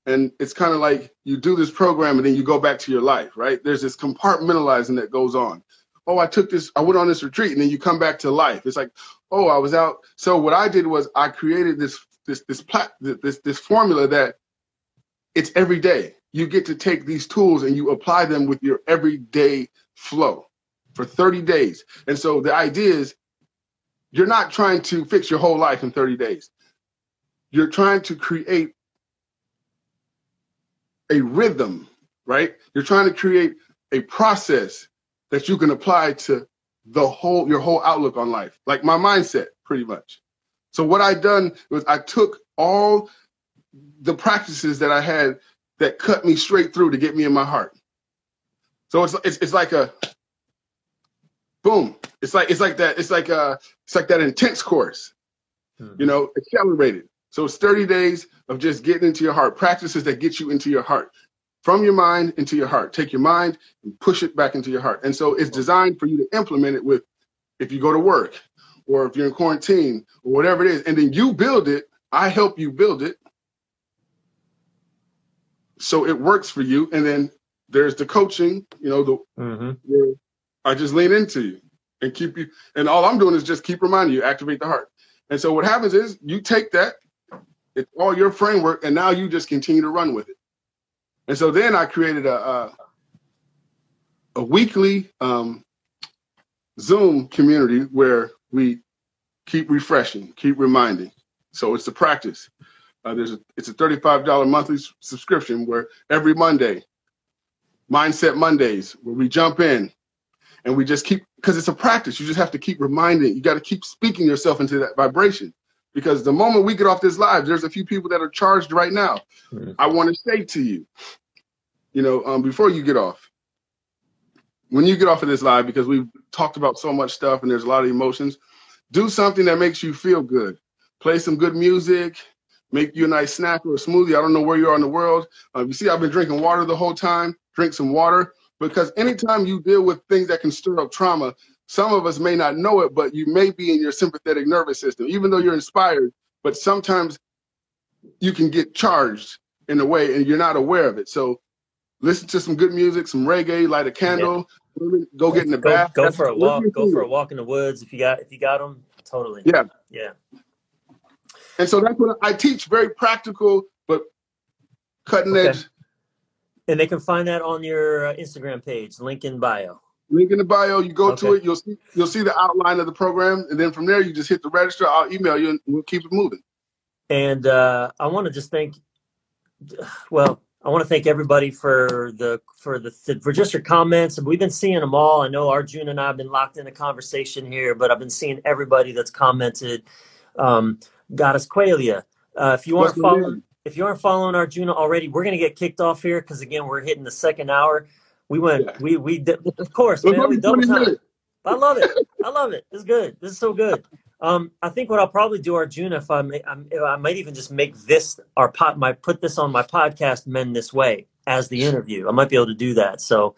Speaker 1: and it's kind of like you do this program and then you go back to your life, right? There's this compartmentalizing that goes on. Oh, I took this, I went on this retreat, and then you come back to life. It's like, oh, I was out. So what I did was I created this this this plat this this formula that it's every day. You get to take these tools and you apply them with your everyday flow for 30 days. And so the idea is you're not trying to fix your whole life in 30 days. You're trying to create a rhythm, right? You're trying to create a process that you can apply to the whole your whole outlook on life, like my mindset, pretty much. So what I done was I took all the practices that I had that cut me straight through to get me in my heart. So it's it's, it's like a boom. It's like it's like that. It's like uh it's like that intense course you know, accelerated. So it's 30 days of just getting into your heart, practices that get you into your heart, from your mind into your heart. Take your mind and push it back into your heart. And so it's designed for you to implement it with if you go to work or if you're in quarantine or whatever it is. And then you build it. I help you build it. So it works for you. And then there's the coaching, you know, the
Speaker 2: hmm
Speaker 1: where I just lean into you and keep you. And all I'm doing is just keep reminding you, activate the heart. And so what happens is you take that, it's all your framework, and now you just continue to run with it. And so then I created a a, a weekly um, Zoom community where we keep refreshing, keep reminding. So it's the practice. Uh, there's a, it's a $35 monthly subscription where every Monday, Mindset Mondays, where we jump in and we just keep because it's a practice. You just have to keep reminding. You got to keep speaking yourself into that vibration. Because the moment we get off this live, there's a few people that are charged right now.
Speaker 2: Mhm.
Speaker 1: I want to say to you, you know, um, before you get off, when you get off of this live, because we've talked about so much stuff and there's a lot of emotions, do something that makes you feel good. Play some good music, make you a nice snack or a smoothie. I don't know where you are in the world. Uh, you see, I've been drinking water the whole time. Drink some water because anytime you deal with things that can stir up trauma, some of us may not know it, but you may be in your sympathetic nervous system, even though you're inspired. But sometimes you can get charged in a way and you're not aware of it. So listen to some good music, some reggae, light a candle, go get in the
Speaker 2: Go
Speaker 1: bath.
Speaker 2: go
Speaker 1: That's-
Speaker 2: for a walk. Go for a walk in the woods if you got if you got them. Totally.
Speaker 1: Yeah.
Speaker 2: Yeah.
Speaker 1: And so that's what I teach very practical, but cutting
Speaker 2: Okay.
Speaker 1: edge.
Speaker 2: And they can find that on your uh, Instagram page, link in bio.
Speaker 1: Link in the bio. You go to it. You'll see. You'll see the outline of the program, and then from there, you just hit the register. I'll email you, and we'll keep it moving.
Speaker 2: And uh, I want to just thank, well, I want to thank everybody for the for the for just your comments. We've been seeing them all. I know Arjun and I have been locked in a conversation here, but I've been seeing everybody that's commented. Um, Goddess Qualia, uh, if you aren't
Speaker 1: name?
Speaker 2: following, if you aren't following Arjuna already, we're gonna get kicked off here because again, we're hitting the second hour. We went,
Speaker 1: Yeah.
Speaker 2: we we of course, man, we double time. I love it. I love it. This is good. This is so good. Um, I think what I'll probably do, Arjuna, if I may, if I might even just make this our pot, my put this on my podcast, Men This Way, as the interview. I might be able to do that. So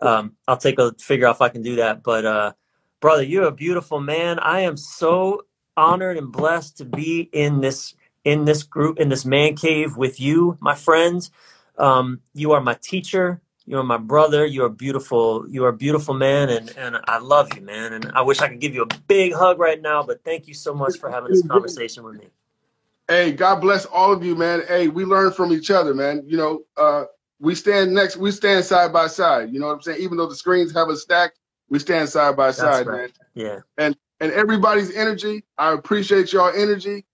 Speaker 2: um, I'll take a figure out if I can do that. But uh, brother, you're a beautiful man. I am so honored and blessed to be in this in this group in this man cave with you, my friends. Um, you are my teacher. You are my brother. You are beautiful. You are a beautiful man, and and I love you, man. And I wish I could give you a big hug right now, but thank you so much for having this conversation with me.
Speaker 1: Hey, God bless all of you, man. Hey, we learn from each other, man. You know, uh, we stand next. We stand side by side. You know what I'm saying? Even though the screens have us stacked, we stand side by
Speaker 2: That's
Speaker 1: side,
Speaker 2: right.
Speaker 1: man.
Speaker 2: Yeah.
Speaker 1: And and everybody's energy. I appreciate y'all energy.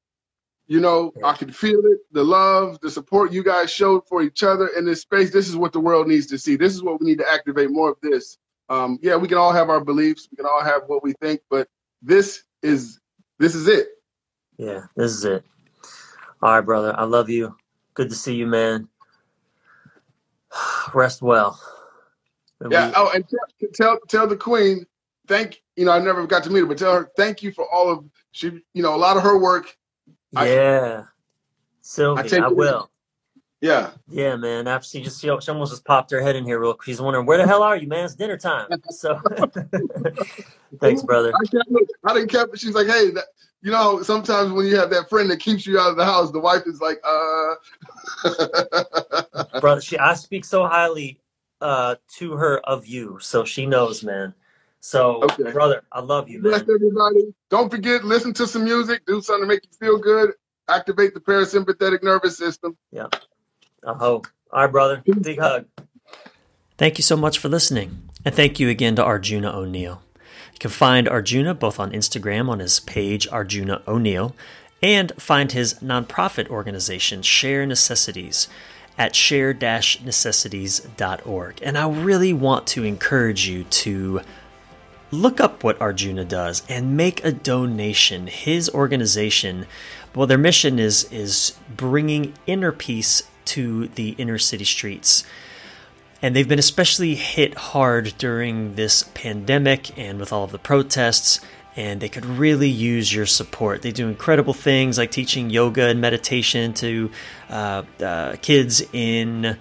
Speaker 1: You know, I can feel it, the love, the support you guys showed for each other in this space. This is what the world needs to see. This is what we need to activate more of this. Um, yeah, we can all have our beliefs, we can all have what we think, but this is this is it.
Speaker 2: Yeah. This is it. All right, brother. I love you. Good to see you, man. [sighs] Rest well. And
Speaker 1: Yeah.
Speaker 2: we-
Speaker 1: Oh, and tell tell, tell the queen, thank you know, I never got to meet her, but tell her thank you for all of she you know, a lot of her work. I-
Speaker 2: yeah. Sylvie,
Speaker 1: take
Speaker 2: I will.
Speaker 1: Yeah.
Speaker 2: Yeah, man. She just she, she almost just popped her head in here real quick. She's wondering where the hell are you, man? It's dinner time. [laughs] So [laughs] thanks, brother.
Speaker 1: I I didn't kept she's like, hey, that, you know, sometimes when you have that friend that keeps you out of the house, the wife is like, uh [laughs]
Speaker 2: Brother, she I speak so highly uh to her of you, so she knows, man. So
Speaker 1: Okay.
Speaker 2: brother, I love you,
Speaker 1: Bless
Speaker 2: man.
Speaker 1: everybody. Don't forget, listen to some music, do something to make you feel good, activate the parasympathetic nervous system. Yeah.
Speaker 2: I hope. All right, brother. Big hug. Thank you so much for listening. And thank you again to Arjuna O'Neill. You can find Arjuna both on Instagram on his page, Arjuna O'Neill, and find his nonprofit organization, Share Necessities, at share necessities.org. And I really want to encourage you to look up what Arjuna does and make a donation. His organization, well, their mission is is bringing inner peace to the inner city streets. And they've been especially hit hard during this pandemic and with all of the protests. And they could really use your support. They do incredible things like teaching yoga and meditation to uh, uh, kids in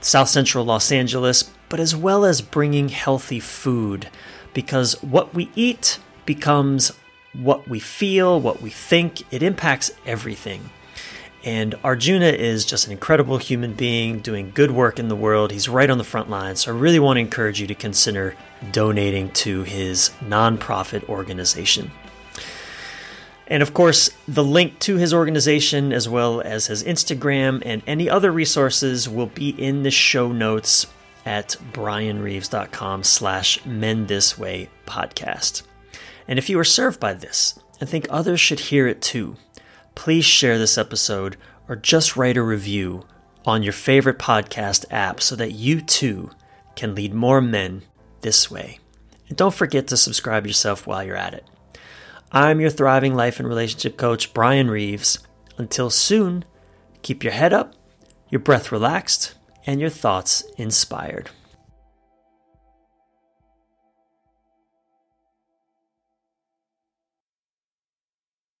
Speaker 2: South Central Los Angeles, but as well as bringing healthy food because what we eat becomes what we feel, what we think. It impacts everything. And Arjuna is just an incredible human being doing good work in the world. He's right on the front line. So I really want to encourage you to consider donating to his nonprofit organization. And of course, the link to his organization, as well as his Instagram and any other resources, will be in the show notes at brianreeves.com slash men this way podcast. And if you are served by this and think others should hear it too, please share this episode or just write a review on your favorite podcast app so that you too can lead more men this way. And don't forget to subscribe yourself while you're at it. I'm your thriving life and relationship coach, Brian Reeves. Until soon, keep your head up, your breath relaxed, and your thoughts inspired.